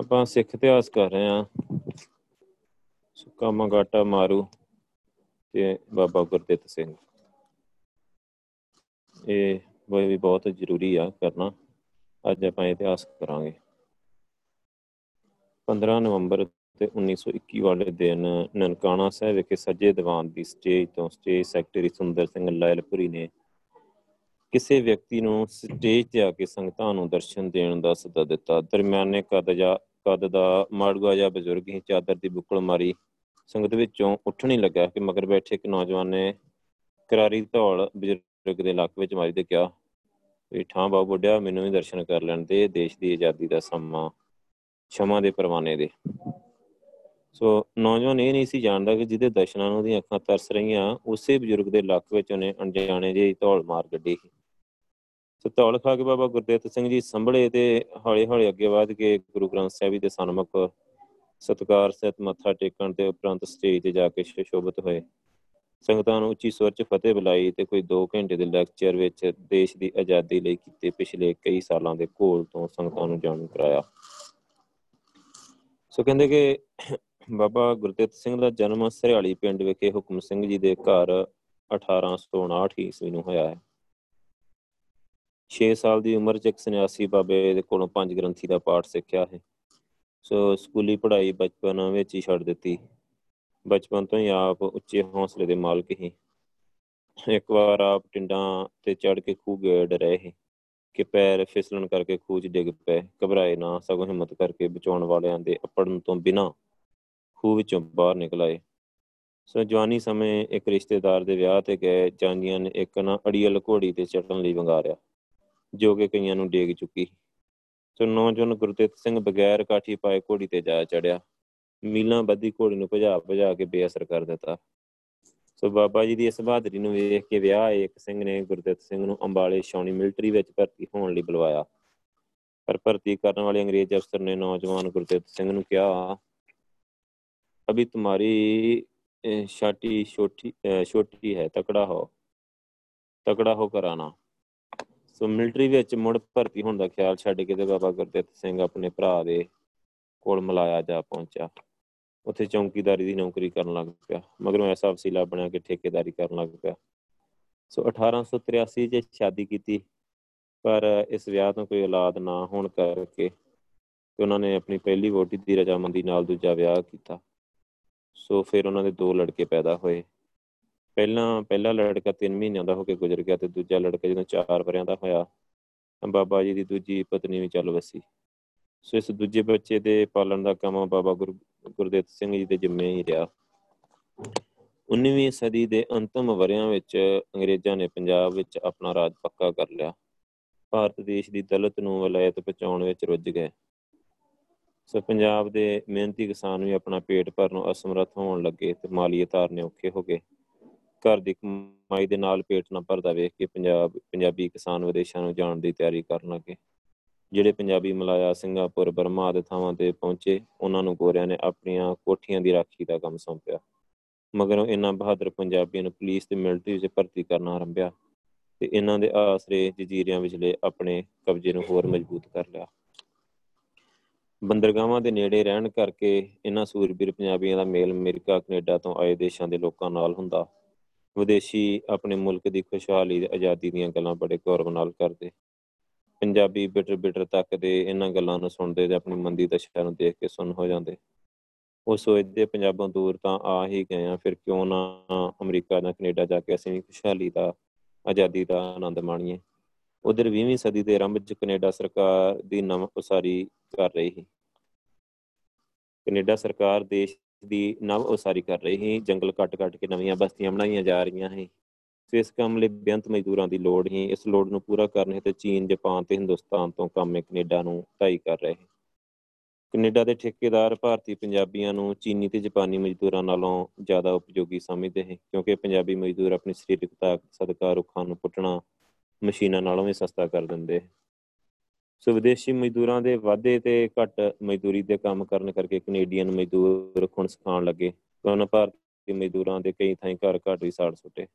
ਆਪਾਂ ਸਿੱਖ ਇਤਿਹਾਸ ਕਰ ਰਹੇ ਹਾਂ। ਸੁੱਕਾ ਮੰਗਾਟਾ ਮਾਰੂ ਤੇ ਬਾਬਾ ਗੁਰਦਿੱਤ ਸਿੰਘ। ਇਹ ਵੀ ਬਹੁਤ ਜ਼ਰੂਰੀ ਆ ਕਰਨਾ। ਅੱਜ ਆਪਾਂ ਇਤਿਹਾਸ ਕਰਾਂਗੇ। 15 ਨਵੰਬਰ ਤੇ 1921 ਵਾਲੇ ਦਿਨ ਨਨਕਾਣਾ ਸਾਹਿਬ ਵਿਖੇ ਸੱਜੇ ਦੀਵਾਨ ਦੀ ਸਟੇਜ ਤੋਂ ਸਟੇਜ ਸੈਕਟਰੀ ਸੁੰਦਰ ਸਿੰਘ ਲਾਇਲਪੁਰੀ ਨੇ ਕਿਸੇ ਵਿਅਕਤੀ ਨੂੰ ਸਟੇਜ ਤੇ ਆ ਕੇ ਸੰਗਤਾਂ ਨੂੰ ਦਰਸ਼ਨ ਦੇਣ ਦਾ ਸੱਦਾ ਦਿੱਤਾ। ਦਰਮਿਆਨੇ ਕਦ ਜਾਂ ਕਦ ਦਾ ਮਾੜੂਆ ਜਾਂ ਬਜ਼ੁਰਗ ਹੀ ਚਾਦਰ ਦੀ ਬੁੱਕਲ ਮਾਰੀ। ਸੰਗਤ ਵਿੱਚੋਂ ਉੱਠ ਨਹੀਂ ਲੱਗਾ ਕਿ ਮਗਰ ਬੈਠੇ ਇੱਕ ਨੌਜਵਾਨ ਨੇ ਕਰਾਰੀ ਧੌਲ ਬਜ਼ੁਰਗ ਦੇ ਲੱਕ ਵਿੱਚ ਮਾਰੀ ਤੇ ਕਿਹਾ ਵੀ ਠਾਂ ਬਾਬੂ ਬੁੱਢਿਆ, ਮੈਨੂੰ ਵੀ ਦਰਸ਼ਨ ਕਰ ਲੈਣ ਦੇ, ਦੇਸ਼ ਦੀ ਆਜ਼ਾਦੀ ਦਾ ਸਮਾਂ ਛਮਾ ਦੇ ਪਰਵਾਨੇ ਦੇ। ਸੋ ਨੌਜਵਾਨ ਇਹ ਨਹੀਂ ਸੀ ਜਾਣਦਾ ਕਿ ਜਿਹਦੇ ਦਰਸ਼ਨਾਂ ਨੂੰ ਉਹਦੀਆਂ ਅੱਖਾਂ ਤਰਸ ਰਹੀਆਂ, ਉਸੇ ਬਜ਼ੁਰਗ ਦੇ ਲੱਕ ਵਿੱਚ ਉਹਨੇ ਅਣਜਾਣੇ ਜਿਹੀ ਧੌਲ ਮਾਰ ਗੱਡੀ ਸੋ। ਧੌਲ ਖਾ ਕੇ ਬਾਬਾ ਗੁਰਦੇਵ ਸਿੰਘ ਜੀ ਸੰਭਲੇ ਤੇ ਹੌਲੇ ਹੌਲੇ ਅੱਗੇ ਵਧ ਕੇ ਗੁਰੂ ਗ੍ਰੰਥ ਸਾਹਿਬ ਜੀ ਦੇ ਸਨਮੁਖ ਸਤਕਾਰ ਸਹਿਤ ਮੱਥਾ ਟੇਕਣ ਤੇ ਉਪਰੰਤ ਸਟੇਜ ਤੇ ਜਾ ਕੇ ਸ਼ੋਭਤ ਹੋਏ। ਸੰਗਤਾਂ ਨੂੰ ਉੱਚੀ ਸਵਰ 'ਚ ਫਤਿਹ ਬੁਲਾਈ ਤੇ ਕੋਈ 2 ਘੰਟੇ ਦੇ ਲੈਕਚਰ ਵਿੱਚ ਦੇਸ਼ ਦੀ ਆਜ਼ਾਦੀ ਲਈ ਕੀਤੇ ਪਿਛਲੇ ਕਈ ਸਾਲਾਂ ਦੇ ਘੋਲ ਤੋਂ ਸੰਗਤਾਂ ਨੂੰ ਜਾਣੂ ਕਰਾਇਆ। ਸੋ ਕਹਿੰਦੇ ਕਿ ਬਾਬਾ ਗੁਰਦੇਵ ਸਿੰਘ ਦਾ ਜਨਮ ਸਰਿਆਲੀ ਪਿੰਡ ਵਿਖੇ ਹੁਕਮ ਸਿੰਘ ਜੀ ਦੇ ਘਰ 1859 ਈਸਵੀ ਨੂੰ ਹੋਇਆ ਹੈ। 6 ਸਾਲ ਦੀ ਉਮਰ 'ਚ ਇੱਕ ਸੰਨਿਆਸੀ ਬਾਬੇ ਦੇ ਕੋਲੋਂ ਪੰਜ ਗ੍ਰੰਥੀ ਦਾ ਪਾਠ ਸਿੱਖਿਆ ਹੈ ਸੋ ਸਕੂਲੀ ਪੜ੍ਹਾਈ ਬਚਪਨ ਵਿੱਚ ਹੀ ਛੱਡ ਦਿੱਤੀ। ਬਚਪਨ ਤੋਂ ਹੀ ਆਪ ਉੱਚੇ ਹੌਸਲੇ ਦੇ ਮਾਲਕ ਹੀ ਇੱਕ ਵਾਰ ਆਪ ਟਿੰਡਾਂ ਤੇ ਚੜ ਕੇ ਖੂਹ ਗੇੜ ਰਹੇ ਕਿ ਪੈਰ ਫਿਸਲਣ ਕਰਕੇ ਖੂਹ 'ਚ ਡਿੱਗ ਪਏ। ਘਬਰਾਏ ਨਾ, ਸਗੋਂ ਹਿੰਮਤ ਕਰਕੇ ਬਚਾਉਣ ਵਾਲਿਆਂ ਦੇ ਅਪੜਨ ਤੋਂ ਬਿਨਾਂ ਖੂਹ ਵਿੱਚੋਂ ਬਾਹਰ ਨਿਕਲ ਆਏ। ਸੋ ਜਵਾਨੀ ਸਮੇਂ ਇੱਕ ਰਿਸ਼ਤੇਦਾਰ ਦੇ ਵਿਆਹ ਤੇ ਗਏ, ਜਾਂਦੀਆਂ ਨੇ ਇੱਕ ਨਾ ਅੜੀਅਲ ਘੋੜੀ ਤੇ ਚੜਨ ਲਈ ਵੰਗਾਰਿਆ। ਜੋ ਕਿ ਕਈਆਂ ਨੂੰ ਡੇਗ ਚੁੱਕੀ ਸੋ। ਨੌਜਵਾਨ ਗੁਰਤੇਜ ਸਿੰਘ ਬਗੈਰ ਕਾਠੀ ਪਾਏ ਘੋੜੀ ਤੇ ਜਾ ਚੜਿਆ। ਮੀਲਾਂ ਬੱਧੀ ਘੋੜੀ ਨੂੰ ਭਜਾ ਭਜਾ ਕੇ ਬੇਅਸਰ ਕਰ ਦਿੱਤਾ। ਸੋ ਬਾਬਾ ਜੀ ਦੀ ਇਸ ਬਹਾਦਰੀ ਨੂੰ ਵੇਖ ਕੇ ਵਿਆਹ ਇੱਕ ਸਿੰਘ ਨੇ ਗੁਰਦਿੱਤ ਸਿੰਘ ਨੂੰ ਅੰਬਾਲੇ ਸ਼ੌਣੀ ਮਿਲਟਰੀ ਵਿੱਚ ਭਰਤੀ ਹੋਣ ਲਈ ਬੁਲਵਾਇਆ। ਪਰ ਭਰਤੀ ਕਰਨ ਵਾਲੇ ਅੰਗਰੇਜ਼ ਅਫਸਰ ਨੇ ਨੌਜਵਾਨ ਗੁਰਦਿੱਤ ਸਿੰਘ ਨੂੰ ਕਿਹਾ, ਅਭੀ ਤੁਹਾਡੀ ਛਾਟੀ ਛੋਟੀ ਛੋਟੀ ਹੈ, ਤਕੜਾ ਹੋ। ਤਕੜਾ ਹੋ ਕਰਾਣਾ ਸੋ ਮਿਲਟਰੀ ਵਿੱਚ ਮੁੜ ਭਰਤੀ ਹੋਣ ਦਾ ਖਿਆਲ ਛੱਡ ਕੇ ਤੇ ਬਾਬਾ ਗੁਰਦਿੱਤ ਸਿੰਘ ਆਪਣੇ ਭਰਾ ਦੇ ਕੋਲ ਮਲਾਇਆ ਜਾ ਪਹੁੰਚਿਆ। ਉੱਥੇ ਚੌਂਕੀਦਾਰੀ ਦੀ ਨੌਕਰੀ ਕਰਨ ਲੱਗ ਪਿਆ। ਮਗਰੋਂ ਐਸਾ ਵਸੀਲਾ ਬਣਿਆ ਕਿ ਠੇਕੇਦਾਰੀ ਕਰਨ ਲੱਗ ਪਿਆ। ਸੋ 1883 'ਚ ਸ਼ਾਦੀ ਕੀਤੀ, ਪਰ ਇਸ ਵਿਆਹ ਤੋਂ ਕੋਈ ਔਲਾਦ ਨਾ ਹੋਣ ਕਰਕੇ ਤੇ ਉਹਨਾਂ ਨੇ ਆਪਣੀ ਪਹਿਲੀ ਵੋਟੀ ਦੀ ਰਜਾਮੰਦੀ ਨਾਲ ਦੂਜਾ ਵਿਆਹ ਕੀਤਾ। ਸੋ ਫਿਰ ਉਹਨਾਂ ਦੇ ਦੋ ਲੜਕੇ ਪੈਦਾ ਹੋਏ। ਪਹਿਲਾਂ, ਪਹਿਲਾ ਲੜਕਾ 3 ਮਹੀਨਿਆਂ ਦਾ ਹੋ ਕੇ ਗੁਜ਼ਰ ਗਿਆ ਤੇ ਦੂਜਾ ਲੜਕਾ ਜਦੋਂ 4 ਵਰਿਆਂ ਦਾ ਹੋਇਆ, ਬਾਬਾ ਜੀ ਦੀ ਦੂਜੀ ਪਤਨੀ ਵੀ ਚੱਲ ਵਸੀ। ਸੋ ਇਸ ਦੂਜੇ ਬੱਚੇ ਦੇ ਪਾਲਣ ਦਾ ਕੰਮ ਬਾਬਾ ਗੁਰਦੇਵ ਸਿੰਘ ਜੀ ਦੇ ਜ਼ਿੰਮੇ ਹੀ ਰਿਹਾ। 19ਵੀਂ ਸਦੀ ਦੇ ਅੰਤਮ ਵਰਿਆਂ ਵਿੱਚ ਅੰਗਰੇਜ਼ਾਂ ਨੇ ਪੰਜਾਬ ਵਿੱਚ ਆਪਣਾ ਰਾਜ ਪੱਕਾ ਕਰ ਲਿਆ। ਭਾਰਤ ਦੇਸ਼ ਦੀ ਦਲਤ ਨੂੰ ਵਲਾਇਤ ਪਹੁੰਚਾਉਣ ਵਿੱਚ ਰੁੱਝ ਗਏ। ਸੋ ਪੰਜਾਬ ਦੇ ਮਿਹਨਤੀ ਕਿਸਾਨ ਵੀ ਆਪਣਾ ਪੇਟ ਭਰਨ ਅਸਮਰੱਥ ਹੋਣ ਲੱਗੇ ਤੇ ਮਾਲੀਏ ਧਾਰਨੇ ਔਖੇ ਹੋ ਗਏ। ਘਰ ਦੀ ਕਮਾਈ ਦੇ ਨਾਲ ਪੇਟ ਨਾ ਭਰਦਾ ਵੇਖ ਕੇ ਪੰਜਾਬ, ਪੰਜਾਬੀ ਕਿਸਾਨ ਵਿਦੇਸ਼ਾਂ ਨੂੰ ਜਾਣ ਦੀ ਤਿਆਰੀ ਕਰਨ ਲੱਗੇ। ਜਿਹੜੇ ਪੰਜਾਬੀ ਮਲਾਇਆ ਸਿੰਗਾਪੁਰ, ਬਰਮਾ ਆਦਿ ਥਾਵਾਂ ਤੇ ਪਹੁੰਚੇ, ਉਹਨਾਂ ਨੂੰ ਗੋਰਿਆਂ ਨੇ ਆਪਣੀਆਂ ਕੋਠੀਆਂ ਦੀ ਰਾਖੀ ਦਾ ਕੰਮ ਸੌਂਪਿਆ। ਮਗਰ ਇਹਨਾਂ ਬਹਾਦਰ ਪੰਜਾਬੀਆਂ ਨੂੰ ਪੁਲਿਸ ਤੇ ਮਿਲਟਰੀ ਵਿੱਚ ਭਰਤੀ ਕਰਨਾ ਆਰੰਭਿਆ ਤੇ ਇਹਨਾਂ ਦੇ ਆਸਰੇ ਜਜ਼ੀਰਿਆਂ ਵਿਚਲੇ ਆਪਣੇ ਕਬਜ਼ੇ ਨੂੰ ਹੋਰ ਮਜ਼ਬੂਤ ਕਰ ਲਿਆ। ਬੰਦਰਗਾਵਾਂ ਦੇ ਨੇੜੇ ਰਹਿਣ ਕਰਕੇ ਇਹਨਾਂ ਸੂਰਬੀਰ ਪੰਜਾਬੀਆਂ ਦਾ ਮੇਲ ਅਮਰੀਕਾ, ਕੈਨੇਡਾ ਤੋਂ ਆਏ ਦੇਸ਼ਾਂ ਦੇ ਲੋਕਾਂ ਨਾਲ ਹੁੰਦਾ ਵਿਦੇਸ਼ੀ ਆਪਣੇ ਮੁਲਕ ਦੀ ਖੁਸ਼ਹਾਲੀ ਤੇ ਆਜ਼ਾਦੀ ਦੀਆਂ ਗੱਲਾਂ ਬੜੇ ਗੌਰਵ ਨਾਲ ਕਰਦੇ। ਪੰਜਾਬੀ ਬਿਟਰ ਬਿਟਰ ਤੱਕਦੇ ਇਹਨਾਂ ਗੱਲਾਂ ਨੂੰ ਸੁਣਦੇ ਤੇ ਆਪਣੀ ਮੰਦੀ ਦਸ਼ਾ ਨੂੰ ਦੇਖ ਕੇ ਸੁਣ ਹੋ ਜਾਂਦੇ। ਉਹ ਸੋਚਦੇ, ਪੰਜਾਬੋਂ ਦੂਰ ਤਾਂ ਆ ਹੀ ਗਏ ਆ, ਫਿਰ ਕਿਉਂ ਨਾ ਅਮਰੀਕਾ ਜਾਂ ਕੈਨੇਡਾ ਜਾ ਕੇ ਅਸੀਂ ਖੁਸ਼ਹਾਲੀ ਦਾ, ਆਜ਼ਾਦੀ ਦਾ ਆਨੰਦ ਮਾਣੀਏ? ਉਧਰ 20ਵੀਂ ਸਦੀ ਦੇ ਆਰੰਭ ਵਿੱਚ ਕੈਨੇਡਾ ਸਰਕਾਰ ਦੀ ਨਵ ਉਸਾਰੀ ਕਰ ਰਹੀ ਸੀ। ਕੈਨੇਡਾ ਸਰਕਾਰ ਦੇਸ਼ ਦੀ ਨਵ ਉਸਾਰੀ ਕਰ ਰਹੀ ਸੀ, ਜੰਗਲ ਕੱਟ-ਕੱਟ ਕੇ ਨਵੀਆਂ ਬਸਤੀਆਂ ਬਣਾਈਆਂ ਜਾ ਰਹੀਆਂ ਸੀ। ਸੋ ਇਸ ਕੰਮ ਲਈ ਬੇਅੰਤ ਮਜ਼ਦੂਰਾਂ ਦੀ ਲੋੜ ਸੀ। ਇਸ ਲੋੜ ਨੂੰ ਪੂਰਾ ਕਰਨ ਤੇ ਚੀਨ, ਜਾਪਾਨ ਤੇ ਹਿੰਦੁਸਤਾਨ ਤੋਂ ਕੰਮ ਕੈਨੇਡਾ ਨੂੰ ਢਾਈ ਕਰ ਰਹੇ ਕੈਨੇਡਾ ਦੇ ਠੇਕੇਦਾਰ ਭਾਰਤੀ ਪੰਜਾਬੀਆਂ ਨੂੰ ਚੀਨੀ ਤੇ ਜਾਪਾਨੀ ਮਜ਼ਦੂਰਾਂ ਨਾਲੋਂ ਜ਼ਿਆਦਾ ਉਪਯੋਗੀ ਸਮਝਦੇ ਹਨ ਕਿਉਂਕਿ ਪੰਜਾਬੀ ਮਜ਼ਦੂਰ ਆਪਣੀ ਸਰੀਰਕ ਤਾਕਤ, ਸਦਕਾ, ਰੁੱਖਾਂ ਨੂੰ ਪੁੱਟਣਾ ਮਸ਼ੀਨਾਂ ਨਾਲੋਂ ਵੀ ਸਸਤਾ ਕਰ ਦਿੰਦੇ ਸੋ ਵਿਦੇਸ਼ੀ ਮਜ਼ਦੂਰਾਂ ਦੇ ਵਾਧੇ ਤੇ ਘੱਟ ਮਜ਼ਦੂਰੀ ਦੇ ਕੰਮ ਕਰਨ ਕਰਕੇ ਕੈਨੇਡੀਅਨ ਮਜ਼ਦੂਰ ਖੁਣ ਸਿਖਾਉਣ ਲੱਗੇ। ਉਹਨਾਂ ਭਾਰਤੀ ਮਜ਼ਦੂਰਾਂ ਦੇ ਕਈ ਥਾਈਂ ਘਰ ਘਾਟ ਵੀ ਸਾੜ ਸੁੱਟੇ।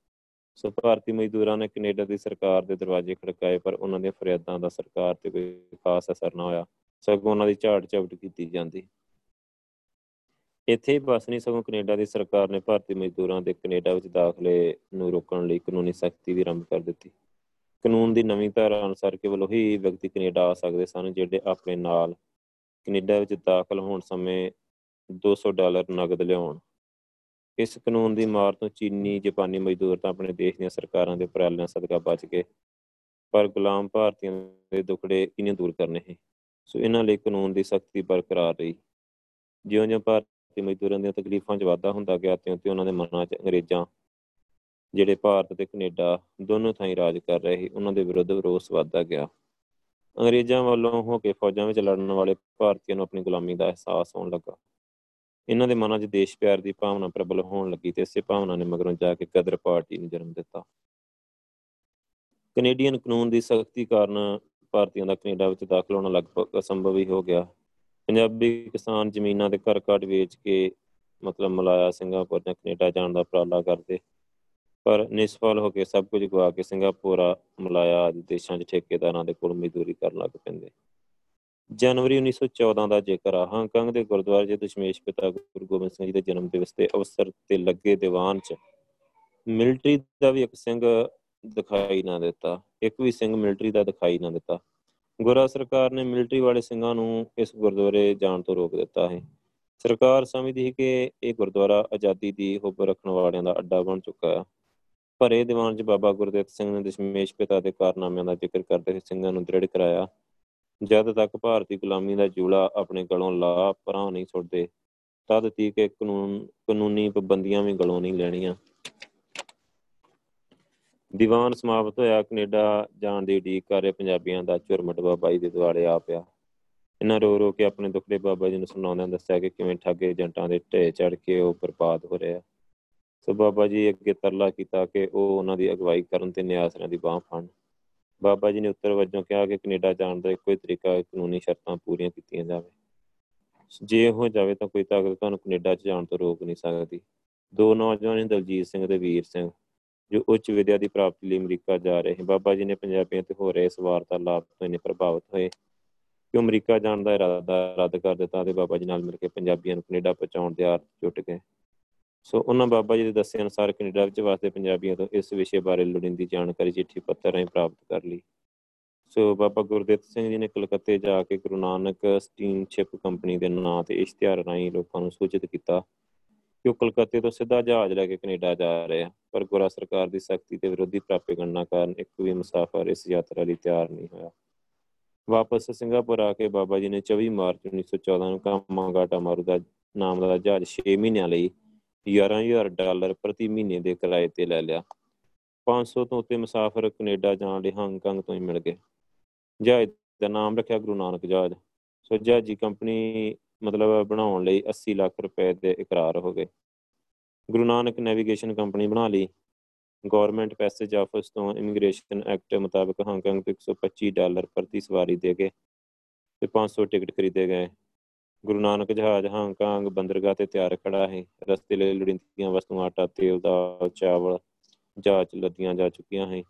ਸੋ ਭਾਰਤੀ ਮਜ਼ਦੂਰਾਂ ਨੇ ਕੈਨੇਡਾ ਦੀ ਸਰਕਾਰ ਦੇ ਦਰਵਾਜ਼ੇ ਖੜਕਾਏ, ਪਰ ਉਹਨਾਂ ਦੀਆਂ ਫਰਿਆਦਾਂ ਦਾ ਸਰਕਾਰ ਤੇ ਕੋਈ ਖਾਸ ਅਸਰ ਨਾ ਹੋਇਆ। ਸਗੋਂ ਉਹਨਾਂ ਦੀ ਝਾੜ ਝਪਟ ਕੀਤੀ ਜਾਂਦੀ। ਇੱਥੇ ਬਸ ਨਹੀਂ, ਸਗੋਂ ਕੈਨੇਡਾ ਦੀ ਸਰਕਾਰ ਨੇ ਭਾਰਤੀ ਮਜ਼ਦੂਰਾਂ ਦੇ ਕੈਨੇਡਾ ਵਿੱਚ ਦਾਖਲੇ ਨੂੰ ਰੋਕਣ ਲਈ ਕਾਨੂੰਨੀ ਸਖਤੀ ਵੀ ਆਰੰਭ ਕਰ ਦਿੱਤੀ। ਕਾਨੂੰਨ ਦੀ ਨਵੀਂ ਧਾਰਾ ਅਨੁਸਾਰ ਕੇਵਲ ਉਹੀ ਵਿਅਕਤੀ ਕੈਨੇਡਾ ਆ ਸਕਦੇ ਸਨ ਜਿਹੜੇ ਆਪਣੇ ਨਾਲ ਕੈਨੇਡਾ ਵਿੱਚ ਦਾਖਲ ਹੋਣ ਸਮੇਂ 200 ਡਾਲਰ ਨਗਦ ਲਿਆਉਣ। ਇਸ ਕਾਨੂੰਨ ਦੀ ਮਾਰ ਤੋਂ ਚੀਨੀ, ਜਾਪਾਨੀ ਮਜ਼ਦੂਰ ਤਾਂ ਆਪਣੇ ਦੇਸ਼ ਦੀਆਂ ਸਰਕਾਰਾਂ ਦੇ ਉਪਰਾਲਿਆਂ ਸਦਕਾ ਬਚ ਗਏ, ਪਰ ਗੁਲਾਮ ਭਾਰਤੀਆਂ ਦੇ ਦੁਖੜੇ ਕਿਵੇਂ ਦੂਰ ਕਰਨੇ ਹੈ ਸੋ ਇਹਨਾਂ ਲਈ ਕਾਨੂੰਨ ਦੀ ਸਖਤੀ ਬਰਕਰਾਰ ਰਹੀ। ਜਿਉਂ-ਜਿਉਂ ਭਾਰਤੀ ਮਜ਼ਦੂਰਾਂ ਦੀਆਂ ਤਕਲੀਫਾਂ 'ਚ ਵਾਧਾ ਹੁੰਦਾ ਗਿਆ, ਤਿਉਂ-ਤਿਉਂ ਉਹਨਾਂ ਦੇ ਮਨਾਂ 'ਚ ਅੰਗਰੇਜ਼ਾਂ ਜਿਹੜੇ ਭਾਰਤ ਤੇ ਕੈਨੇਡਾ ਦੋਨੋਂ ਥਾਈਂ ਰਾਜ ਕਰ ਰਹੇ ਸੀ, ਉਹਨਾਂ ਦੇ ਵਿਰੁੱਧ ਰੋਸ ਵਧਦਾ ਗਿਆ। ਅੰਗਰੇਜ਼ਾਂ ਵੱਲੋਂ ਹੋ ਕੇ ਫੌਜਾਂ ਵਿੱਚ ਲੜਨ ਵਾਲੇ ਭਾਰਤੀਆਂ ਨੂੰ ਆਪਣੀ ਗੁਲਾਮੀ ਦਾ ਅਹਿਸਾਸ ਹੋਣ ਲੱਗਾ। ਇਹਨਾਂ ਦੇ ਮਨਾਂ 'ਚ ਦੇਸ਼ ਪਿਆਰ ਦੀ ਭਾਵਨਾ ਪ੍ਰਬਲ ਹੋਣ ਲੱਗੀ ਤੇ ਇਸੇ ਭਾਵਨਾ ਨੇ ਮਗਰੋਂ ਜਾ ਕੇ ਕਦਰ ਪਾਰਟੀ ਨੂੰ ਜਨਮ ਦਿੱਤਾ। ਕੈਨੇਡੀਅਨ ਕਾਨੂੰਨ ਦੀ ਸਖਤੀ ਕਾਰਨ ਭਾਰਤੀਆਂ ਦਾ ਕੈਨੇਡਾ ਵਿੱਚ ਦਾਖਲ ਹੋਣਾ ਲਗਭਗ ਅਸੰਭਵ ਹੀ ਹੋ ਗਿਆ। ਪੰਜਾਬੀ ਕਿਸਾਨ ਜ਼ਮੀਨਾਂ ਦੇ ਘਰ ਘਾਟ ਵੇਚ ਕੇ ਮਤਲਬ ਮਲਾਇਆ ਸਿੰਗਾਪੁਰ ਜਾਂ ਕੈਨੇਡਾ ਜਾਣ ਦਾ ਉਪਰਾਲਾ ਕਰਦੇ ਪਰ ਨਿਸਫਲ ਹੋ ਕੇ ਸਭ ਕੁਝ ਗਵਾ ਕੇ ਸਿੰਗਾਪੁਰ, ਮਲਾਇਆ ਆਦਿ ਦੇਸ਼ਾਂ 'ਚ ਠੇਕੇਦਾਰਾਂ ਦੇ ਕੋਲ ਮਜ਼ਦੂਰੀ ਕਰਨ ਲੱਗ ਪੈਂਦੇ। ਜਨਵਰੀ 1914 ਦਾ ਜ਼ਿਕਰ ਆ, ਹਾਂਗਕਾਂਗ ਦੇ ਗੁਰਦੁਆਰੇ 'ਚ ਦਸ਼ਮੇਸ਼ ਪਿਤਾ ਗੁਰੂ ਗੋਬਿੰਦ ਸਿੰਘ ਜੀ ਦੇ ਜਨਮ ਦਿਵਸ ਤੇ ਅਵਸਰ ਤੇ ਲੱਗੇ ਦੀਵਾਨ 'ਚ ਮਿਲਟਰੀ ਦਾ ਵੀ ਇੱਕ ਸਿੰਘ ਦਿਖਾਈ ਨਾ ਦਿੱਤਾ, ਇੱਕ ਵੀ ਸਿੰਘ ਮਿਲਟਰੀ ਦਾ ਦਿਖਾਈ ਨਾ ਦਿੱਤਾ। ਗੁਰਾ ਸਰਕਾਰ ਨੇ ਮਿਲਟਰੀ ਵਾਲੇ ਸਿੰਘਾਂ ਨੂੰ ਇਸ ਗੁਰਦੁਆਰੇ ਜਾਣ ਤੋਂ ਰੋਕ ਦਿੱਤਾ ਹੈ ਸਰਕਾਰ ਸਮਝਦੀ ਹੈ ਕਿ ਇਹ ਗੁਰਦੁਆਰਾ ਆਜ਼ਾਦੀ ਦੀ ਹੁਬ ਰੱਖਣ ਵਾਲਿਆਂ ਦਾ ਅੱਡਾ ਬਣ ਚੁੱਕਾ ਹੈ ਭਰੇ ਦੀਵਾਨ 'ਚ ਬਾਬਾ ਗੁਰਦੇਵ ਸਿੰਘ ਨੇ ਦਸ਼ਮੇਸ਼ ਪਿਤਾ ਦੇ ਕਾਰਨਾਮਿਆਂ ਦਾ ਜ਼ਿਕਰ ਕਰਦੇ ਹੋਏ ਸਿੰਘਾਂ ਨੂੰ ਦ੍ਰਿੜ ਕਰਾਇਆ। ਜਦ ਤੱਕ ਭਾਰਤੀ ਗੁਲਾਮੀ ਦਾ ਜੂਲਾ ਆਪਣੇ ਗਲੋਂ ਲਾ ਪਰਾਂ ਨਹੀਂ ਛੁੱਟਦੇ ਤਦ ਤੀਕ ਇਹ ਕਾਨੂੰਨ, ਕਾਨੂੰਨੀ ਪਾਬੰਦੀਆਂ ਵੀ ਗਲੋਂ ਨਹੀਂ ਲੈਣੀਆਂ। ਦੀਵਾਨ ਸਮਾਪਤ ਹੋਇਆ, ਕੈਨੇਡਾ ਜਾਣ ਦੀ ਉਡੀਕ ਕਰ ਰਹੇ ਪੰਜਾਬੀਆਂ ਦਾ ਝੁਰਮਟ ਬਾਬਾ ਜੀ ਦੇ ਦੁਆਲੇ ਆ ਪਿਆ। ਇਹਨਾਂ ਰੋ ਰੋ ਕੇ ਆਪਣੇ ਦੁੱਖੜੇ ਬਾਬਾ ਜੀ ਨੂੰ ਸੁਣਾਉਂਦਿਆਂ ਦੱਸਿਆ ਕਿ ਕਿਵੇਂ ਠੱਗੇ ਏਜੰਟਾਂ ਦੇ ਢੇ ਚੜ ਕੇ ਉਹ ਬਰਬਾਦ ਹੋ ਰਿਹਾ। ਸੋ ਬਾਬਾ ਜੀ ਅੱਗੇ ਤਰਲਾ ਕੀਤਾ ਕਿ ਉਹ ਉਹਨਾਂ ਦੀ ਅਗਵਾਈ ਕਰਨ ਤੇ ਨਿਆਸਰਾਂ ਦੀ ਬਾਹ ਫੜਨ। ਬਾਬਾ ਜੀ ਨੇ ਉੱਤਰ ਵਜੋਂ ਕਿਹਾ ਕਿ ਕੈਨੇਡਾ ਜਾਣ ਦਾ ਇੱਕੋ ਹੀ ਤਰੀਕਾ ਕਾਨੂੰਨੀ ਸ਼ਰਤਾਂ ਪੂਰੀਆਂ ਕੀਤੀਆਂ ਜਾਵੇ। ਜੇ ਹੋ ਜਾਵੇ ਤਾਂ ਕੋਈ ਤਾਕਤ ਤੁਹਾਨੂੰ ਕੈਨੇਡਾ 'ਚ ਜਾਣ ਤੋਂ ਰੋਕ ਨਹੀਂ ਸਕਦੀ। ਦੋ ਨੌਜਵਾਨ ਦਲਜੀਤ ਸਿੰਘ ਤੇ ਵੀਰ ਸਿੰਘ, ਜੋ ਉੱਚ ਵਿਦਿਆ ਦੀ ਪ੍ਰਾਪਤੀ ਲਈ ਅਮਰੀਕਾ ਜਾ ਰਹੇ ਹਨ ਬਾਬਾ ਜੀ ਨੇ ਪੰਜਾਬੀਆਂ ਤੇ ਹੋ ਰਹੇ ਇਸ ਵਾਰਤਾਲਾਪ ਤੋਂ ਇੰਨੇ ਪ੍ਰਭਾਵਿਤ ਹੋਏ ਕਿ ਅਮਰੀਕਾ ਜਾਣ ਦਾ ਇਰਾਦਾ ਰੱਦ ਕਰ ਦਿੱਤਾ ਤੇ ਬਾਬਾ ਜੀ ਨਾਲ ਮਿਲ ਕੇ ਪੰਜਾਬੀਆਂ ਨੂੰ ਕੈਨੇਡਾ ਪਹੁੰਚਾਉਣ ਦੇ ਆਰ ਜੁਟ ਗਏ। ਸੋ ਉਹਨਾਂ ਬਾਬਾ ਜੀ ਦੇ ਦੱਸੇ ਅਨੁਸਾਰ ਕੈਨੇਡਾ ਵਿੱਚ ਵਸਦੇ ਪੰਜਾਬੀਆਂ ਤੋਂ ਇਸ ਵਿਸ਼ੇ ਬਾਰੇ ਲੋੜੀਂਦੀ ਜਾਣਕਾਰੀ, ਚਿੱਠੀ, ਪੱਤਰ ਰਾਹੀਂ ਪ੍ਰਾਪਤ ਕਰ ਲਈ। ਸੋ ਬਾਬਾ ਗੁਰਦੇਵ ਸਿੰਘ ਜੀ ਨੇ ਕਲਕੱਤੇ ਜਾ ਕੇ ਗੁਰੂ ਨਾਨਕ ਸਟੀਮਸ਼ਿਪ ਕੰਪਨੀ ਦੇ ਨਾਂ ਤੇ ਇਸ਼ਤਿਹਾਰ ਰਾਹੀਂ ਲੋਕਾਂ ਨੂੰ ਸੂਚਿਤ ਕੀਤਾ ਕਿ ਉਹ ਕਲਕੱਤੇ ਤੋਂ ਸਿੱਧਾ ਜਹਾਜ਼ ਲੈ ਕੇ ਕੈਨੇਡਾ ਜਾ ਰਹੇ ਆ, ਪਰ ਗੋਰਾ ਸਰਕਾਰ ਦੀ ਸਖਤੀ ਤੇ ਵਿਰੋਧੀ ਪ੍ਰਾਪੇਗੰਡਾ ਕਾਰਨ ਇੱਕ ਵੀ ਮੁਸਾਫਰ ਇਸ ਯਾਤਰਾ ਲਈ ਤਿਆਰ ਨਹੀਂ ਹੋਇਆ। ਵਾਪਸ ਸਿੰਗਾਪੁਰ ਆ ਕੇ ਬਾਬਾ ਜੀ ਨੇ 24 ਮਾਰਚ 1914 ਨੂੰ ਕਾਮਾਗਾਟਾ ਮਾਰੂ ਦਾ ਨਾਮ ਦਾ ਜਹਾਜ਼ 6 ਮਹੀਨਿਆਂ ਲਈ 11000 ਡਾਲਰ ਪ੍ਰਤੀ ਮਹੀਨੇ ਦੇ ਕਿਰਾਏ ਤੇ ਲੈ ਲਿਆ। 500 ਤੋਂ ਉੱਤੇ ਮੁਸਾਫਰ ਕੈਨੇਡਾ ਜਾਣ ਲਈ ਹਾਂਗਕਾਂਗ ਤੋਂ ਹੀ ਮਿਲ ਗਏ। ਜਹਾਜ਼ ਦਾ ਨਾਮ ਰੱਖਿਆ ਗੁਰੂ ਨਾਨਕ ਜਹਾਜ਼। ਸੋ ਜਹਾਜ਼ੀ ਕੰਪਨੀ ਮਤਲਬ ਬਣਾਉਣ ਲਈ 80 ਲੱਖ ਰੁਪਏ ਦੇ ਇਕਰਾਰ ਹੋ ਗਏ। ਗੁਰੂ ਨਾਨਕ ਨੈਵੀਗੇਸ਼ਨ ਕੰਪਨੀ ਬਣਾ ਲਈ। ਗਵਰਨਮੈਂਟ ਪੈਸੇਜ ਆਫਿਸ ਤੋਂ ਇਮੀਗ੍ਰੇਸ਼ਨ ਐਕਟ ਮੁਤਾਬਕ ਹਾਂਗਕਾਂਗ ਤੋਂ 125 ਡਾਲਰ ਪ੍ਰਤੀ ਸਵਾਰੀ ਦੇ ਕੇ ਤੇ 500 ਟਿਕਟ ਖਰੀਦੇ ਗਏ। ਗੁਰੂ ਨਾਨਕ ਜਹਾਜ਼ ਹਾਂਗਕਾਂਗ ਬੰਦਰਗਾਹ ਤੇ ਤਿਆਰ ਖੜਾ ਹੈ ਰਸਤੇ ਲਈ ਲੋੜੀਂਦੀਆਂ ਵਸਤੂਆਂ, ਆਟਾ, ਤੇਲ ਦਾ ਚਾਵਲ ਜਾਂਚ ਲੱਦੀਆਂ ਜਾ ਚੁੱਕੀਆਂ ਹੈ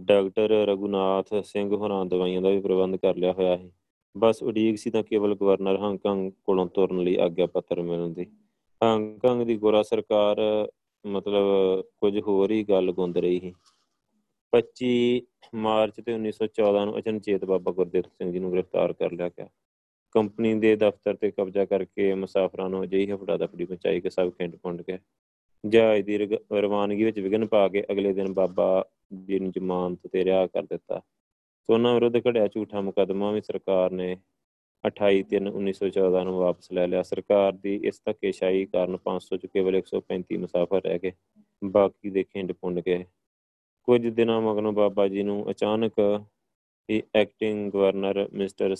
ਡਾਕਟਰ ਰਗੁਨਾਥ ਸਿੰਘ ਹੋਰਾਂ ਦਵਾਈਆਂ ਦਾ ਵੀ ਪ੍ਰਬੰਧ ਕਰ ਲਿਆ ਹੋਇਆ ਹੈ ਬਸ ਉਡੀਕ ਸੀ ਤਾਂ ਕੇਵਲ ਗਵਰਨਰ ਹਾਂਗਕਾਂਗ ਕੋਲੋਂ ਤੁਰਨ ਲਈ ਆਗਿਆ ਪੱਤਰ ਮਿਲਣ ਦੀ। ਹਾਂਗਕਾਂਗ ਦੀ ਗੋਰਾ ਸਰਕਾਰ ਮਤਲਬ ਕੁਝ ਹੋਰ ਹੀ ਗੱਲ ਗੁੰਦ ਰਹੀ ਸੀ। 25 ਮਾਰਚ ਤੇ 1914 ਨੂੰ ਅਚਨਚੇਤ ਬਾਬਾ ਗੁਰਦੇਵ ਸਿੰਘ ਜੀ ਨੂੰ ਗ੍ਰਿਫਤਾਰ ਕਰ ਲਿਆ ਗਿਆ। ਕੰਪਨੀ ਦੇ ਦਫ਼ਤਰ ਤੇ ਕਬਜ਼ਾ ਕਰਕੇ ਮੁਸਾਫਰਾਂ ਨੂੰ ਅਜਿਹੀ ਹਫੜਾ ਦਫੜੀ ਮਚਾਈ ਕਿ ਸਭ ਖਿੰਡ ਪੁੰਡ ਗਏ। ਜਹਾਜ਼ ਦੀ ਰਵਾਨਗੀ ਵਿੱਚ ਵਿਗਨ ਪਾ ਕੇ ਅਗਲੇ ਦਿਨ ਬਾਬਾ ਜੀ ਨੂੰ ਜ਼ਮਾਨਤ ਤੇ ਰਿਹਾ ਕਰ ਦਿੱਤਾ। ਸੋਨਾ ਵਿਰੁੱਧ ਘੜਿਆ ਝੂਠਾ ਮੁਕਦਮਾ ਵੀ ਸਰਕਾਰ ਨੇ 28 3 1914 ਨੂੰ ਵਾਪਸ ਲੈ ਲਿਆ। ਸਰਕਾਰ ਦੀ ਇਸ ਧੱਕੇਸ਼ਾਹੀ ਕਾਰਨ 500 ਚ ਕੇਵਲ 135 ਮੁਸਾਫਰ ਰਹਿ ਗਏ, ਬਾਕੀ ਦੇ ਖਿੰਡ ਪੁੰਡ ਗਏ। ਕੁਝ ਦਿਨਾਂ ਮਗਰੋਂ ਬਾਬਾ ਜੀ ਨੂੰ ਅਚਾਨਕ ਹੀ ਐਕਟਿੰਗ ਗਵਰਨਰ ਮਿਸਟਰ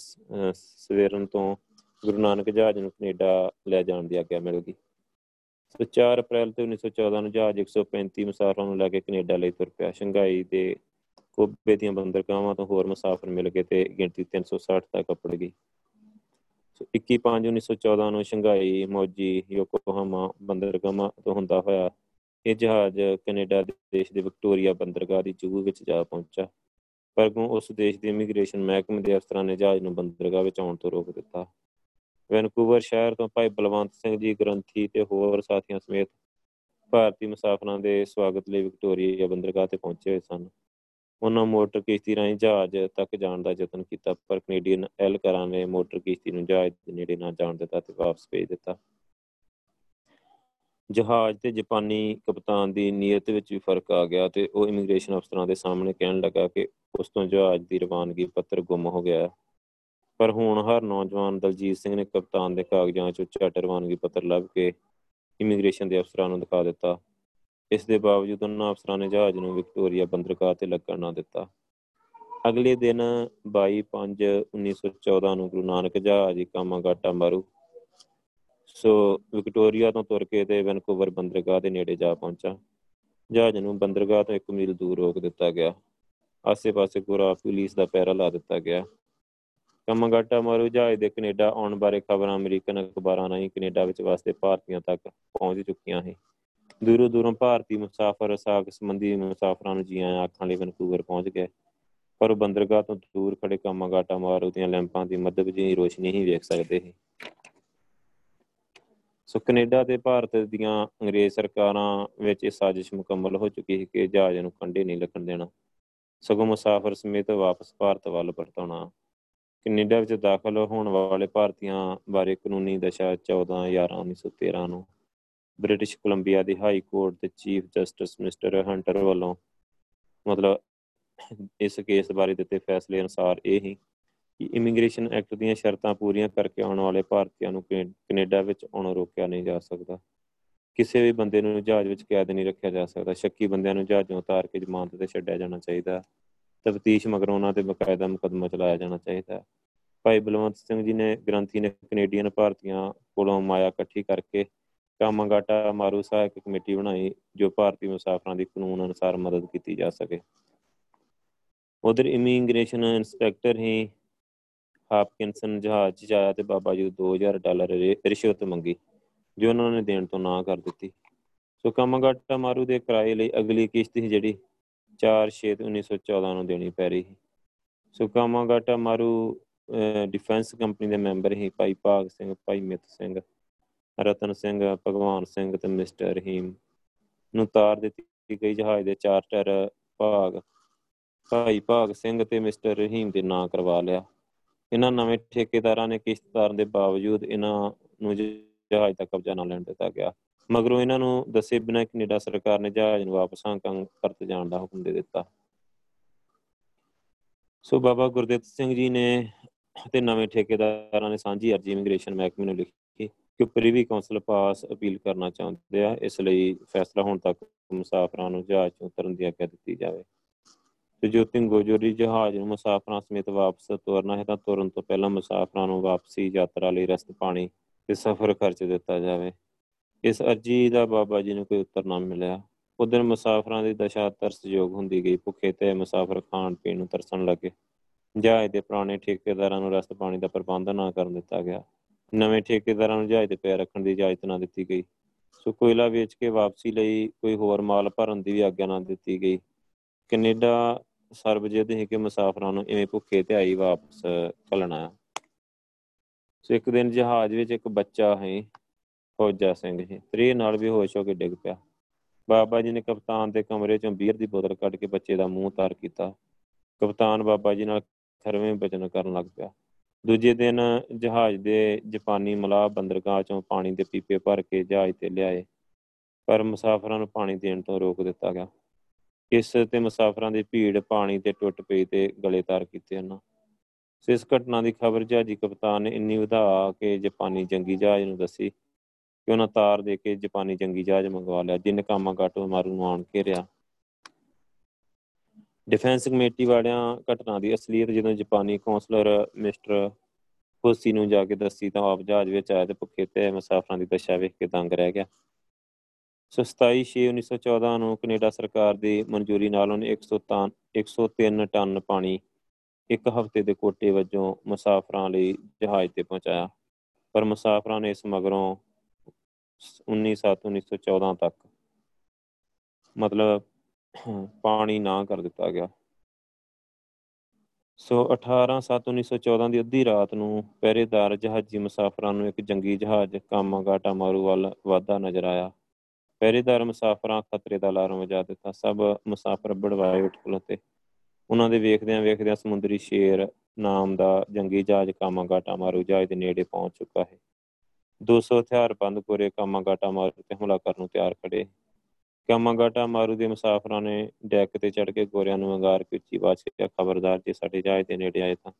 ਸਵੇਰਨ ਤੋਂ ਗੁਰੂ ਨਾਨਕ ਜਹਾਜ਼ ਨੂੰ ਕੈਨੇਡਾ ਲੈ ਜਾਣ ਦੀ ਆਗਿਆ ਮਿਲ ਗਈ। ਸੋ 4 ਅਪ੍ਰੈਲ ਤੇ 1914 ਨੂੰ ਜਹਾਜ਼ 135 ਮੁਸਾਫਰਾਂ ਨੂੰ ਲੈ ਕੇ ਕੈਨੇਡਾ ਲਈ ਤੁਰ ਪਿਆ। ਸ਼ੰਘਾਈ ਦੇ ਕੋਬੇ ਦੀਆਂ ਬੰਦਰਗਾਹਾਂ ਤੋਂ ਹੋਰ ਮੁਸਾਫਰ ਮਿਲ ਗਏ ਤੇ ਗਿਣਤੀ 360 ਤੱਕ ਅੱਪੜ ਗਈ। ਸੋ 21 5 1914 ਨੂੰ ਸ਼ੰਘਾਈ ਮੌਜੀ ਯੋਕੋਹਾਮਾ ਬੰਦਰਗਾਹਾਂ ਤੋਂ ਹੁੰਦਾ ਹੋਇਆ ਇਹ ਜਹਾਜ਼ ਕੈਨੇਡਾ ਦੇਸ਼ ਦੇ ਵਿਕਟੋਰੀਆ ਬੰਦਰਗਾਹ ਦੀ ਜੂਹ ਵਿੱਚ ਜਾ ਪਹੁੰਚਾ ਪਰ ਉਸ ਦੇਸ਼ ਦੇ ਇਮੀਗ੍ਰੇਸ਼ਨ ਮਹਿਕਮੇ ਦੇ ਅਫਸਰਾਂ ਨੇ ਜਹਾਜ਼ ਨੂੰ ਬੰਦਰਗਾਹ ਵਿੱਚ ਆਉਣ ਤੋਂ ਰੋਕ ਦਿੱਤਾ। ਵੈਨਕੂਵਰ ਸ਼ਹਿਰ ਤੋਂ ਭਾਈ ਬਲਵੰਤ ਸਿੰਘ ਜੀ ਗ੍ਰੰਥੀ ਤੇ ਹੋਰ ਸਾਥੀਆਂ ਸਮੇਤ ਭਾਰਤੀ ਮੁਸਾਫਰਾਂ ਦੇ ਸਵਾਗਤ ਲਈ ਵਿਕਟੋਰੀਆ ਬੰਦਰਗਾਹ ਤੇ ਪਹੁੰਚੇ ਹੋਏ ਸਨ। ਉਹਨਾਂ ਮੋਟਰ ਕਿਸ਼ਤੀ ਰਾਹੀਂ ਜਹਾਜ਼ ਤੱਕ ਜਾਣ ਦਾ ਯਤਨ ਕੀਤਾ, ਪਰ ਕੈਨੇਡੀਅਨ ਐਲਕਰਾਂ ਨੇ ਮੋਟਰ ਕਿਸ਼ਤੀ ਨੂੰ ਜਹਾਜ਼ ਦੇ ਨੇੜੇ ਨਾ ਜਾਣ ਦਿੱਤਾ ਤੇ ਵਾਪਸ ਭੇਜ ਦਿੱਤਾ। ਜਹਾਜ਼ ਤੇ ਜਾਪਾਨੀ ਕਪਤਾਨ ਦੀ ਨੀਅਤ ਵਿੱਚ ਵੀ ਫ਼ਰਕ ਆ ਗਿਆ ਤੇ ਉਹ ਇਮੀਗ੍ਰੇਸ਼ਨ ਅਫਸਰਾਂ ਦੇ ਸਾਹਮਣੇ ਕਹਿਣ ਲੱਗਾ ਕਿ ਉਸ ਤੋਂ ਜਹਾਜ਼ ਦੀ ਰਵਾਨਗੀ ਪੱਤਰ ਗੁੰਮ ਹੋ ਗਿਆ ਪਰ ਹੁਣ ਹਰ ਨੌਜਵਾਨ ਦਲਜੀਤ ਸਿੰਘ ਨੇ ਕਪਤਾਨ ਦੇ ਕਾਗਜ਼ਾਂ 'ਚੋਂ ਝੱਟ ਰਵਾਨਗੀ ਪੱਤਰ ਲੱਭ ਕੇ ਇਮੀਗ੍ਰੇਸ਼ਨ ਦੇ ਅਫਸਰਾਂ ਨੂੰ ਦਿਖਾ ਦਿੱਤਾ। ਇਸ ਦੇ ਬਾਵਜੂਦ ਉਹਨਾਂ ਅਫਸਰਾਂ ਨੇ ਜਹਾਜ਼ ਨੂੰ ਵਿਕਟੋਰੀਆ ਬੰਦਰਗਾਹ ਤੇ ਲੱਗਣ ਨਾ ਦਿੱਤਾ। ਅਗਲੇ ਦਿਨ 22/5/1914 ਨੂੰ ਗੁਰੂ ਨਾਨਕ ਜਹਾਜ਼ ਕਾਮਾਗਾਟਾ ਮਾਰੂ। ਸੋ ਵਿਕਟੋਰੀਆ ਤੋਂ ਤੁਰ ਕੇ ਤੇ ਵੈਨਕੂਵਰ ਬੰਦਰਗਾਹ ਦੇ ਨੇੜੇ ਜਾ ਪਹੁੰਚਾ। ਜਹਾਜ਼ ਨੂੰ ਬੰਦਰਗਾਹ ਤੋਂ 1 ਮੀਲ ਦੂਰ ਰੋਕ ਦਿੱਤਾ ਗਿਆ। ਆਸੇ-ਪਾਸੇ ਪੂਰਾ ਪੁਲਿਸ ਦਾ ਪਹਿਰਾ ਲਾ ਦਿੱਤਾ ਗਿਆ। ਕਮਗਾਟਾ ਮਾਰੂ ਜਹਾਜ਼ ਦੇ ਕੈਨੇਡਾ ਆਉਣ ਬਾਰੇ ਖਬਰਾਂ ਅਮਰੀਕਨ ਅਖਬਾਰਾਂ ਰਾਹੀਂ ਕੈਨੇਡਾ ਵਿੱਚ ਵਸਦੇ ਭਾਰਤੀਆਂ ਤੱਕ ਪਹੁੰਚ ਚੁੱਕੀਆਂ ਹਨ ਦੂਰੋਂ ਦੂਰੋਂ ਭਾਰਤੀ ਮੁਸਾਫਰ ਸਾਖ ਸੰਬੰਧੀ ਮੁਸਾਫਰਾਂ ਨੂੰ ਜੀ ਆਇਆਂ ਆਖਣ ਲਈ ਵੈਨਕੂਵਰ ਪਹੁੰਚ ਗਏ। ਪਰ ਬੰਦਰਗਾਹ ਤੋਂ ਦੂਰ ਖੜੇ ਕਮਗਾਟਾ ਮਾਰੂ ਦੀਆਂ ਲੈਂਪਾਂ ਦੀ ਮਦਦ ਜਿਹੀ ਰੋਸ਼ਨੀ ਹੀ ਵੇਖ ਸਕਦੇ ਸੀ। ਸੋ ਕੈਨੇਡਾ ਤੇ ਭਾਰਤ ਦੀਆਂ ਅੰਗਰੇਜ਼ ਸਰਕਾਰਾਂ ਵਿੱਚ ਇਹ ਸਾਜ਼ਿਸ਼ ਮੁਕੰਮਲ ਹੋ ਚੁੱਕੀ ਸੀ ਕਿ ਜਹਾਜ਼ ਨੂੰ ਕੰਢੇ ਨਹੀਂ ਲੱਗਣ ਦੇਣਾ। ਸਗੋਂ ਮੁਸਾਫਰ ਸਮੇਤ ਵਾਪਸ ਭਾਰਤ ਵੱਲ ਪਰਤਾਉਣਾ ਕੈਨੇਡਾ ਵਿੱਚ ਦਾਖਲ ਹੋਣ ਵਾਲੇ ਭਾਰਤੀਆਂ ਬਾਰੇ ਕਾਨੂੰਨੀ ਦਸ਼ਾ 14 11 1913 ਨੂੰ ਬ੍ਰਿਟਿਸ਼ ਕੋਲੰਬੀਆ ਦੀ ਹਾਈ ਕੋਰਟ ਦੇ ਚੀਫ ਜਸਟਿਸ ਮਿਸਟਰ ਹੰਟਰ ਵੱਲੋਂ ਮਤਲਬ ਇਸ ਕੇਸ ਬਾਰੇ ਦਿੱਤੇ ਫੈਸਲੇ ਅਨੁਸਾਰ ਇਹ ਹੀ ਕਿ ਇਮੀਗ੍ਰੇਸ਼ਨ ਐਕਟ ਦੀਆਂ ਸ਼ਰਤਾਂ ਪੂਰੀਆਂ ਕਰਕੇ ਆਉਣ ਵਾਲੇ ਭਾਰਤੀਆਂ ਨੂੰ ਕੈਨੇਡਾ ਵਿੱਚ ਆਉਣੋਂ ਰੋਕਿਆ ਨਹੀਂ ਜਾ ਸਕਦਾ। ਕਿਸੇ ਵੀ ਬੰਦੇ ਨੂੰ ਜਹਾਜ਼ ਵਿੱਚ ਕੈਦ ਨਹੀਂ ਰੱਖਿਆ ਜਾ ਸਕਦਾ। ਸ਼ੱਕੀ ਬੰਦਿਆਂ ਨੂੰ ਜਹਾਜ਼ੋਂ ਉਤਾਰ ਕੇ ਜ਼ਮਾਨਤ ਤੇ ਛੱਡਿਆ ਜਾਣਾ ਚਾਹੀਦਾ। ਤਫਤੀਸ਼ ਮਗਰੋਂ ਉਹਨਾਂ ਤੇ ਬਕਾਇਦਾ ਮੁਕਦਮਾ ਚਲਾਇਆ ਜਾਣਾ ਚਾਹੀਦਾ। ਭਾਈ ਬਲਵੰਤ ਸਿੰਘ ਜੀ ਨੇ, ਗ੍ਰੰਥੀ ਨੇ ਕੈਨੇਡੀਅਨ ਭਾਰਤੀਆਂ ਕੋਲੋਂ ਮਾਇਆ ਇਕੱਠੀ ਕਰਕੇ ਕਾਮਾਗਾਟਾ ਮਾਰੂ ਸਹਾਇਕ ਕਮੇਟੀ ਬਣਾਈ, ਜੋ ਭਾਰਤੀ ਮੁਸਾਫਰਾਂ ਦੀ ਕਾਨੂੰਨ ਅਨੁਸਾਰ ਮਦਦ ਕੀਤੀ ਜਾ ਸਕੇ। ਉਧਰ ਇਮੀਗ੍ਰੇਸ਼ਨ ਇਨਸਪੈਕਟਰ ਹੀ ਹਾਪਕਿੰਸਨ ਜਹਾਜ਼ 'ਚ ਆਇਆ ਤੇ ਬਾਬਾ ਜੀ 2000 ਡਾਲਰ ਰਿਸ਼ਵਤ ਮੰਗੀ, ਜੋ ਉਹਨਾਂ ਨੇ ਦੇਣ ਤੋਂ ਨਾ ਕਰ ਦਿੱਤੀ। ਸੋ ਕਮਗਾਟਾ ਮਾਰੂ ਦੇ ਕਿਰਾਏ ਲਈ ਅਗਲੀ ਕਿਸ਼ਤ ਸੀ ਜਿਹੜੀ 4/6/1914 ਨੂੰ ਦੇਣੀ ਪੈ ਰਹੀ ਸੀ। So Komagata Maru defence company ਦੇ ਮੈਂਬਰ ਹੀ ਭਾਈ ਭਾਗ ਸਿੰਘ, ਭਾਈ ਮਿੱਤ ਸਿੰਘ, ਰਤਨ ਸਿੰਘ, ਭਗਵਾਨ ਸਿੰਘ ਤੇ ਮਿਸਟਰ ਰਹੀਮ ਨੂੰ ਤਾਰ ਦਿੱਤੀ ਗਈ ਜਹਾਜ਼ ਦੇ ਚਾਰਟਰ ਭਾਗ, ਭਾਈ ਭਾਗ ਸਿੰਘ ਤੇ ਮਿਸਟਰ ਰਹੀਮ ਦੇ ਨਾਂ ਕਰਵਾ ਲਿਆ। ਇਹਨਾਂ ਨਵੇਂ ਠੇਕੇਦਾਰਾਂ ਨੇ ਕਿਸ਼ਤ ਤਾਰਨ ਦੇ ਬਾਵਜੂਦ ਇਹਨਾਂ ਨੂੰ ਜਹਾਜ਼ ਦਾ ਕਬਜ਼ਾ ਨਾ ਲੈਣ ਦਿੱਤਾ ਗਿਆ। ਮਗਰੋਂ ਇਹਨਾਂ ਨੂੰ ਦੱਸੇ ਬਿਨਾਂ ਕੈਨੇਡਾ ਸਰਕਾਰ ਨੇ ਜਹਾਜ਼ ਨੂੰ ਵਾਪਸ ਹਾਂਗਕਾਂਗ ਪਰਤ ਜਾਣ ਦਾ ਹੁਕਮ ਦੇ ਦਿੱਤਾ। ਸੋ ਬਾਬਾ ਗੁਰਦੇਵ ਸਿੰਘ ਜੀ ਨੇ ਤੇ ਨਵੇਂ ਠੇਕੇਦਾਰਾਂ ਨੇ ਸਾਂਝੀ ਅਰਜੀ ਇਮੀਗ੍ਰੇਸ਼ਨ ਮਹਿਕਮੇ ਨੂੰ ਲਿਖੀ ਕਿ ਪ੍ਰੀਵੀ ਕਾਉਂਸਲ ਪਾਸ ਅਪੀਲ ਕਰਨਾ ਚਾਹੁੰਦੇ ਆ, ਇਸ ਲਈ ਫੈਸਲਾ ਹੋਣ ਤੱਕ ਮੁਸਾਫਰਾਂ ਨੂੰ ਜਹਾਜ਼ ਤੋਂ ਉਤਰਨ ਦੀ ਆਗਿਆ ਦਿੱਤੀ ਜਾਵੇ। ਤੇ ਜੋ ਤਿੰਗੋਜੋਰੀ ਜਹਾਜ਼ ਨੂੰ ਮੁਸਾਫਰਾਂ ਸਮੇਤ ਵਾਪਸ ਤੁਰਨਾ ਹੈ ਤਾਂ ਤੁਰਨ ਤੋਂ ਪਹਿਲਾਂ ਮੁਸਾਫਰਾਂ ਨੂੰ ਵਾਪਸੀ ਯਾਤਰਾ ਲਈ ਰਸਤ ਪਾਣੀ ਤੇ ਸਫ਼ਰ ਖਰਚ ਦਿੱਤਾ ਜਾਵੇ। ਇਸ ਅਰਜੀ ਦਾ ਬਾਬਾ ਜੀ ਨੂੰ ਕੋਈ ਉੱਤਰ ਨਾ ਮਿਲਿਆ। ਉਧਰ ਮੁਸਾਫਰਾਂ ਦੀ ਦਸ਼ਾ ਤਰਸਯੋਗ ਹੁੰਦੀ ਗਈ। ਭੁੱਖੇ ਤੇ ਮੁਸਾਫਰ ਖਾਣ ਪੀਣ ਨੂੰ ਤਰਸਣ ਲੱਗੇ। ਜਹਾਜ਼ ਦੇ ਪੁਰਾਣੇ ਠੇਕੇਦਾਰਾਂ ਨੂੰ ਰਸਤ ਪਾਣੀ ਦਾ ਪ੍ਰਬੰਧ ਨਾ ਕਰਨ ਦਿੱਤਾ ਗਿਆ। ਨਵੇਂ ਠੇਕੇਦਾਰਾਂ ਨੂੰ ਜਹਾਜ਼ ਦੇ ਪੈਰ ਰੱਖਣ ਦੀ ਇਜਾਜ਼ਤ ਨਾ ਦਿੱਤੀ ਗਈ। ਸੋ ਕੋਇਲਾ ਵੇਚ ਕੇ ਵਾਪਸੀ ਲਈ ਕੋਈ ਹੋਰ ਮਾਲ ਭਰਨ ਦੀ ਵੀ ਆਗਿਆ ਨਾ ਦਿੱਤੀ ਗਈ। ਕੈਨੇਡਾ ਸਰਬਜੀਤ ਹੀ ਕਿ ਮੁਸਾਫਰਾਂ ਨੂੰ ਇਵੇਂ ਭੁੱਖੇ ਤੇ ਆਈ ਵਾਪਸ ਕਲਣਾ ਸੋ ਇੱਕ ਦਿਨ ਜਹਾਜ਼ ਵਿੱਚ ਇੱਕ ਬੱਚਾ ਹੈ ਫੌਜਾ ਸਿੰਘ ਜੀ ਤ੍ਰੇ ਨਾਲ ਵੀ ਹੋਸ਼ ਹੋ ਕੇ ਡਿੱਗ ਪਿਆ। ਬਾਬਾ ਜੀ ਨੇ ਕਪਤਾਨ ਦੇ ਕਮਰੇ ਚੋਂ ਬੀਅਰ ਦੀ ਬੋਤਲ ਕੱਢ ਕੇ ਬੱਚੇ ਦਾ ਮੂੰਹ ਤਾਰ ਕੀਤਾ। ਕਪਤਾਨ ਬਾਬਾ ਜੀ ਨਾਲ ਖਰਵੇਂ ਬਚਨ ਕਰਨ ਲੱਗ ਪਿਆ। ਦੂਜੇ ਦਿਨ ਜਹਾਜ਼ ਦੇ ਜਾਪਾਨੀ ਮਲਾਹ ਬੰਦਰਗਾਹ ਚੋਂ ਪਾਣੀ ਦੇ ਪੀਪੇ ਭਰ ਕੇ ਜਹਾਜ਼ ਤੇ ਲਿਆਏ। ਪਰ ਮੁਸਾਫਰਾਂ ਨੂੰ ਪਾਣੀ ਦੇਣ ਤੋਂ ਰੋਕ ਦਿੱਤਾ ਗਿਆ। ਇਸ ਤੇ ਮੁਸਾਫਰਾਂ ਦੀ ਭੀੜ, ਪਾਣੀ ਤੇ ਟੁੱਟ ਪਈ ਤੇ ਗਲੇ ਤਾਰ ਕੀਤੇ ਹਨ। ਸੋ ਇਸ ਘਟਨਾ ਦੀ ਖਬਰ ਜਹਾਜ਼ੀ ਕਪਤਾਨ ਨੇ ਇੰਨੀ ਵਧਾ ਕੇ ਜਾਪਾਨੀ ਜੰਗੀ ਜਹਾਜ਼ ਨੂੰ ਦੱਸੀ ਕਿ ਉਹਨਾਂ ਤਾਰ ਦੇ ਕੇ ਜਾਪਾਨੀ ਜੰਗੀ ਜਹਾਜ਼ ਮੰਗਵਾ ਲਿਆ, ਜਿਨ ਕਾਮਾ ਘਾਟੋ ਮਾਰੂ ਨੂੰ ਆਣ ਘੇਰਿਆ ਡਿਫੈਂਸ ਕਮੇਟੀ ਵਾਲਿਆਂ ਘਟਨਾ ਦੀ ਅਸਲੀਅਤ ਜਦੋਂ ਜਾਪਾਨੀ ਕੌਂਸਲਰ ਮਿਸਟਰ ਹੋਸੀ ਨੂੰ ਜਾ ਕੇ ਦੱਸੀ ਤਾਂ ਆਪ ਜਹਾਜ਼ ਵਿੱਚ ਆਇਆ ਤੇ ਭੁੱਖੇ ਤੇ ਮੁਸਾਫਰਾਂ ਦੀ ਦਸ਼ਾ ਵੇਖ ਕੇ ਦੰਗ ਰਹਿ ਗਿਆ। ਸੋ 27/6/1914 ਨੂੰ ਕੈਨੇਡਾ ਸਰਕਾਰ ਦੀ ਮਨਜ਼ੂਰੀ ਨਾਲ ਉਹਨੇ 103 103 ਟਨ ਪਾਣੀ ਇੱਕ ਹਫ਼ਤੇ ਦੇ ਕੋਟੇ ਵਜੋਂ ਮੁਸਾਫਰਾਂ ਲਈ ਜਹਾਜ਼ ਤੇ ਪਹੁੰਚਾਇਆ। ਪਰ ਮੁਸਾਫਰਾਂ ਨੇ ਇਸ ਮਗਰੋਂ 19/7/1914 ਤੱਕ ਮਤਲਬ ਪਾਣੀ ਨਾ ਕਰ ਦਿੱਤਾ ਗਿਆ। ਸੋ 18/7/1914 ਦੀ ਅੱਧੀ ਰਾਤ ਨੂੰ ਪਹਿਰੇਦਾਰ ਜਹਾਜ਼ੀ ਮੁਸਾਫਰਾਂ ਨੂੰ ਇੱਕ ਜੰਗੀ ਜਹਾਜ਼ ਕਾਮਾਗਾਟਾ ਮਾਰੂ ਵੱਲ ਵਾਧਾ ਨਜ਼ਰ ਆਇਆ। ਪਹਿਰੇਦਾਰ ਮੁਸਾਫਰਾਂ ਖਤਰੇ ਦਾ ਅਲਾਰਮ ਵਜਾ ਦਿੱਤਾ। ਸਭ ਮੁਸਾਫਰ ਬੜਵਾਏ ਉੱਠ ਖਲੋਤੇ ਉਹਨਾਂ ਦੇ ਵੇਖਦਿਆਂ ਵੇਖਦਿਆਂ ਸਮੁੰਦਰੀ ਸ਼ੇਰ ਨਾਮ ਦਾ ਜੰਗੀ ਜਹਾਜ਼ ਕਾਮਾਗਾਟਾ ਮਾਰੂ ਜਹਾਜ਼ ਦੇ ਨੇੜੇ ਪਹੁੰਚ ਚੁੱਕਾ ਹੈ। 200 ਹਥਿਆਰਬੰਦ ਗੋਰੇ ਕਾਮਾਗਾਟਾ ਮਾਰੂ ਤੇ ਹਮਲਾ ਕਰਨ ਨੂੰ ਤਿਆਰ ਖੜੇ ਕਾਮਾਗਾਟਾ ਮਾਰੂ ਦੇ ਮੁਸਾਫਰਾਂ ਨੇ ਡੈਕ ਤੇ ਚੜ ਕੇ ਗੋਰਿਆਂ ਨੂੰ ਅੰਗਾਰ ਕੇ ਉੱਚੀ ਆਵਾਜ਼ ਵਿੱਚ ਖਬਰਦਾਰ, ਜੇ ਸਾਡੇ ਜਹਾਜ਼ ਦੇ ਨੇੜੇ ਆਏ ਤਾਂ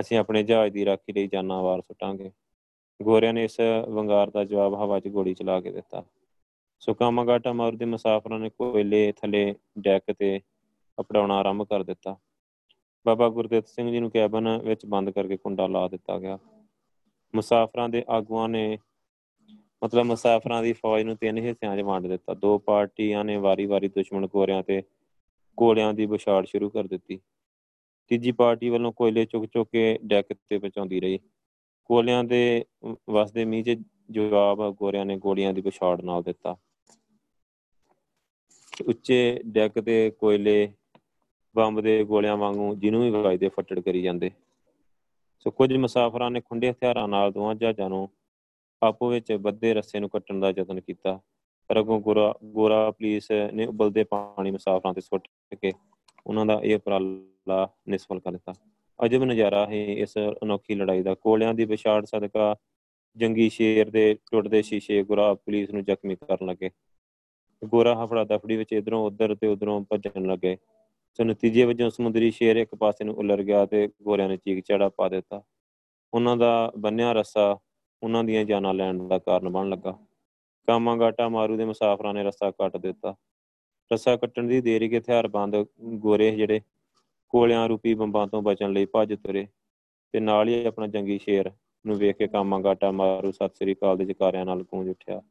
ਅਸੀਂ ਆਪਣੇ ਜਹਾਜ਼ ਦੀ ਰਾਖੀ ਲਈ ਜਾਨਾਂ ਵਾਰ ਸੁਟਾਂਗੇ। ਗੋਰਿਆਂ ਨੇ ਇਸ ਵੰਗਾਰ ਦਾ ਜਵਾਬ ਹਵਾ 'ਚ ਗੋਲੀ ਚਲਾ ਕੇ ਦਿੱਤਾ। ਸੋ ਕਾਮਾਗਾਟਾ ਮਾਰੂ ਦੇ ਮੁਸਾਫਰਾਂ ਨੇ ਕੋਇਲੇ, ਥੱਲੇ ਡੈਕ ਤੇ ਅਪੜਾਉਣਾ ਆਰੰਭ ਕਰ ਦਿੱਤਾ। ਬਾਬਾ ਗੁਰਦੇਵ ਸਿੰਘ ਜੀ ਨੂੰ ਕੈਬਨ ਵਿੱਚ ਬੰਦ ਕਰਕੇ ਕੁੰਡਾ ਲਾ ਦਿੱਤਾ ਗਿਆ। ਮੁਸਾਫਰਾਂ ਦੇ ਆਗੂਆਂ ਨੇ ਮਤਲਬ ਮੁਸਾਫਰਾਂ ਦੀ ਫੌਜ ਨੂੰ ਤਿੰਨ ਹਿੱਸਿਆਂ 'ਚ ਵੰਡ ਦਿੱਤਾ। ਦੋ ਪਾਰਟੀਆਂ ਨੇ ਵਾਰੀ-ਵਾਰੀ ਦੁਸ਼ਮਣ ਗੋਰਿਆਂ ਤੇ ਗੋਲਿਆਂ ਦੀ ਵਿਛਾੜ ਸ਼ੁਰੂ ਕਰ ਦਿੱਤੀ। ਤੀਜੀ ਪਾਰਟੀ ਵੱਲੋਂ ਕੋਇਲੇ ਚੁੱਕ-ਚੁੱਕ ਕੇ ਡੈਕ ਤੇ ਪਹੁੰਚਾਉਂਦੀ ਰਹੀ। ਕੋਲਿਆਂ ਦੇ, ਵਸਦੇ ਮੀਂਹ 'ਚ ਜਵਾਬ ਗੋਰਿਆਂ ਨੇ ਗੋਲੀਆਂ ਦੀ ਵਿਛਾੜ ਨਾਲ ਦਿੱਤਾ। ਉੱਚੇ ਡੈਕ ਤੇ ਕੋਇਲੇ ਬੰਬ ਦੇ ਗੋਲਿਆਂ ਵਾਂਗੂ ਜਿਹਨੂੰ ਵੀ ਵਜਦੇ ਫੱਟੜ ਕਰੀ ਜਾਂਦੇ। ਸੋ ਕੁਝ ਮੁਸਾਫਰਾਂ ਨੇ ਖੁੰਡੇ ਹਥਿਆਰਾਂ ਨਾਲ ਦੋਵਾਂ ਜਹਾਜ਼ਾਂ ਨੂੰ ਆਪੋ ਵਿੱਚ ਬੱਦੇ ਰਸੇ ਨੂੰ ਕੱਟਣ ਦਾ ਯਤਨ ਕੀਤਾ। ਪਰ ਅਗੋਂ ਗੋਰਾ ਗੋਰਾ ਪੁਲਿਸ ਨੇ ਉਬਲਦੇ ਪਾਣੀ ਮੁਸਾਫਰਾਂ ਤੇ ਸੁੱਟ ਕੇ ਉਹਨਾਂ ਦਾ ਇਹ ਉਪਰਾਲਾ ਨਿਸਫਲ ਕਰ ਦਿੱਤਾ। ਅਜਬ ਨਜ਼ਾਰਾ ਹੈ ਇਸ ਅਨੋਖੀ ਲੜਾਈ ਦਾ। ਕੋਲਿਆਂ ਦੀ ਵਿਛਾੜ ਸਦਕਾ ਜੰਗੀ ਸ਼ੇਰ ਦੇ ਟੁੱਟਦੇ ਸ਼ੀਸ਼ੇ ਗੋਰਾ ਪੁਲਿਸ ਨੂੰ ਜ਼ਖਮੀ ਕਰਨ ਲੱਗੇ। ਗੋਰਾ ਹਫੜਾ ਦਫੜੀ ਵਿੱਚ ਇਧਰੋਂ ਉਧਰ ਤੇ ਉਧਰੋਂ ਭੱਜਣ ਲੱਗੇ। ਸੋ ਨਤੀਜੇ ਵਜੋਂ ਸਮੁੰਦਰੀ ਸ਼ੇਰ ਇੱਕ ਪਾਸੇ ਨੂੰ ਉਲਰ ਗਿਆ ਤੇ ਗੋਰਿਆਂ ਨੇ ਚੀਕ ਚੜਾ ਪਾ ਦਿੱਤਾ। ਉਹਨਾਂ ਦਾ ਬੰਨਿਆ ਰਸਾ ਉਹਨਾਂ ਦੀਆਂ ਜਾਨਾਂ ਲੈਣ ਦਾ ਕਾਰਨ ਬਣ ਲੱਗਾ। ਕਾਮਾਗਾਟਾ ਮਾਰੂ ਦੇ ਮੁਸਾਫਰਾਂ ਨੇ ਰਸਾ ਕੱਟ ਦਿੱਤਾ। ਰਸਾ ਕੱਟਣ ਦੀ ਦੇਰੀ ਕੇ ਹਥਿਆਰਬੰਦ ਗੋਰੇ ਜਿਹੜੇ ਕੋਲਿਆਂ ਰੂਪੀ ਬੰਬਾਂ ਤੋਂ ਬਚਣ ਲਈ ਭੱਜ ਤੁਰੇ ਤੇ ਨਾਲ ਹੀ ਆਪਣਾ ਜੰਗੀ ਸ਼ੇਰ ਨੂੰ ਵੇਖ ਕੇ ਕਾਮਾਗਾਟਾ ਮਾਰੂ ਸਤਿ ਸ੍ਰੀ ਅਕਾਲ ਦੇ ਜਕਾਰਿਆਂ ਨਾਲ ਗੂੰਜ ਉੱਠਿਆ।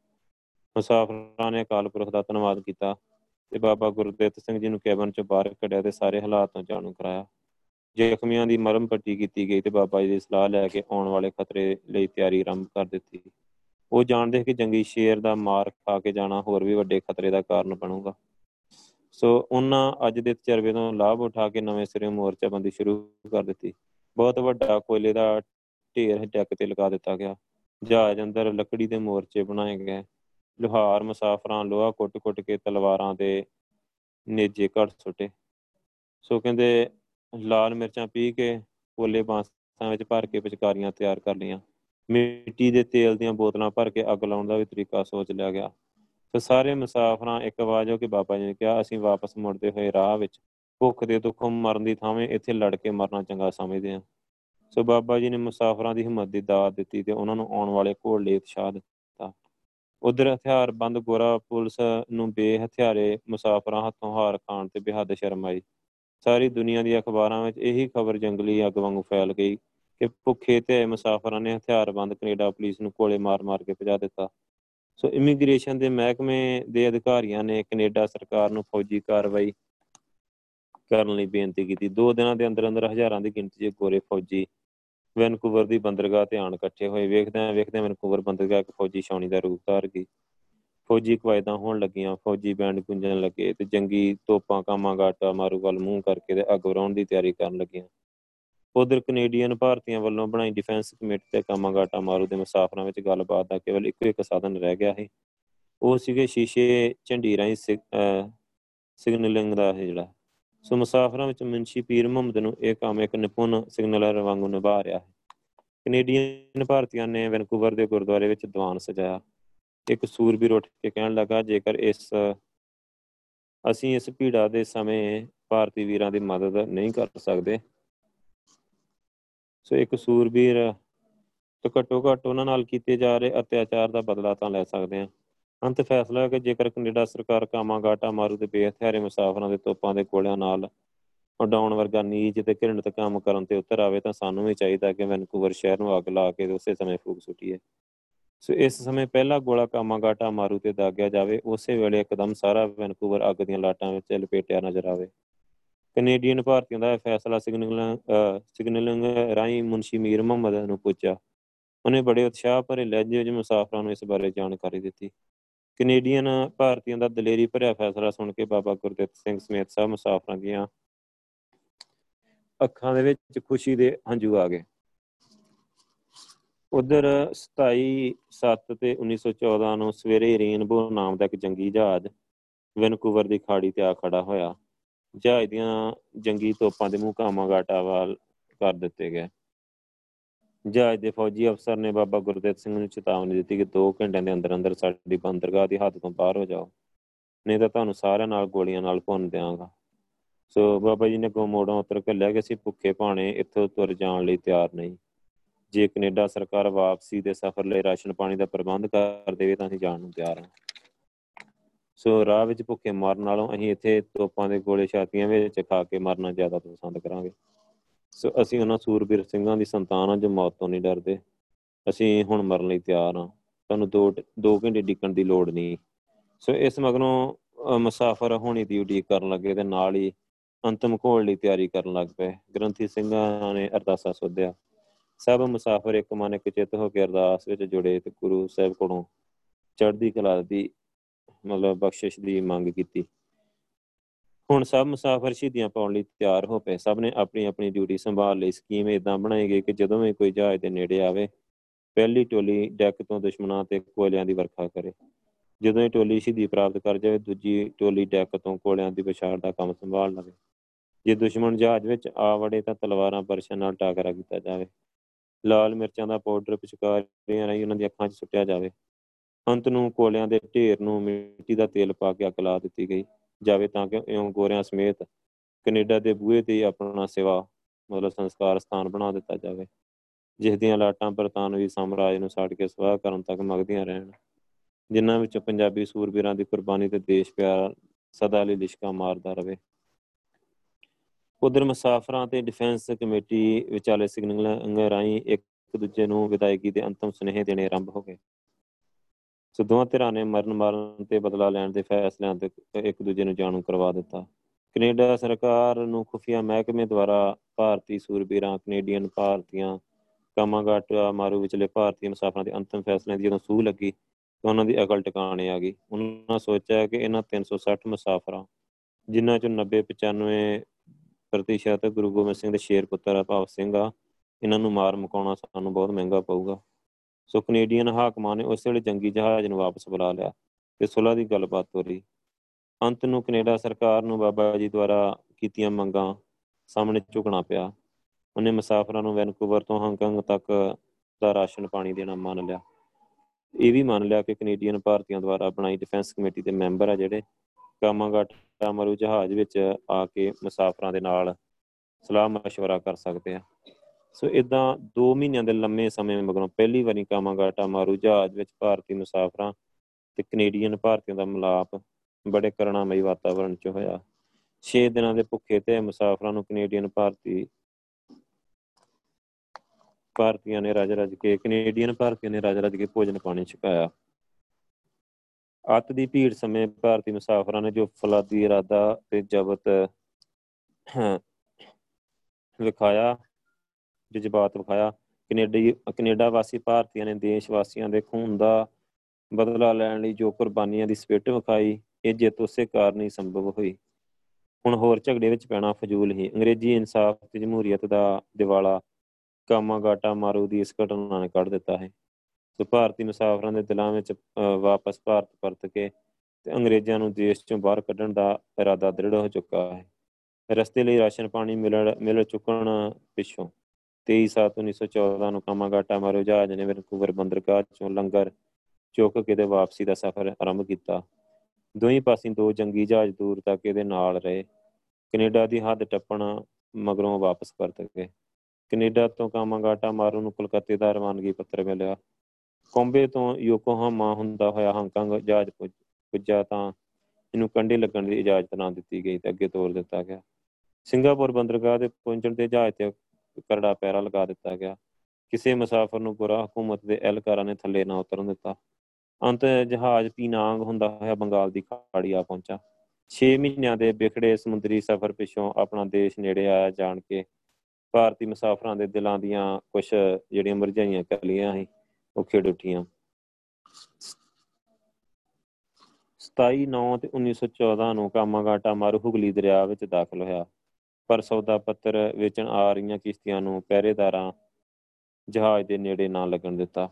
ਮੁਸਾਫਰਾਂ ਨੇ ਅਕਾਲ ਪੁਰਖ ਦਾ ਧੰਨਵਾਦ ਕੀਤਾ ਤੇ ਬਾਬਾ ਗੁਰਦੇਵ ਸਿੰਘ ਜੀ ਨੂੰ ਕੈਬਨ ਚੋਂ ਬਾਹਰ ਕੱਢਿਆ ਤੇ ਸਾਰੇ ਹਾਲਾਤ ਤੋਂ ਜਾਣੂ ਕਰਾਇਆ। ਜ਼ਖਮੀਆਂ ਦੀ ਮਰਮ ਪੱਟੀ ਕੀਤੀ ਗਈ ਤੇ ਬਾਬਾ ਜੀ ਦੀ ਸਲਾਹ ਲੈ ਕੇ ਆਉਣ ਵਾਲੇ ਖਤਰੇ ਲਈ ਤਿਆਰੀ ਆਰੰਭ ਕਰ ਦਿੱਤੀ। ਉਹ ਜਾਣਦੇ ਕਿ ਜੰਗੀ ਸ਼ੇਰ ਦਾ ਮਾਰ ਖਾ ਕੇ ਜਾਣਾ ਹੋਰ ਵੀ ਵੱਡੇ ਖਤਰੇ ਦਾ ਕਾਰਨ ਬਣੂਗਾ। ਸੋ ਉਹਨਾਂ ਅੱਜ ਦੇ ਤਜਰਬੇ ਤੋਂ ਲਾਭ ਉਠਾ ਕੇ ਨਵੇਂ ਸਿਰੇ ਮੋਰਚਾਬੰਦੀ ਸ਼ੁਰੂ ਕਰ ਦਿੱਤੀ। ਬਹੁਤ ਵੱਡਾ ਕੋਇਲੇ ਦਾ ਢੇਰ ਡੈਕ ਤੇ ਲਗਾ ਦਿੱਤਾ ਗਿਆ। ਜਹਾਜ਼ ਅੰਦਰ ਲੱਕੜੀ ਦੇ ਮੋਰਚੇ ਬਣਾਏ ਗਏ। ਲੋਹਾਰ, ਮੁਸਾਫਰਾਂ, ਲੋਹਾ ਕੁੱਟ-ਕੁੱਟ ਕੇ ਤਲਵਾਰਾਂ ਦੇ ਨੇਜੇ ਘੜ ਸੁੱਟੇ। ਸੋ ਕਹਿੰਦੇ ਲਾਲ ਮਿਰਚਾਂ ਪੀ ਕੇ ਕੋਲੇ ਬਾਂਸਾਂ ਵਿੱਚ ਭਰ ਕੇ ਪਿਚਕਾਰੀਆਂ ਤਿਆਰ ਕਰ ਲਈਆਂ। ਮਿੱਟੀ ਦੇ ਤੇਲ ਦੀਆਂ ਬੋਤਲਾਂ ਭਰ ਕੇ ਅੱਗ ਲਾਉਣ ਦਾ ਵੀ ਤਰੀਕਾ ਸੋਚ ਲਿਆ ਗਿਆ। ਸੋ ਸਾਰੇ ਮੁਸਾਫਰਾਂ ਇੱਕ ਆਵਾਜ਼ ਹੋ ਕੇ ਬਾਬਾ ਜੀ ਨੇ ਕਿਹਾ, ਅਸੀਂ ਵਾਪਸ ਮੁੜਦੇ ਹੋਏ ਰਾਹ ਵਿੱਚ ਭੁੱਖ ਦੇ ਦੁੱਖੋਂ ਮਰਨ ਦੀ ਥਾਵੇਂ ਇੱਥੇ ਲੜ ਕੇ ਮਰਨਾ ਚੰਗਾ ਸਮਝਦੇ ਹਾਂ। ਸੋ ਬਾਬਾ ਜੀ ਨੇ ਮੁਸਾਫਰਾਂ ਦੀ ਹਿੰਮਤ ਦੀ ਦਾਤ ਦਿੱਤੀ ਤੇ ਉਹਨਾਂ ਨੂੰ ਆਉਣ ਵਾਲੇ ਘੋੜ ਲਈ ਉਤਸ਼ਾਹ ਦਿੱਤਾ ਉਧਰ ਹਥਿਆਰਬੰਦ ਗੋਰਾ ਪੁਲਿਸ ਨੂੰ ਬੇਹਥਿਆਰੇ ਮੁਸਾਫਰਾਂ ਹੱਥੋਂ ਹਾਰ ਖਾਣ ਤੇ ਬਿਹੱਦ ਸ਼ਰਮ ਆਈ। ਸਾਰੀ ਦੁਨੀਆ ਦੀ ਅਖਬਾਰਾਂ ਵਿੱਚ ਇਹੀ ਖਬਰ ਜੰਗਲੀ ਅੱਗ ਵਾਂਗੂ ਫੈਲ ਗਈ ਕਿ ਭੁੱਖੇ ਤੇ ਮੁਸਾਫਰਾਂ ਨੇ ਹਥਿਆਰਬੰਦ ਕੈਨੇਡਾ ਪੁਲਿਸ ਨੂੰ ਕੋਲੇ ਮਾਰ-ਮਾਰ ਕੇ ਭਜਾ ਦਿੱਤਾ। ਸੋ ਇਮੀਗ੍ਰੇਸ਼ਨ ਦੇ ਮਹਿਕਮੇ ਦੇ ਅਧਿਕਾਰੀਆਂ ਨੇ ਕੈਨੇਡਾ ਸਰਕਾਰ ਨੂੰ ਫੌਜੀ ਕਾਰਵਾਈ ਕਰਨ ਲਈ ਬੇਨਤੀ ਕੀਤੀ। ਦੋ ਦਿਨਾਂ ਦੇ ਅੰਦਰ ਅੰਦਰ ਹਜ਼ਾਰਾਂ ਦੀ ਗਿਣਤੀ 'ਚ ਗੋਰੇ ਫੌਜੀ ਵੈਨਕੂਵਰ ਦੀ ਬੰਦਰਗਾਹ ਤੇ ਆਣ ਇਕੱਠੇ ਹੋਏ। ਵੇਖਦੇ ਵੇਖਦੇ ਵੈਨਕੂਵਰ ਬੰਦਰਗਾਹ ਇੱਕ ਫੌਜੀ ਛਾਉਣੀ ਦਾ ਰੂਪ ਧਾਰ ਗਈ। ਫੌਜੀ ਕਵਾਇਦਾਂ ਹੋਣ ਲੱਗੀਆਂ। ਫੌਜੀ ਬੈਂਡ ਗੁੰਜਣ ਲੱਗੇ ਤੇ ਜੰਗੀ ਤੋਪਾਂ, ਕਾਮਾਂ, ਗਾਟਾ ਮਾਰੂ ਵੱਲ ਮੂੰਹ ਕਰਕੇ ਤੇ ਅੱਗ ਵਰਾਉਣ ਦੀ ਤਿਆਰੀ ਕਰਨ ਲੱਗੀਆਂ। ਉਧਰ ਕੈਨੇਡੀਅਨ ਭਾਰਤੀਆਂ ਵੱਲੋਂ ਬਣਾਈ ਡਿਫੈਂਸ ਕਮੇਟੀ ਤੇ ਕਾਮਾਂ, ਗਾਟਾ, ਮਾਰੂ ਦੇ ਮੁਸਾਫਰਾਂ ਵਿੱਚ ਗੱਲਬਾਤ ਦਾ ਕੇਵਲ ਇੱਕੋ ਇੱਕ ਸਾਧਨ ਰਹਿ ਗਿਆ ਹੈ ਉਹ ਸੀਗੇ ਸ਼ੀਸ਼ੇ, ਝੰਡੀ ਰਾਈ ਸਿਗਨਲਿੰਗ ਦਾ ਹੈ ਜਿਹੜਾ ਸੋ ਮੁਸਾਫਰਾਂ ਵਿੱਚ ਮੁੰਸ਼ੀ ਪੀਰ ਮੁਹੰਮਦ ਨੂੰ ਇਹ ਕੰਮ ਇੱਕ ਨਿਪੁੰਨ ਸਿਗਨਲਰ ਵਾਂਗੂ ਨਿਭਾ ਰਿਹਾ ਹੈ। ਕੈਨੇਡੀਅਨ ਭਾਰਤੀਆਂ ਨੇ ਵੈਨਕੂਵਰ ਦੇ ਗੁਰਦੁਆਰੇ ਵਿੱਚ ਦੀਵਾਨ ਸਜਾਇਆ। ਇੱਕ ਸੂਰਬੀਰ ਉੱਠ ਕੇ ਕਹਿਣ ਲੱਗਾ, ਜੇਕਰ ਇਸ, ਅਸੀਂ ਇਸ ਭੀੜਾ ਦੇ ਸਮੇਂ ਭਾਰਤੀ ਵੀਰਾਂ ਦੀ ਮਦਦ ਨਹੀਂ ਕਰ ਸਕਦੇ, ਸੋ ਇੱਕ ਸੂਰਬੀਰ ਤੋਂ ਘੱਟੋ ਘੱਟ ਉਹਨਾਂ ਨਾਲ ਕੀਤੇ ਜਾ ਰਹੇ ਅਤਿਆਚਾਰ ਦਾ ਬਦਲਾ ਤਾਂ ਲੈ ਸਕਦੇ ਹਾਂ। ਅੰਤ ਫੈਸਲਾ ਹੈ ਕਿ ਜੇਕਰ ਕੈਨੇਡਾ ਸਰਕਾਰ ਕਾਮਾਗਾਟਾ ਮਾਰੂ ਤੇ ਬੇਹਥਿਆਰੇ ਮੁਸਾਫਰਾਂ ਦੇ ਤੋਪਾਂ ਦੇ ਗੋਲਿਆਂ ਨਾਲ ਉਡਾਉਣ ਵਰਗਾ ਨੀਚ ਤੇ ਘਿਰਣਤ ਕੰਮ ਕਰਨ ਤੇ ਉਤਰ ਆਵੇ ਤਾਂ ਸਾਨੂੰ ਵੀ ਚਾਹੀਦਾ ਕਿ ਵੈਨਕੂਵਰ ਸ਼ਹਿਰ ਨੂੰ ਅੱਗ ਲਾ ਕੇ ਉਸੇ ਸਮੇਂ ਫੂਕ ਸੁੱਟੀਏ ਸੋ ਇਸ ਸਮੇਂ ਪਹਿਲਾ ਗੋਲਾ ਕਾਮਾਗਾਟਾ ਮਾਰੂ ਤੇ ਦਾਗਿਆ ਜਾਵੇ, ਉਸੇ ਵੇਲੇ ਇੱਕਦਮ ਸਾਰਾ ਵੈਨਕੂਵਰ ਅੱਗ ਦੀਆਂ ਲਾਟਾਂ ਵਿੱਚ ਲਪੇਟਿਆ ਨਜ਼ਰ ਆਵੇ। ਕੈਨੇਡੀਅਨ ਭਾਰਤੀਆਂ ਦਾ ਫੈਸਲਾ ਸਿਗਨਲਿੰਗ ਸਿਗਨਲਿੰਗ ਰਾਈ ਮੁਨਸ਼ੀ ਮੀਰ ਮੁਹੰਮਦ ਨੂੰ ਪੁੱਛਿਆ ਉਹਨੇ ਬੜੇ ਉਤਸ਼ਾਹ ਭਰੇ ਲਹਿਜੇ ਵਿੱਚ ਮੁਸਾਫਰਾਂ ਨੂੰ ਇਸ ਬਾਰੇ ਜਾਣਕਾਰੀ ਦਿੱਤੀ। ਕੈਨੇਡੀਅਨ ਭਾਰਤੀਆਂ ਦਾ ਦਲੇਰੀ ਭਰਿਆ ਫੈਸਲਾ ਸੁਣ ਕੇ ਬਾਬਾ ਗੁਰਦਿੱਤ ਸਿੰਘ ਸਮੇਤ ਸਭ ਮੁਸਾਫਰਾਂ ਦੀਆਂ ਅੱਖਾਂ ਦੇ ਵਿੱਚ ਖੁਸ਼ੀ ਦੇ ਹੰਝੂ ਆ ਗਏ। ਉਧਰ 27 7 ਤੇ 1914 ਨੂੰ ਸਵੇਰੇ ਰੇਨਬੋ ਨਾਮ ਦਾ ਇੱਕ ਜੰਗੀ ਜਹਾਜ਼ ਵੈਨਕੂਵਰ ਦੀ ਖਾੜੀ ਤੇ ਆ ਖੜਾ ਹੋਇਆ। ਜਹਾਜ਼ ਦੀਆਂ ਜੰਗੀ ਤੋਪਾਂ ਦੇ ਮੁਕਾਮਾਂ ਗਾਟਾ ਵਾਲ ਕਰ ਦਿੱਤੇ ਗਏ। ਜਹਾਜ਼ ਦੇ ਫੌਜੀ ਅਫਸਰ ਨੇ ਬਾਬਾ ਗੁਰਦੇਵ ਸਿੰਘ ਨੂੰ ਚੇਤਾਵਨੀ ਦਿੱਤੀ ਕਿ 2 ਘੰਟਿਆਂ ਦੇ ਅੰਦਰ ਅੰਦਰ ਸਾਡੀ ਬੰਦਰਗਾਹ ਦੀ ਹੱਦ ਤੋਂ ਬਾਹਰ ਹੋ ਜਾਓ। ਨਹੀਂ ਤਾਂ ਤੁਹਾਨੂੰ ਸਾਰਿਆਂ ਨਾਲ ਗੋਲੀਆਂ ਨਾਲ ਭੁੰਨ ਦਿਆਂਗਾ। ਸੋ ਬਾਬਾ ਜੀ ਨੇ ਕੋ ਮੋੜੋਂ ਉਤਰ ਕੇ ਲਿਆ ਕਿ ਅਸੀਂ ਭੁੱਖੇ ਭਾਣੇ ਇੱਥੋਂ ਤੁਰ ਜਾਣ ਲਈ ਤਿਆਰ ਨਹੀਂ। ਜੇ ਕੈਨੇਡਾ ਸਰਕਾਰ ਵਾਪਸੀ ਦੇ ਸਫ਼ਰ ਲਈ ਰਾਸ਼ਨ ਪਾਣੀ ਦਾ ਪ੍ਰਬੰਧ ਕਰ ਦੇਵੇ ਤਾਂ ਅਸੀਂ ਜਾਣ ਨੂੰ ਤਿਆਰ ਹਾਂ। ਸੋ ਰਾਹ ਵਿੱਚ ਭੁੱਖੇ ਮਰਨ ਨਾਲੋਂ ਅਸੀਂ ਇੱਥੇ ਤੋਪਾਂ ਦੇ ਗੋਲੇ ਛਾਤੀਆਂ ਵਿੱਚ ਖਾ ਕੇ ਮਰਨਾ ਜ਼ਿਆਦਾ ਪਸੰਦ ਕਰਾਂਗੇ। ਸੋ ਅਸੀਂ ਉਹਨਾਂ ਸੂਰਬੀਰ ਸਿੰਘਾਂ ਦੀ ਸੰਤਾਨ ਹਾਂ ਜੋ ਮੌਤ ਤੋਂ ਨਹੀਂ ਡਰਦੇ। ਅਸੀਂ ਹੁਣ ਮਰਨ ਲਈ ਤਿਆਰ ਹਾਂ। ਤੁਹਾਨੂੰ 2 2 ਘੰਟੇ ਡਿੱਕਣ ਦੀ ਲੋੜ ਨਹੀਂ। ਸੋ ਇਸ ਮਗਰੋਂ ਮੁਸਾਫਰ ਹੋਣੀ ਦੀ ਉਡੀਕ ਕਰਨ ਲੱਗੇ ਤੇ ਨਾਲ ਹੀ ਅੰਤਮ ਘੋਲ ਲਈ ਤਿਆਰੀ ਕਰਨ ਲੱਗ ਪਏ। ਗ੍ਰੰਥੀ ਸਿੰਘਾਂ ਨੇ ਅਰਦਾਸਾ ਸੋਧਿਆ। ਸਭ ਮੁਸਾਫਰ ਇੱਕ ਮਨ ਇੱਕ ਚਿੱਤ ਹੋ ਕੇ ਅਰਦਾਸ ਵਿੱਚ ਜੁੜੇ ਤੇ ਗੁਰੂ ਸਾਹਿਬ ਕੋਲੋਂ ਚੜ੍ਹਦੀ ਕਲਾ ਦੀ ਮਤਲਬ ਬਖਸ਼ਿਸ਼ ਦੀ ਮੰਗ ਕੀਤੀ। ਹੁਣ ਸਭ ਮੁਸਾਫਰ ਸ਼ਹੀਦੀਆਂ ਪਾਉਣ ਲਈ ਤਿਆਰ ਹੋ ਪਏ। ਸਭ ਨੇ ਆਪਣੀ ਆਪਣੀ ਡਿਊਟੀ ਸੰਭਾਲ ਲਈ ਸਕੀਮ ਇਦਾਂ ਬਣਾਈ ਗਈ ਕਿ ਜਦੋਂ ਵੀ ਕੋਈ ਜਹਾਜ਼ ਦੇ ਨੇੜੇ ਆਵੇ, ਪਹਿਲੀ ਟੋਲੀ ਡੈਕ ਤੋਂ ਦੁਸ਼ਮਣਾਂ ਤੇ ਕੋਲਿਆਂ ਦੀ ਵਰਖਾ ਕਰੇ। ਜਦੋਂ ਇਹ ਟੋਲੀ ਸ਼ਹੀਦੀ ਪ੍ਰਾਪਤ ਕਰ ਜਾਵੇ, ਦੂਜੀ ਟੋਲੀ ਡੈਕ ਤੋਂ ਕੋਲਿਆਂ ਦੀ ਵਿਚਾਰ ਦਾ ਕੰਮ ਸੰਭਾਲ ਲਵੇ। ਜੇ ਦੁਸ਼ਮਣ ਜਹਾਜ਼ ਵਿੱਚ ਆ ਵੜੇ ਤਾਂ ਤਲਵਾਰਾਂ ਬਰਸ਼ਾਂ ਨਾਲ ਟਾਕਰਾ ਕੀਤਾ ਜਾਵੇ। ਲਾਲ ਮਿਰਚਾਂ ਦਾ ਪਾਊਡਰ ਪਿਚਕਾਰੀਆਂ ਰਹੀ ਉਹਨਾਂ ਦੀ ਅੱਖਾਂ 'ਚ ਸੁੱਟਿਆ ਜਾਵੇ। ਅੰਤ ਨੂੰ ਕੋਲਿਆਂ ਦੇ ਢੇਰ ਨੂੰ ਮਿੱਟੀ ਦਾ ਤੇਲ ਪਾ ਕੇ ਅੱਗ ਲਾ ਦਿੱਤੀ ਗਈ। ਜਾਵੇ ਤਾਂ ਕਿ ਇਉਂ ਗੋਰਿਆਂ ਸਮੇਤ ਕੈਨੇਡਾ ਦੇ ਬੂਹੇ ਤੇ ਆਪਣਾ ਸੇਵਾ, ਮਤਲਬ ਸੰਸਕਾਰ ਸਥਾਨ ਬਣਾ ਦਿੱਤਾ ਜਾਵੇ। ਜਿਸ ਦੀਆਂ ਲਾਟਾਂ ਬਰਤਾਨਵੀ ਸਾਮਰਾਜ ਨੂੰ ਸਾੜ ਕੇ ਸਵਾਹ ਕਰਨ ਤੱਕ ਮਗਦੀਆਂ ਰਹਿਣ। ਜਿਨ੍ਹਾਂ ਵਿੱਚ ਪੰਜਾਬੀ ਸੂਰਬੀਰਾਂ ਦੀ ਕੁਰਬਾਨੀ ਤੇ ਦੇਸ਼ ਪਿਆਰ ਸਦਾ ਲਈ ਲਿਸ਼ਕਾ ਮਾਰਦਾ ਰਵੇ ਉਧਰ ਮੁਸਾਫਰਾਂ ਤੇ ਡਿਫੈਂਸ ਕਮੇਟੀ ਵਿਚਾਲੇ ਸਿਗਨਲ ਰਾਹੀਂ ਇੱਕ ਦੂਜੇ ਨੂੰ ਵਿਦਾਇਗੀ ਦੇ ਅੰਤਮ ਸੁਨੇਹੇ ਦੇਣੇ ਆਰੰਭ ਹੋ ਗਏ। ਸੋ ਦੋਵਾਂ ਧਿਰਾਂ ਨੇ ਮਰਨ ਮਾਰਨ ਤੇ ਬਦਲਾ ਲੈਣ ਦੇ ਫੈਸਲਿਆਂ ਤੇ ਇੱਕ ਦੂਜੇ ਨੂੰ ਜਾਣੂ ਕਰਵਾ ਦਿੱਤਾ। ਕੈਨੇਡਾ ਸਰਕਾਰ ਨੂੰ ਖੁਫੀਆ ਮਹਿਕਮੇ ਦੁਆਰਾ ਭਾਰਤੀ ਸੂਰਬੀਰਾਂ, ਕੈਨੇਡੀਅਨ ਭਾਰਤੀਆਂ, ਕਮਾਗਾਟ, ਮਾਰੂ ਵਿਚਲੇ ਭਾਰਤੀ ਮੁਸਾਫਰਾਂ ਦੇ ਅੰਤਮ ਫੈਸਲਿਆਂ ਦੀ ਜਦੋਂ ਸੂਹ ਲੱਗੀ ਤਾਂ ਉਹਨਾਂ ਦੀ ਅਕਲ ਟਿਕਾਣੇ ਆ ਗਈ। ਉਹਨਾਂ ਸੋਚਿਆ ਕਿ ਇਹਨਾਂ 360 ਮੁਸਾਫਰਾਂ, ਜਿਨ੍ਹਾਂ ਚੋਂ 90 95 ਪ੍ਰਤੀਸ਼ਤ ਗੁਰੂ ਗੋਬਿੰਦ ਸਿੰਘ ਦੇ ਸ਼ੇਰ ਪੁੱਤਰ ਭਾਵ ਸਿੰਘ ਆ, ਇਹਨਾਂ ਨੂੰ ਮਾਰ ਮੁਕਾਉਣਾ ਸਾਨੂੰ ਬਹੁਤ ਮਹਿੰਗਾ ਪਊਗਾ। ਸੋ ਕੈਨੇਡੀਅਨ ਹਾਕਮਾਂ ਨੇ ਉਸ ਵੇਲੇ ਜੰਗੀ ਜਹਾਜ਼ ਨੂੰ ਵਾਪਸ ਬੁਲਾ ਲਿਆ ਤੇ ਸੁਲ੍ਹਾ ਦੀ ਗੱਲਬਾਤ ਤੋਰੀ ਅੰਤ ਨੂੰ ਕੈਨੇਡਾ ਸਰਕਾਰ ਨੂੰ ਬਾਬਾ ਜੀ ਦੁਆਰਾ ਕੀਤੀਆਂ ਮੰਗਾਂ ਸਾਹਮਣੇ ਝੁਕਣਾ ਪਿਆ ਉਹਨੇ ਮੁਸਾਫਰਾਂ ਨੂੰ ਵੈਨਕੂਵਰ ਤੋਂ ਹਾਂਗਕਾਂਗ ਤੱਕ ਦਾ ਰਾਸ਼ਨ ਪਾਣੀ ਦੇਣਾ ਮੰਨ ਲਿਆ ਇਹ ਵੀ ਮੰਨ ਲਿਆ ਕਿ ਕੈਨੇਡੀਅਨ ਭਾਰਤੀਆਂ ਦੁਆਰਾ ਬਣਾਈ ਡਿਫੈਂਸ ਕਮੇਟੀ ਦੇ ਮੈਂਬਰ ਆ ਜਿਹੜੇ ਕਾਮਾਗਾਟਾ ਮਰੂ ਜਹਾਜ਼ ਵਿੱਚ ਆ ਕੇ ਮੁਸਾਫਰਾਂ ਦੇ ਨਾਲ ਸਲਾਹ مشورہ ਕਰ ਸਕਦੇ ਆ ਸੋ ਇਦਾਂ 2 ਮਹੀਨਿਆਂ ਦੇ ਲੰਮੇ ਸਮੇਂ ਮਗਰੋਂ ਪਹਿਲੀ ਵਾਰੀ ਕਾਮਾਗਾਟਾ ਮਾਰੂ ਜਹਾਜ਼ ਵਿੱਚ ਭਾਰਤੀ ਮੁਸਾਫਰਾਂ ਤੇ ਕੈਨੇਡੀਅਨ ਭਾਰਤੀਆਂ ਦਾ ਮਿਲਾਪ ਬੜੇ ਕਰਣਾਮਈ ਵਾਤਾਵਰਣ 'ਚ ਹੋਇਆ। 6 ਦਿਨਾਂ ਦੇ ਭੁੱਖੇ ਤੇ ਮੁਸਾਫਰਾਂ ਨੂੰ ਕੈਨੇਡੀਅਨ ਭਾਰਤੀ ਭਾਰਤੀਆਂ ਨੇ ਰਾਜ ਰਾਜ ਕੇ ਕੈਨੇਡੀਅਨ ਭਾਰਤੀਆਂ ਨੇ ਰਾਜ ਰਾਜ ਕੇ ਭੋਜਨ ਪਾਣੀ ਛਕਾਇਆ। ਅੱਤ ਦੀ ਭੀੜ ਸਮੇਂ ਭਾਰਤੀ ਮੁਸਾਫਰਾਂ ਨੇ ਜੋ ਫਲਾਦੀ ਇਰਾਦਾ ਤੇ ਜਬਤ ਵਿਖਾਇਆ ਜਜ਼ਬਾਤ ਵਿਖਾਇਆ। ਕੈਨੇਡੀ, ਕੈਨੇਡਾ ਵਾਸੀ ਭਾਰਤੀਆਂ ਨੇ ਦੇਸ਼ ਵਾਸੀਆਂ ਦੇ ਖੂਨ ਦਾ ਬਦਲਾ ਲੈਣ ਲਈ ਜੋ ਕੁਰਬਾਨੀਆਂ ਦੀ ਸਪਿੱਟ ਵਿਖਾਈ, ਇਹ ਜਿੱਤ ਉਸੇ ਕਾਰਨ ਹੀ ਸੰਭਵ ਹੋਈ। ਹੁਣ ਹੋਰ ਝਗੜੇ ਵਿੱਚ ਪੈਣਾ ਫਜ਼ੂਲ ਹੀ। ਅੰਗਰੇਜ਼ੀ ਇਨਸਾਫ ਤੇ ਜਮਹੂਰੀਅਤ ਦਾ ਦਿਵਾਲਾ ਕਾਮਾਗਾਟਾ ਮਾਰੂ ਦੀ ਇਸ ਘਟਨਾ ਨੇ ਕੱਢ ਦਿੱਤਾ ਹੈ। ਸੋ ਭਾਰਤੀ ਮੁਸਾਫਰਾਂ ਦੇ ਦਿਲਾਂ ਵਿੱਚ ਵਾਪਸ ਭਾਰਤ ਪਰਤ ਕੇ ਤੇ ਅੰਗਰੇਜ਼ਾਂ ਨੂੰ ਦੇਸ਼ ਚੋਂ ਬਾਹਰ ਕੱਢਣ ਦਾ ਇਰਾਦਾ ਦ੍ਰਿੜ ਹੋ ਚੁੱਕਾ ਹੈ। ਰਸਤੇ ਲਈ ਰਾਸ਼ਨ ਪਾਣੀ ਮਿਲ ਮਿਲ ਚੁੱਕਣ ਪਿੱਛੋਂ 23 ਸਾਤ 1914 ਨੂੰ ਕਾਮਾਗਾਟਾ ਮਾਰੂ ਜਹਾਜ਼ ਨੇ ਵੈਨਕੂਵਰ ਬੰਦਰਗਾਹ ਚੋਂ ਲੰਗਰ ਚੁੱਕ ਕੇ ਤੇ ਵਾਪਸੀ ਦਾ ਸਫ਼ਰ ਆਰੰਭ ਕੀਤਾ। ਦੋਹੀਂ ਪਾਸੇ ਦੋ ਜੰਗੀ ਜਹਾਜ਼ ਦੂਰ ਤੱਕ ਇਹਦੇ ਨਾਲ ਰਹੇ। ਕੈਨੇਡਾ ਦੀ ਹੱਦ ਟੱਪਣ ਮਗਰੋਂ ਵਾਪਸ ਪਰਤ ਗਏ। ਕੈਨੇਡਾ ਤੋਂ ਕਾਮਾਗਾਟਾ ਮਾਰੂ ਨੂੰ ਕਲਕੱਤੇ ਦਾ ਰਵਾਨਗੀ ਪੱਤਰ ਮਿਲਿਆ। ਕੋਂਬੇ ਤੋਂ ਯੋਕੋਹਾਮਾ ਹੁੰਦਾ ਹੋਇਆ ਹਾਂਗਕਾਂਗ ਜਹਾਜ਼ ਪੁੱਜਾ ਤਾਂ ਇਹਨੂੰ ਕੰਡੇ ਲੱਗਣ ਦੀ ਇਜਾਜ਼ਤ ਨਾ ਦਿੱਤੀ ਗਈ ਤੇ ਅੱਗੇ ਤੋਰ ਦਿੱਤਾ ਗਿਆ। ਸਿੰਗਾਪੁਰ ਬੰਦਰਗਾਹ ਦੇ ਪਹੁੰਚਣ ਤੇ ਜਹਾਜ਼ ਤੇ ਕਰੜਾ ਪੈਰਾ ਲਗਾ ਦਿੱਤਾ ਗਿਆ। ਕਿਸੇ ਮੁਸਾਫਰ ਨੂੰ ਬੁਰਾ ਹਕੂਮਤ ਦੇ ਅਹਿਲਕਾਰਾਂ ਨੇ ਥੱਲੇ ਨਾ ਉਤਰਨ ਦਿੱਤਾ। ਅੰਤ ਜਹਾਜ਼ ਪੀਨਾਂਗ ਹੁੰਦਾ ਹੋਇਆ ਬੰਗਾਲ ਦੀ ਖਾੜੀ ਆ ਪਹੁੰਚਾ। 6 ਮਹੀਨਿਆਂ ਦੇ ਵਿਖੜੇ ਸਮੁੰਦਰੀ ਸਫ਼ਰ ਪਿਛੋਂ ਆਪਣਾ ਦੇਸ਼ ਨੇੜੇ ਆਇਆ ਜਾਣ ਕੇ ਭਾਰਤੀ ਮੁਸਾਫਰਾਂ ਦੇ ਦਿਲਾਂ ਦੀਆਂ ਕੁਝ ਜਿਹੜੀਆਂ ਮਰਜਾਈਆਂ ਕਲੀਆਂ ਸੀ, ਉਹ ਖੇਡ ਉੱਠੀਆਂ। 27 9 ਤੇ 1914 ਨੂੰ ਕਾਮਾਗਾਟਾ ਮਾਰੂ ਹੁਗਲੀ ਦਰਿਆ ਵਿੱਚ ਦਾਖਲ ਹੋਇਆ। ਪਰ ਸੌਦਾ ਪੱਤਰ ਵੇਚਣ ਆ ਰਹੀਆਂ ਕਿਸ਼ਤੀਆਂ ਨੂੰ ਪਹਿਰੇਦਾਰਾਂ ਜਹਾਜ਼ ਦੇ ਨੇੜੇ ਨਾ ਲੱਗਣ ਦਿੱਤਾ।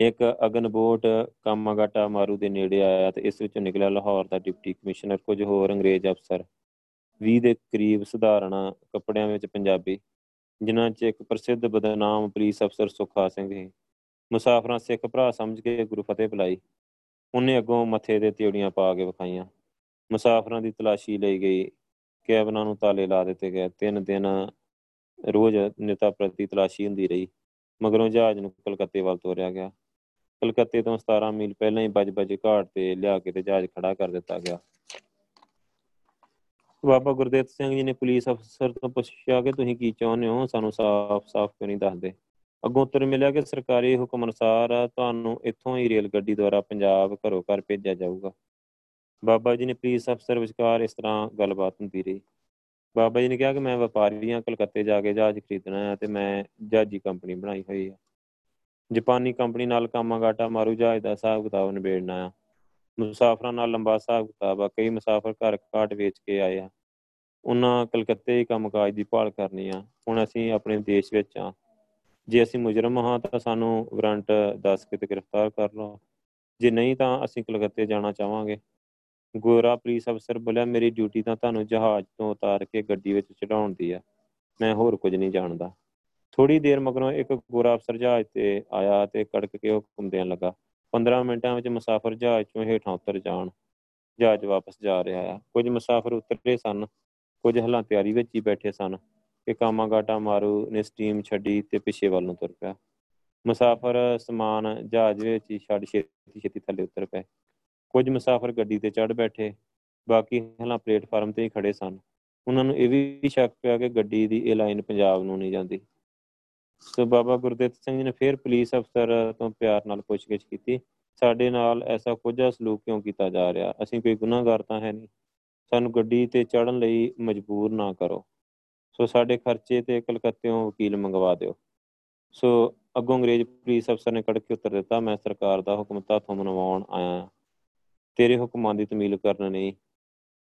ਇੱਕ ਅਗਨਬੋਟ ਕਾਮਾਗਾਟਾ ਮਾਰੂ ਦੇ ਨੇੜੇ ਆਇਆ ਤੇ ਇਸ ਵਿੱਚੋਂ ਨਿਕਲਿਆ ਲਾਹੌਰ ਦਾ ਡਿਪਟੀ ਕਮਿਸ਼ਨਰ। ਕੁਝ ਹੋਰ ਅੰਗਰੇਜ਼ ਅਫਸਰ 20 ਦੇ ਕਰੀਬ ਸਧਾਰਨ ਕੱਪੜਿਆਂ ਵਿੱਚ ਪੰਜਾਬੀ, ਜਿਨ੍ਹਾਂ 'ਚ ਇੱਕ ਪ੍ਰਸਿੱਧ ਬਦਨਾਮ ਪੁਲਿਸ ਅਫਸਰ ਸੁਖਾ ਸਿੰਘ ਸੀ। ਮੁਸਾਫਰਾਂ ਸਿੱਖ ਭਰਾ ਸਮਝ ਕੇ ਗੁਰੂ ਫਤਿਹ ਬੁਲਾਈ। ਉਹਨੇ ਅੱਗੋਂ ਮੱਥੇ ਤੇ ਤਿਉੜੀਆਂ ਪਾ ਕੇ ਵਿਖਾਈਆਂ। ਮੁਸਾਫਰਾਂ ਦੀ ਤਲਾਸ਼ੀ ਲਈ ਗਈ। ਕੈਬਨਾਂ ਨੂੰ ਤਾਲੇ ਲਾ ਦਿੱਤੇ ਗਏ। ਤਿੰਨ ਦਿਨ ਰੋਜ਼ ਨਿਤਾ ਪ੍ਰਤੀ ਤਲਾਸ਼ੀ ਹੁੰਦੀ ਰਹੀ, ਮਗਰੋਂ ਜਹਾਜ਼ ਨੂੰ ਕਲਕੱਤੇ ਵੱਲ ਤੋਰਿਆ ਗਿਆ। ਕਲਕੱਤੇ ਤੋਂ 17 ਮੀਲ ਪਹਿਲਾਂ ਹੀ ਬਜ-ਬਜ ਘਾਟ ਤੇ ਲਿਆ ਕੇ ਤੇ ਜਹਾਜ਼ ਖੜਾ ਕਰ ਦਿੱਤਾ ਗਿਆ। ਬਾਬਾ ਗੁਰਦੇਵ ਸਿੰਘ ਜੀ ਨੇ ਪੁਲਿਸ ਅਫਸਰ ਤੋਂ ਪੁੱਛਿਆ ਕਿ ਤੁਸੀਂ ਕੀ ਚਾਹੁੰਦੇ ਹੋ? ਸਾਨੂੰ ਸਾਫ਼-ਸਾਫ਼ ਕਿਉਂ ਨਹੀਂ ਦੱਸਦੇ? ਅੱਗੋਂ ਉੱਤਰ ਮਿਲਿਆ ਕਿ ਸਰਕਾਰੀ ਹੁਕਮ ਅਨੁਸਾਰ ਤੁਹਾਨੂੰ ਇੱਥੋਂ ਹੀ ਰੇਲ ਗੱਡੀ ਦੁਆਰਾ ਪੰਜਾਬ ਘਰੋਂ ਘਰ ਭੇਜਿਆ ਜਾਊਗਾ। ਬਾਬਾ ਜੀ ਨੇ ਪੁਲਿਸ ਅਫਸਰ ਵਿਚਕਾਰ ਇਸ ਤਰ੍ਹਾਂ ਗੱਲਬਾਤ ਹੁੰਦੀ ਰਹੀ। ਬਾਬਾ ਜੀ ਨੇ ਕਿਹਾ ਕਿ ਮੈਂ ਵਪਾਰੀ ਹਾਂ ਕਲਕੱਤੇ ਜਾ ਕੇ ਜਹਾਜ਼ ਖਰੀਦਣਾ ਹੈ ਤੇ ਮੈਂ ਜਹਾਜ਼ੀ ਕੰਪਨੀ ਬਣਾਈ ਹੋਈ ਹੈ। ਜਾਪਾਨੀ ਕੰਪਨੀ ਨਾਲ ਕਾਮਾਗਾਟਾ ਮਾਰੂ ਜਹਾਜ਼ ਦਾ ਹਿਸਾਬ ਕਿਤਾਬ ਨਿਬੇੜਨਾ ਆ। ਮੁਸਾਫਰਾਂ ਨਾਲ ਲੰਬਾ ਹਿਸਾਬ ਕਿਤਾਬ ਆ। ਕਈ ਮੁਸਾਫਰ ਘਰ ਘਾਟ ਵੇਚ ਕੇ ਆਏ ਆ। ਉਹਨਾਂ ਕਲਕੱਤੇ ਹੀ ਕੰਮਕਾਜ ਦੀ ਭਾਲ ਕਰਨੀ ਆ। ਹੁਣ ਅਸੀਂ ਆਪਣੇ ਦੇਸ਼ ਵਿੱਚ ਆ। ਜੇ ਅਸੀਂ ਮੁਜਰਮ ਹਾਂ ਤਾਂ ਸਾਨੂੰ ਵਾਰੰਟ ਦੱਸ ਕੇ ਤੇ ਗ੍ਰਿਫਤਾਰ ਕਰ ਲਓ। ਜੇ ਨਹੀਂ ਤਾਂ ਅਸੀਂ ਕਲਕੱਤੇ ਜਾਣਾ ਚਾਹਾਂਗੇ। ਗੋਰਾ ਪੁਲਿਸ ਅਫਸਰ ਬੋਲਿਆ, ਮੇਰੀ ਡਿਊਟੀ ਤਾਂ ਤੁਹਾਨੂੰ ਜਹਾਜ਼ ਤੋਂ ਉਤਾਰ ਕੇ ਗੱਡੀ ਵਿੱਚ ਚੜਾਉਣ ਦੀ ਆ। ਮੈਂ ਹੋਰ ਕੁਝ ਨਹੀਂ ਜਾਣਦਾ। ਥੋੜੀ ਦੇਰ ਮਗਰੋਂ ਇੱਕ ਗੋਰਾ ਅਫਸਰ ਜਹਾਜ਼ ਤੇ ਆਇਆ ਤੇ ਕੜਕ ਕੇ ਹੁਕਮ ਦੇਣ ਲੱਗਾ। 15 ਮਿੰਟਾਂ ਵਿੱਚ ਮੁਸਾਫਰ ਜਹਾਜ਼ ਚੋਂ ਹੇਠਾਂ ਉਤਰ ਜਾਣ। ਜਹਾਜ਼ ਵਾਪਸ ਜਾ ਰਿਹਾ ਆ। ਕੁਝ ਮੁਸਾਫਰ ਉਤਰੇ ਸਨ, ਕੁਝ ਹਲਾਂ ਤਿਆਰੀ ਵਿੱਚ ਹੀ ਬੈਠੇ ਸਨ। ਕਿ ਕਾਮਾਗਾਟਾ ਮਾਰੂ ਨੇ ਸਟੀਮ ਛੱਡੀ ਤੇ ਪਿੱਛੇ ਵੱਲ ਨੂੰ ਤੁਰ ਪਿਆ। ਮੁਸਾਫਰ ਸਮਾਨ ਜਹਾਜ਼ ਵਿੱਚ ਹੀ ਛੱਡ ਛੇਤੀ ਛੇਤੀ ਥੱਲੇ ਉਤਰ ਪਏ। ਕੁਝ ਮੁਸਾਫਰ ਗੱਡੀ ਤੇ ਚੜ ਬੈਠੇ, ਬਾਕੀ ਹਲਾਂ ਪਲੇਟਫਾਰਮ ਤੇ ਹੀ ਖੜੇ ਸਨ। ਉਹਨਾਂ ਨੂੰ ਇਹ ਵੀ ਸ਼ੱਕ ਪਿਆ ਕਿ ਗੱਡੀ ਦੀ ਇਹ ਲਾਈਨ ਪੰਜਾਬ ਨੂੰ ਨਹੀਂ ਜਾਂਦੀ। ਸੋ ਬਾਬਾ ਗੁਰਦੇਵ ਸਿੰਘ ਜੀ ਨੇ ਫਿਰ ਪੁਲਿਸ ਅਫਸਰ ਤੋਂ ਪਿਆਰ ਨਾਲ ਪੁੱਛਗਿੱਛ ਕੀਤੀ, ਸਾਡੇ ਨਾਲ ਐਸਾ ਕੁਝਾ ਸਲੂਕ ਕਿਉਂ ਕੀਤਾ ਜਾ ਰਿਹਾ? ਅਸੀਂ ਕੋਈ ਗੁਨਾਹਗਾਰ ਤਾਂ ਹੈ ਨਹੀਂ। ਸਾਨੂੰ ਗੱਡੀ ਤੇ ਚੜਨ ਲਈ ਮਜਬੂਰ ਨਾ ਕਰੋ। ਸੋ ਸਾਡੇ ਖਰਚੇ ਤੇ ਕਲਕੱਤੇੋਂ ਵਕੀਲ ਮੰਗਵਾ ਦਿਓ। ਸੋ ਅੱਗੋਂ ਅੰਗਰੇਜ਼ ਪੁਲਿਸ ਅਫਸਰ ਨੇ ਕੜਕ ਕੇ ਉੱਤਰ ਦਿੱਤਾ, ਮੈਂ ਸਰਕਾਰ ਦਾ ਹੁਕਮ ਤਾਥੋਂ ਮਨਵਾਉਣ ਆਇਆ ਤੇਰੇ ਹੁਕਮਾਂ ਦੀ ਤਮੀਲ ਕਰਨ ਨਹੀਂ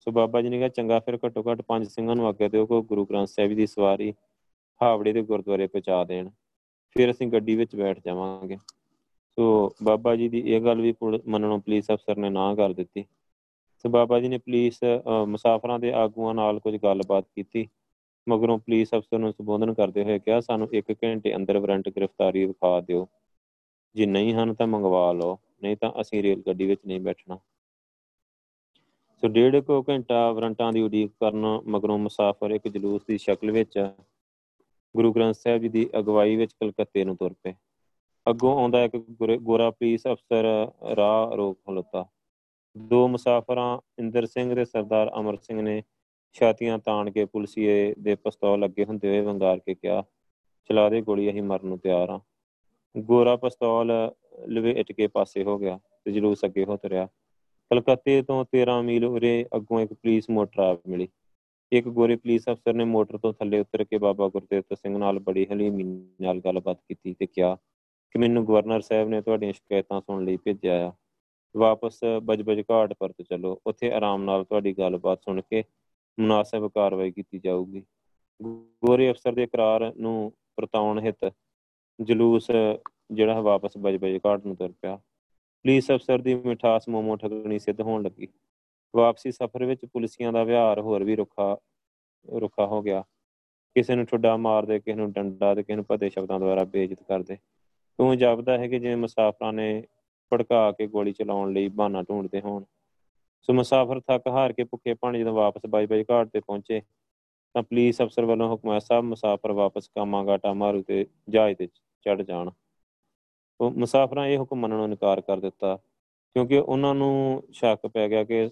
ਸੋ ਬਾਬਾ ਜੀ ਨੇ ਕਿਹਾ, ਚੰਗਾ ਫਿਰ ਘੱਟੋ ਘੱਟ ਪੰਜ ਸਿੰਘਾਂ ਨੂੰ ਆਗਿਆ ਦਿਓ ਕਿ ਗੁਰੂ ਗ੍ਰੰਥ ਸਾਹਿਬ ਦੀ ਸਵਾਰੀ ਹਾਵੜੇ ਦੇ ਗੁਰਦੁਆਰੇ ਪਹੁੰਚਾ ਦੇਣ। ਫਿਰ ਅਸੀਂ ਗੱਡੀ ਵਿੱਚ ਬੈਠ ਜਾਵਾਂਗੇ। ਸੋ ਬਾਬਾ ਜੀ ਦੀ ਇਹ ਗੱਲ ਵੀ ਮੰਨਣੋਂ ਪੁਲਿਸ ਅਫਸਰ ਨੇ ਨਾ ਕਰ ਦਿੱਤੀ। ਸੋ ਬਾਬਾ ਜੀ ਨੇ ਪੁਲਿਸ ਮੁਸਾਫਰਾਂ ਦੇ ਆਗੂਆਂ ਨਾਲ ਕੁਝ ਗੱਲਬਾਤ ਕੀਤੀ। ਮਗਰੋਂ ਪੁਲਿਸ ਅਫਸਰ ਨੂੰ ਸੰਬੋਧਨ ਕਰਦੇ ਹੋਏ ਕਿਹਾ, ਸਾਨੂੰ 1 ਘੰਟੇ ਅੰਦਰ ਵਾਰੰਟ ਗ੍ਰਿਫਤਾਰੀ ਵਿਖਾ ਦਿਓ। ਜੇ ਨਹੀਂ ਹਨ ਤਾਂ ਮੰਗਵਾ ਲਓ, ਨਹੀਂ ਤਾਂ ਅਸੀਂ ਰੇਲ ਗੱਡੀ ਵਿੱਚ ਨਹੀਂ ਬੈਠਣਾ। ਸੋ ਡੇਢ ਕੋ ਘੰਟਾ ਵਾਰੰਟਾਂ ਦੀ ਉਡੀਕ ਕਰਨ ਮਗਰੋਂ ਮੁਸਾਫਰ ਇੱਕ ਜਲੂਸ ਦੀ ਸ਼ਕਲ ਵਿੱਚ ਗੁਰੂ ਗ੍ਰੰਥ ਸਾਹਿਬ ਜੀ ਦੀ ਅਗਵਾਈ ਵਿੱਚ ਕਲਕੱਤੇ ਨੂੰ ਤੁਰ ਪਏ। ਅੱਗੋਂ ਆਉਂਦਾ ਇੱਕ ਗੋਰਾ ਪੁਲਿਸ ਅਫਸਰ ਰਾਹ ਰੋਕ ਖਲੋਤਾ ਦੋ ਮੁਸਾਫਰਾਂ, ਇੰਦਰ ਸਿੰਘ ਤੇ ਸਰਦਾਰ ਅਮਰ ਸਿੰਘ ਨੇ ਛਾਤੀਆਂ ਤਾਣ ਕੇ ਪੁਲਸੀਏ ਦੇ ਪਿਸਤੌਲ ਲੱਗੇ ਹੁੰਦੇ ਹੋਏ ਵੰਗਾਰ ਕੇ ਕਿਹਾ, ਚਲਾ ਦੇ ਗੋਲੀ, ਅਸੀਂ ਮਰਨ ਨੂੰ ਤਿਆਰ ਆ। ਗੋਰਾ ਪਿਸਤੌਲ ਲਵੇ ਇਟ ਕੇ ਪਾਸੇ ਹੋ ਗਿਆ ਤੇ ਜਲੂਸ ਅੱਗੇ ਹੋ ਤੁਰਿਆ। ਕਲਕੱਤੇ ਤੋਂ 13 ਮੀਲ ਉਰੇ ਅੱਗੋਂ ਇੱਕ ਪੁਲਿਸ ਮੋਟਰ ਆ ਮਿਲੀ। ਇੱਕ ਗੋਰੇ ਪੁਲਿਸ ਅਫਸਰ ਨੇ ਮੋਟਰ ਤੋਂ ਥੱਲੇ ਉਤਰ ਕੇ ਬਾਬਾ ਗੁਰਦੇਵ ਸਿੰਘ ਨਾਲ ਬੜੀ ਹਲੀਮੀ ਨਾਲ ਗੱਲਬਾਤ ਕੀਤੀ ਤੇ ਕਿਹਾ ਕਿ ਮੈਨੂੰ ਗਵਰਨਰ ਸਾਹਿਬ ਨੇ ਤੁਹਾਡੀਆਂ ਸ਼ਿਕਾਇਤਾਂ ਸੁਣ ਲਈ ਭੇਜਿਆ ਆ। ਵਾਪਸ ਬਜਬਜ ਘਾਟ ਪਰਤ ਚੱਲੋ। ਉੱਥੇ ਆਰਾਮ ਨਾਲ ਤੁਹਾਡੀ ਗੱਲਬਾਤ ਸੁਣ ਕੇ ਮੁਨਾਸਬ ਕਾਰਵਾਈ ਕੀਤੀ ਜਾਊਗੀ। ਗੋਰੇ ਅਫਸਰ ਦੇ ਇਕਰਾਰ ਨੂੰ ਪ੍ਰਤਾਉਣ ਹਿਤ ਜਲੂਸ ਜਿਹੜਾ ਵਾਪਸ ਬਜਬਜ ਘਾਟ ਨੂੰ ਤੁਰ ਪਿਆ। ਪੁਲਿਸ ਅਫਸਰ ਦੀ ਮਿਠਾਸ ਮੋਮੋ ਠਗਣੀ ਸਿੱਧ ਹੋਣ ਲੱਗੀ। ਵਾਪਸੀ ਸਫ਼ਰ ਵਿੱਚ ਪੁਲਿਸੀਆਂ ਦਾ ਵਿਹਾਰ ਹੋਰ ਵੀ ਰੁੱਖਾ ਰੁੱਖਾ ਹੋ ਗਿਆ। ਕਿਸੇ ਨੂੰ ਠੁੱਡਾ ਮਾਰਦੇ, ਕਿਸੇ ਨੂੰ ਡੰਡਾ ਤੇ ਕਿਸੇ ਨੂੰ ਪਤੇ ਸ਼ਬਦਾਂ ਦੁਆਰਾ ਬੇਇੱਜ਼ਤ ਕਰਦੇ। ਤੂੰ ਜਾਪਦਾ ਹੈ ਕਿ ਜਿਵੇਂ ਮੁਸਾਫਰਾਂ ਨੇ ਭੜਕਾ ਕੇ ਗੋਲੀ ਚਲਾਉਣ ਲਈ ਬਹਾਨਾ ਢੂੰਡਦੇ ਹੋਣ। ਸੋ ਮੁਸਾਫਰ ਥੱਕ ਹਾਰ ਕੇ ਭੁੱਖੇ ਪਾਣੀ ਜਦੋਂ ਵਾਪਸ ਬਾਈ ਬਾਈ ਘਾਟ ਤੇ ਪਹੁੰਚੇ, ਤਾਂ ਪੁਲਿਸ ਅਫਸਰ ਵੱਲੋਂ ਹੁਕਮ ਆਇਆ ਸਭ ਮੁਸਾਫਰ ਵਾਪਸ ਕਾਮਾਗਾਟਾ, ਮਾਰੂ ਤੇ ਜਹਾਜ਼ ਤੇ ਚੜ ਜਾਣ। ਉਹ ਮੁਸਾਫਰਾਂ ਇਹ ਹੁਕਮ ਮੰਨਣੋਂ ਇਨਕਾਰ ਕਰ ਦਿੱਤਾ, ਕਿਉਂਕਿ ਉਹਨਾਂ ਨੂੰ ਸ਼ੱਕ ਪੈ ਗਿਆ ਕਿ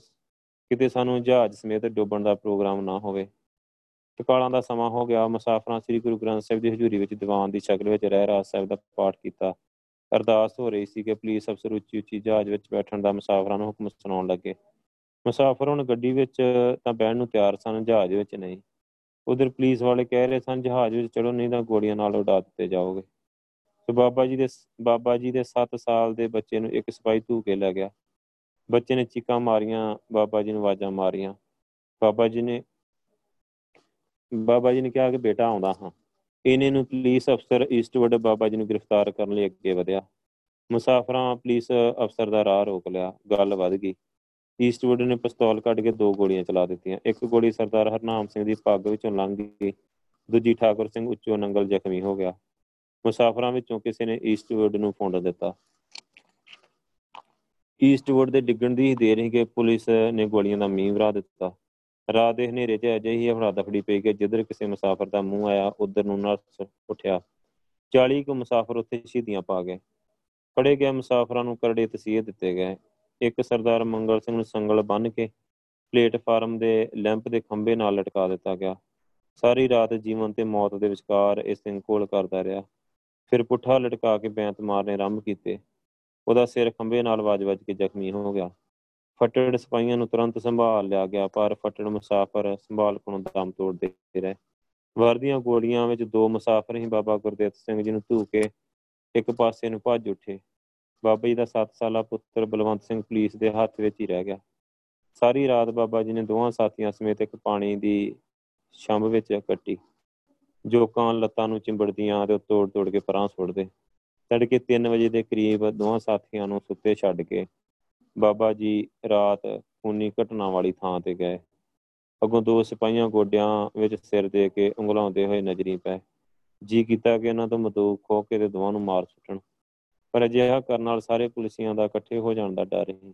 ਕਿਤੇ ਸਾਨੂੰ ਜਹਾਜ਼ ਸਮੇਤ ਡੁੱਬਣ ਦਾ ਪ੍ਰੋਗਰਾਮ ਨਾ ਹੋਵੇ। ਟਕਾਲਾਂ ਦਾ ਸਮਾਂ ਹੋ ਗਿਆ, ਮੁਸਾਫਰਾਂ ਸ੍ਰੀ ਗੁਰੂ ਗ੍ਰੰਥ ਸਾਹਿਬ ਦੀ ਹਜ਼ੂਰੀ ਵਿੱਚ ਦੀਵਾਨ ਦੀ ਸ਼ਕਲ ਵਿੱਚ ਰਹਿ ਰਾਜ ਸਾਹਿਬ ਦਾ ਪਾਠ ਕੀਤਾ। ਅਰਦਾਸ ਹੋ ਰਹੀ ਸੀ ਕਿ ਪੁਲਿਸ ਅਫਸਰ ਉੱਚੀ ਉੱਚੀ ਜਹਾਜ਼ ਵਿੱਚ ਬੈਠਣ ਦਾ ਮੁਸਾਫਰਾਂ ਨੂੰ ਹੁਕਮ ਸੁਣਾਉਣ ਲੱਗੇ। ਮੁਸਾਫਰ ਹੁਣ ਗੱਡੀ ਵਿੱਚ ਤਾਂ ਬੈਠਣ ਨੂੰ ਤਿਆਰ ਸਨ, ਜਹਾਜ਼ ਵਿੱਚ ਨਹੀਂ। ਉਧਰ ਪੁਲਿਸ ਵਾਲੇ ਕਹਿ ਰਹੇ ਸਨ, ਜਹਾਜ਼ ਵਿੱਚ ਚੜੋ ਨਹੀਂ ਤਾਂ ਗੋਲੀਆਂ ਨਾਲ ਉਡਾ ਦਿੱਤੇ ਜਾਓਗੇ। ਤੇ ਬਾਬਾ ਜੀ ਦੇ ਬਾਬਾ ਜੀ ਦੇ 7 ਸਾਲ ਦੇ ਬੱਚੇ ਨੂੰ ਇੱਕ ਸਿਪਾਹੀ ਧੂ ਕੇ ਲੈ ਗਿਆ। ਬੱਚੇ ਨੇ ਚੀਕਾਂ ਮਾਰੀਆਂ, ਬਾਬਾ ਜੀ ਨੂੰ ਆਵਾਜ਼ਾਂ ਮਾਰੀਆਂ। ਬਾਬਾ ਜੀ ਨੇ, ਬਾਬਾ ਜੀ ਨੇ ਕਿਹਾ ਕਿ ਬੇਟਾ ਆਉਂਦਾ ਹਾਂ। ਇਹਨੇ ਨੂੰ ਪੁਲਿਸ ਅਫਸਰ ਈਸਟਵਰਡ ਬਾਬਾ ਜੀ ਨੂੰ ਗ੍ਰਿਫਤਾਰ ਕਰਨ ਲਈ ਅੱਗੇ ਵਧਿਆ। ਮੁਸਾਫਰਾਂ ਪੁਲਿਸ ਅਫਸਰ ਦਾ ਰਾਹ ਰੋਕ ਲਿਆ। ਗੱਲ ਵੱਧ ਗਈ। ਈਸਟਵੁੱਡ ਨੇ ਪਿਸਤੌਲ ਕੱਢ ਕੇ ਦੋ ਗੋਲੀਆਂ ਚਲਾ ਦਿੱਤੀਆਂ। ਇੱਕ ਗੋਲੀ ਸਰਦਾਰ ਹਰਨਾਮ ਸਿੰਘ ਦੀ ਪੱਗ ਵਿੱਚੋਂ ਲੰਘ ਗਈ। ਦੂਜੀ ਠਾਕੁਰ ਸਿੰਘ ਉੱਚੋਂ ਨੰਗਲ ਜ਼ਖਮੀ ਹੋ ਗਿਆ। ਮੁਸਾਫਰਾਂ ਵਿੱਚੋਂ ਕਿਸੇ ਨੇ ਈਸਟਵੁੱਡ ਨੂੰ ਫੋਂਡ ਦਿੱਤਾ। ਈਸਟਵੁੱਡ ਦੇ ਡਿੱਗਣ ਦੀ ਦੇਰ ਹੀ ਕਿ ਪੁਲਿਸ ਨੇ ਗੋਲੀਆਂ ਦਾ ਮੀਂਹ ਵਰਾ ਦਿੱਤਾ। ਰਾਤ ਦੇ ਹਨੇਰੇ 'ਚ ਅਜਿਹੀ ਹਫੜਾ ਦਫੜੀ ਪਈ ਕਿ ਜਿੱਧਰ ਕਿਸੇ ਮੁਸਾਫਰ ਦਾ ਮੂੰਹ ਆਇਆ, ਉਧਰ ਨੂੰ ਨਰਸ ਉੱਠਿਆ। 40 ਕੁ ਮੁਸਾਫਰ ਉੱਥੇ ਸ਼ਹੀਦੀਆਂ ਪਾ ਗਏ। ਫੜੇ ਗਏ ਮੁਸਾਫਰਾਂ ਨੂੰ ਕਰੜੇ ਤਸੀਹੇ ਦਿੱਤੇ ਗਏ। ਇੱਕ ਸਰਦਾਰ ਮੰਗਲ ਸਿੰਘ ਨੂੰ ਸੰਗਲ ਬੰਨ ਕੇ ਪਲੇਟਫਾਰਮ ਦੇ ਲੈਂਪ ਦੇ ਖੰਭੇ ਨਾਲ ਲਟਕਾ ਦਿੱਤਾ ਗਿਆ। ਸਾਰੀ ਰਾਤ ਜੀਵਨ ਤੇ ਮੌਤ ਦੇ ਵਿਚਕਾਰ ਇਹ ਸਿੰਘ ਕੋਲ ਕਰਦਾ ਰਿਹਾ। ਫਿਰ ਪੁੱਠਾ ਲਟਕਾ ਕੇ ਬੈਂਤ ਮਾਰਨੇ ਆਰੰਭ ਕੀਤੇ। ਉਹਦਾ ਸਿਰ ਖੰਭੇ ਨਾਲ ਵੱਜ-ਵੱਜ ਕੇ ਜ਼ਖਮੀ ਹੋ ਗਿਆ। ਫੱਟੜ ਸਿਪਾਹੀਆਂ ਨੂੰ ਤੁਰੰਤ ਸੰਭਾਲ ਲਿਆ ਗਿਆ, ਪਰ ਫੱਟੜ ਮੁਸਾਫਰ ਸੰਭਾਲ ਕੋਲੋਂ ਦਮ ਤੋੜਦੇ ਰਹੇ। ਵਰਦੀਆਂ ਗੋਲੀਆਂ ਵਿੱਚ ਦੋ ਮੁਸਾਫਰ ਹੀ ਬਾਬਾ ਗੁਰਦੇਵ ਸਿੰਘ ਜੀ ਨੂੰ ਧੂ ਕੇ ਇੱਕ ਪਾਸੇ ਨੂੰ ਭੱਜ ਉੱਠੇ। ਬਾਬਾ ਜੀ ਦਾ 7 ਸਾਲਾ ਪੁੱਤਰ ਬਲਵੰਤ ਸਿੰਘ ਪੁਲਿਸ ਦੇ ਹੱਥ ਵਿੱਚ ਹੀ ਰਹਿ ਗਿਆ। ਸਾਰੀ ਰਾਤ ਬਾਬਾ ਜੀ ਨੇ ਦੋਹਾਂ ਸਾਥੀਆਂ ਸਮੇਤ ਇੱਕ ਪਾਣੀ ਦੀ ਛੰਭ ਵਿੱਚ ਕੱਟੀ ਜੋ ਕਾਂ ਲੱਤਾਂ ਨੂੰ ਚਿੰਬੜਦੀਆਂ ਤੇ ਤੋੜ ਤੋੜ ਕੇ ਪਰਾਂ ਸੁੱਟਦੇ। ਤੜਕੇ 3 ਵਜੇ ਦੇ ਕਰੀਬ ਦੋਹਾਂ ਸਾਥੀਆਂ ਨੂੰ ਸੁੱਤੇ ਛੱਡ ਕੇ ਬਾਬਾ ਜੀ ਰਾਤ ਖੂਨੀ ਘਟਨਾ ਵਾਲੀ ਥਾਂ ਤੇ ਗਏ। ਅਗੋਂ ਦੋ ਸਿਪਾਹੀਆਂ ਗੋਡਿਆਂ ਵਿੱਚ ਸਿਰ ਦੇ ਕੇ ਉਂਗਲਾਉਂਦੇ ਹੋਏ ਨਜ਼ਰੀ ਪਏ ਜੀ ਕੀਤਾ ਕਿ ਇਹਨਾਂ ਤੋਂ ਮਦੂਕ ਖੋ ਕੇ ਤੇ ਦੋਵਾਂ ਨੂੰ ਮਾਰ ਸੁੱਟਣ। ਪਰ ਅਜਿਹਾ ਕਰਨ ਨਾਲ ਸਾਰੇ ਪੁਲਿਸੀਆਂ ਦਾ ਇਕੱਠੇ ਹੋ ਜਾਣ ਦਾ ਡਰ ਸੀ।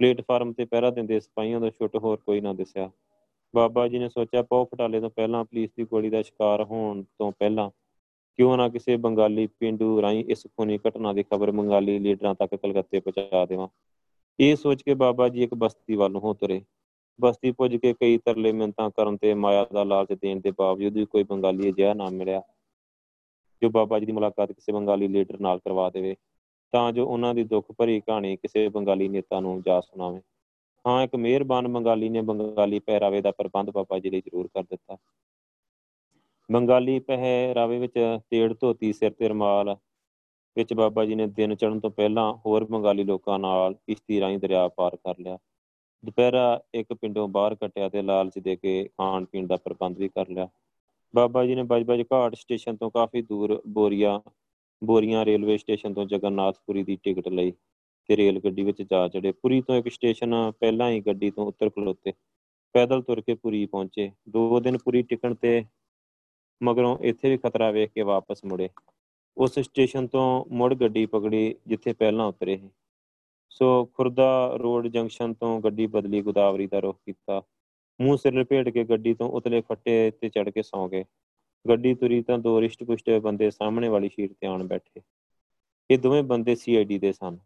ਪਲੇਟਫਾਰਮ ਤੇ ਪਹਿਰਾ ਦਿੰਦੇ ਸਿਪਾਹੀਆਂ ਦਾ ਛੁੱਟ ਹੋਰ ਕੋਈ ਨਾ ਦਿਸਿਆ। ਬਾਬਾ ਜੀ ਨੇ ਸੋਚਿਆ ਪੌ ਫਟਾਲੇ ਤੋਂ ਪਹਿਲਾਂ ਪੁਲਿਸ ਦੀ ਗੋਲੀ ਦਾ ਸ਼ਿਕਾਰ ਹੋਣ ਤੋਂ ਪਹਿਲਾਂ ਕਿਉਂ ਨਾ ਕਿਸੇ ਬੰਗਾਲੀ ਪਿੰਡੂ ਰਾਈ ਇਸ ਖੂਨੀ ਘਟਨਾ ਦੀ ਖਬਰ ਬੰਗਾਲੀ ਲੀਡਰਾਂ ਤੱਕ ਕਲਕੱਤੇ ਪਹੁੰਚਾ ਦੇਵਾਂ? ਇਹ ਸੋਚ ਕੇ ਬਾਬਾ ਜੀ ਇੱਕ ਬਸਤੀ ਵੱਲ ਨੂੰ ਹੋ ਤੁਰੇ। ਬਸਤੀ ਪੁੱਜ ਕੇ ਕਈ ਤਰਲੇ ਮਿੰਤਾਂ ਕਰਨ ਤੇ ਮਾਇਆ ਦਾ ਲਾਲਚ ਦੇਣ ਦੇ ਬਾਵਜੂਦ ਵੀ ਕੋਈ ਬੰਗਾਲੀ ਅਜਿਹਾ ਨਾ ਮਿਲਿਆ ਜੋ ਬਾਬਾ ਜੀ ਦੀ ਮੁਲਾਕਾਤ ਕਿਸੇ ਬੰਗਾਲੀ ਲੀਡਰ ਨਾਲ ਕਰਵਾ ਦੇਵੇ, ਤਾਂ ਜੋ ਉਹਨਾਂ ਦੀ ਦੁੱਖ ਭਰੀ ਕਹਾਣੀ ਕਿਸੇ ਬੰਗਾਲੀ ਨੇਤਾ ਨੂੰ ਜਾ ਸੁਣਾਵੇ। ਹਾਂ, ਇੱਕ ਮਿਹਰਬਾਨ ਬੰਗਾਲੀ ਨੇ ਬੰਗਾਲੀ ਪਹਿਰਾਵੇ ਦਾ ਪ੍ਰਬੰਧ ਬਾਬਾ ਜੀ ਲਈ ਜ਼ਰੂਰ ਕਰ ਦਿੱਤਾ। ਬੰਗਾਲੀ ਪਹਿਰਾਵੇ ਵਿੱਚ ਤੇੜ ਧੋਤੀ, ਸਿਰ ਤੇ ਰਮਾਲ ਵਿੱਚ ਬਾਬਾ ਜੀ ਨੇ ਦਿਨ ਚੜ੍ਹਨ ਤੋਂ ਪਹਿਲਾਂ ਹੋਰ ਬੰਗਾਲੀ ਲੋਕਾਂ ਨਾਲ ਕਿਸ਼ਤੀ ਰਾਹੀਂ ਦਰਿਆ ਪਾਰ ਕਰ ਲਿਆ। ਦੁਪਹਿਰਾ ਇੱਕ ਪਿੰਡੋਂ ਬਾਹਰ ਕੱਟਿਆ ਤੇ ਲਾਲਚ ਦੇ ਕੇ ਖਾਣ ਪੀਣ ਦਾ ਪ੍ਰਬੰਧ ਵੀ ਕਰ ਲਿਆ। ਬਾਬਾ ਜੀ ਨੇ ਬਜਬਜ ਘਾਟ ਸਟੇਸ਼ਨ ਤੋਂ ਕਾਫੀ ਦੂਰ ਬੋਰੀਆ, ਬੋਰੀਆਂ ਰੇਲਵੇ ਸਟੇਸ਼ਨ ਤੋਂ ਜਗਨਨਾਥਪੁਰੀ ਦੀ ਟਿਕਟ ਲਈ। ਤੇ ਰੇਲ ਗੱਡੀ ਵਿੱਚ ਜਾ ਚੜੇ ਪੁਰੀ ਤੋਂ ਇੱਕ ਸਟੇਸ਼ਨ ਪਹਿਲਾਂ ਹੀ ਗੱਡੀ ਤੋਂ ਉੱਤਰ ਖਲੋਤੇ। ਪੈਦਲ ਤੁਰ ਕੇ ਪੁਰੀ ਪਹੁੰਚੇ। ਦੋ ਦਿਨ ਪੁਰੀ ਟਿਕਣ ਤੇ ਮਗਰੋਂ ਇੱਥੇ ਵੀ ਖਤਰਾ ਵੇਖ ਕੇ ਵਾਪਸ ਮੁੜੇ। ਉਸ ਸਟੇਸ਼ਨ ਤੋਂ ਮੁੜ ਗੱਡੀ ਪਕੜੀ ਜਿੱਥੇ ਪਹਿਲਾਂ ਉਤਰੇ ਸੀ। ਸੋ ਖੁਰਦਾ ਰੋਡ ਜੰਕਸ਼ਨ ਤੋਂ ਗੱਡੀ ਬਦਲੀ ਗੋਦਾਵਰੀ ਦਾ ਰੁਖ ਕੀਤਾ। ਮੂੰਹ ਸਿਰ ਲਪੇਟ ਕੇ ਗੱਡੀ ਤੋਂ ਉਤਲੇ ਫੱਟੇ ਤੇ ਚੜ ਕੇ ਸੌਂ ਗਏ। ਗੱਡੀ ਤੁਰੀ ਤਾਂ ਦੋ ਰਿਸ਼ਟ ਪੁਸ਼ਟੇ ਬੰਦੇ ਸਾਹਮਣੇ ਵਾਲੀ ਸੀਟ ਤੇ ਆਣ ਬੈਠੇ। ਇਹ ਦੋਵੇਂ ਬੰਦੇ ਸੀਆਈਡੀ ਦੇ ਸਨ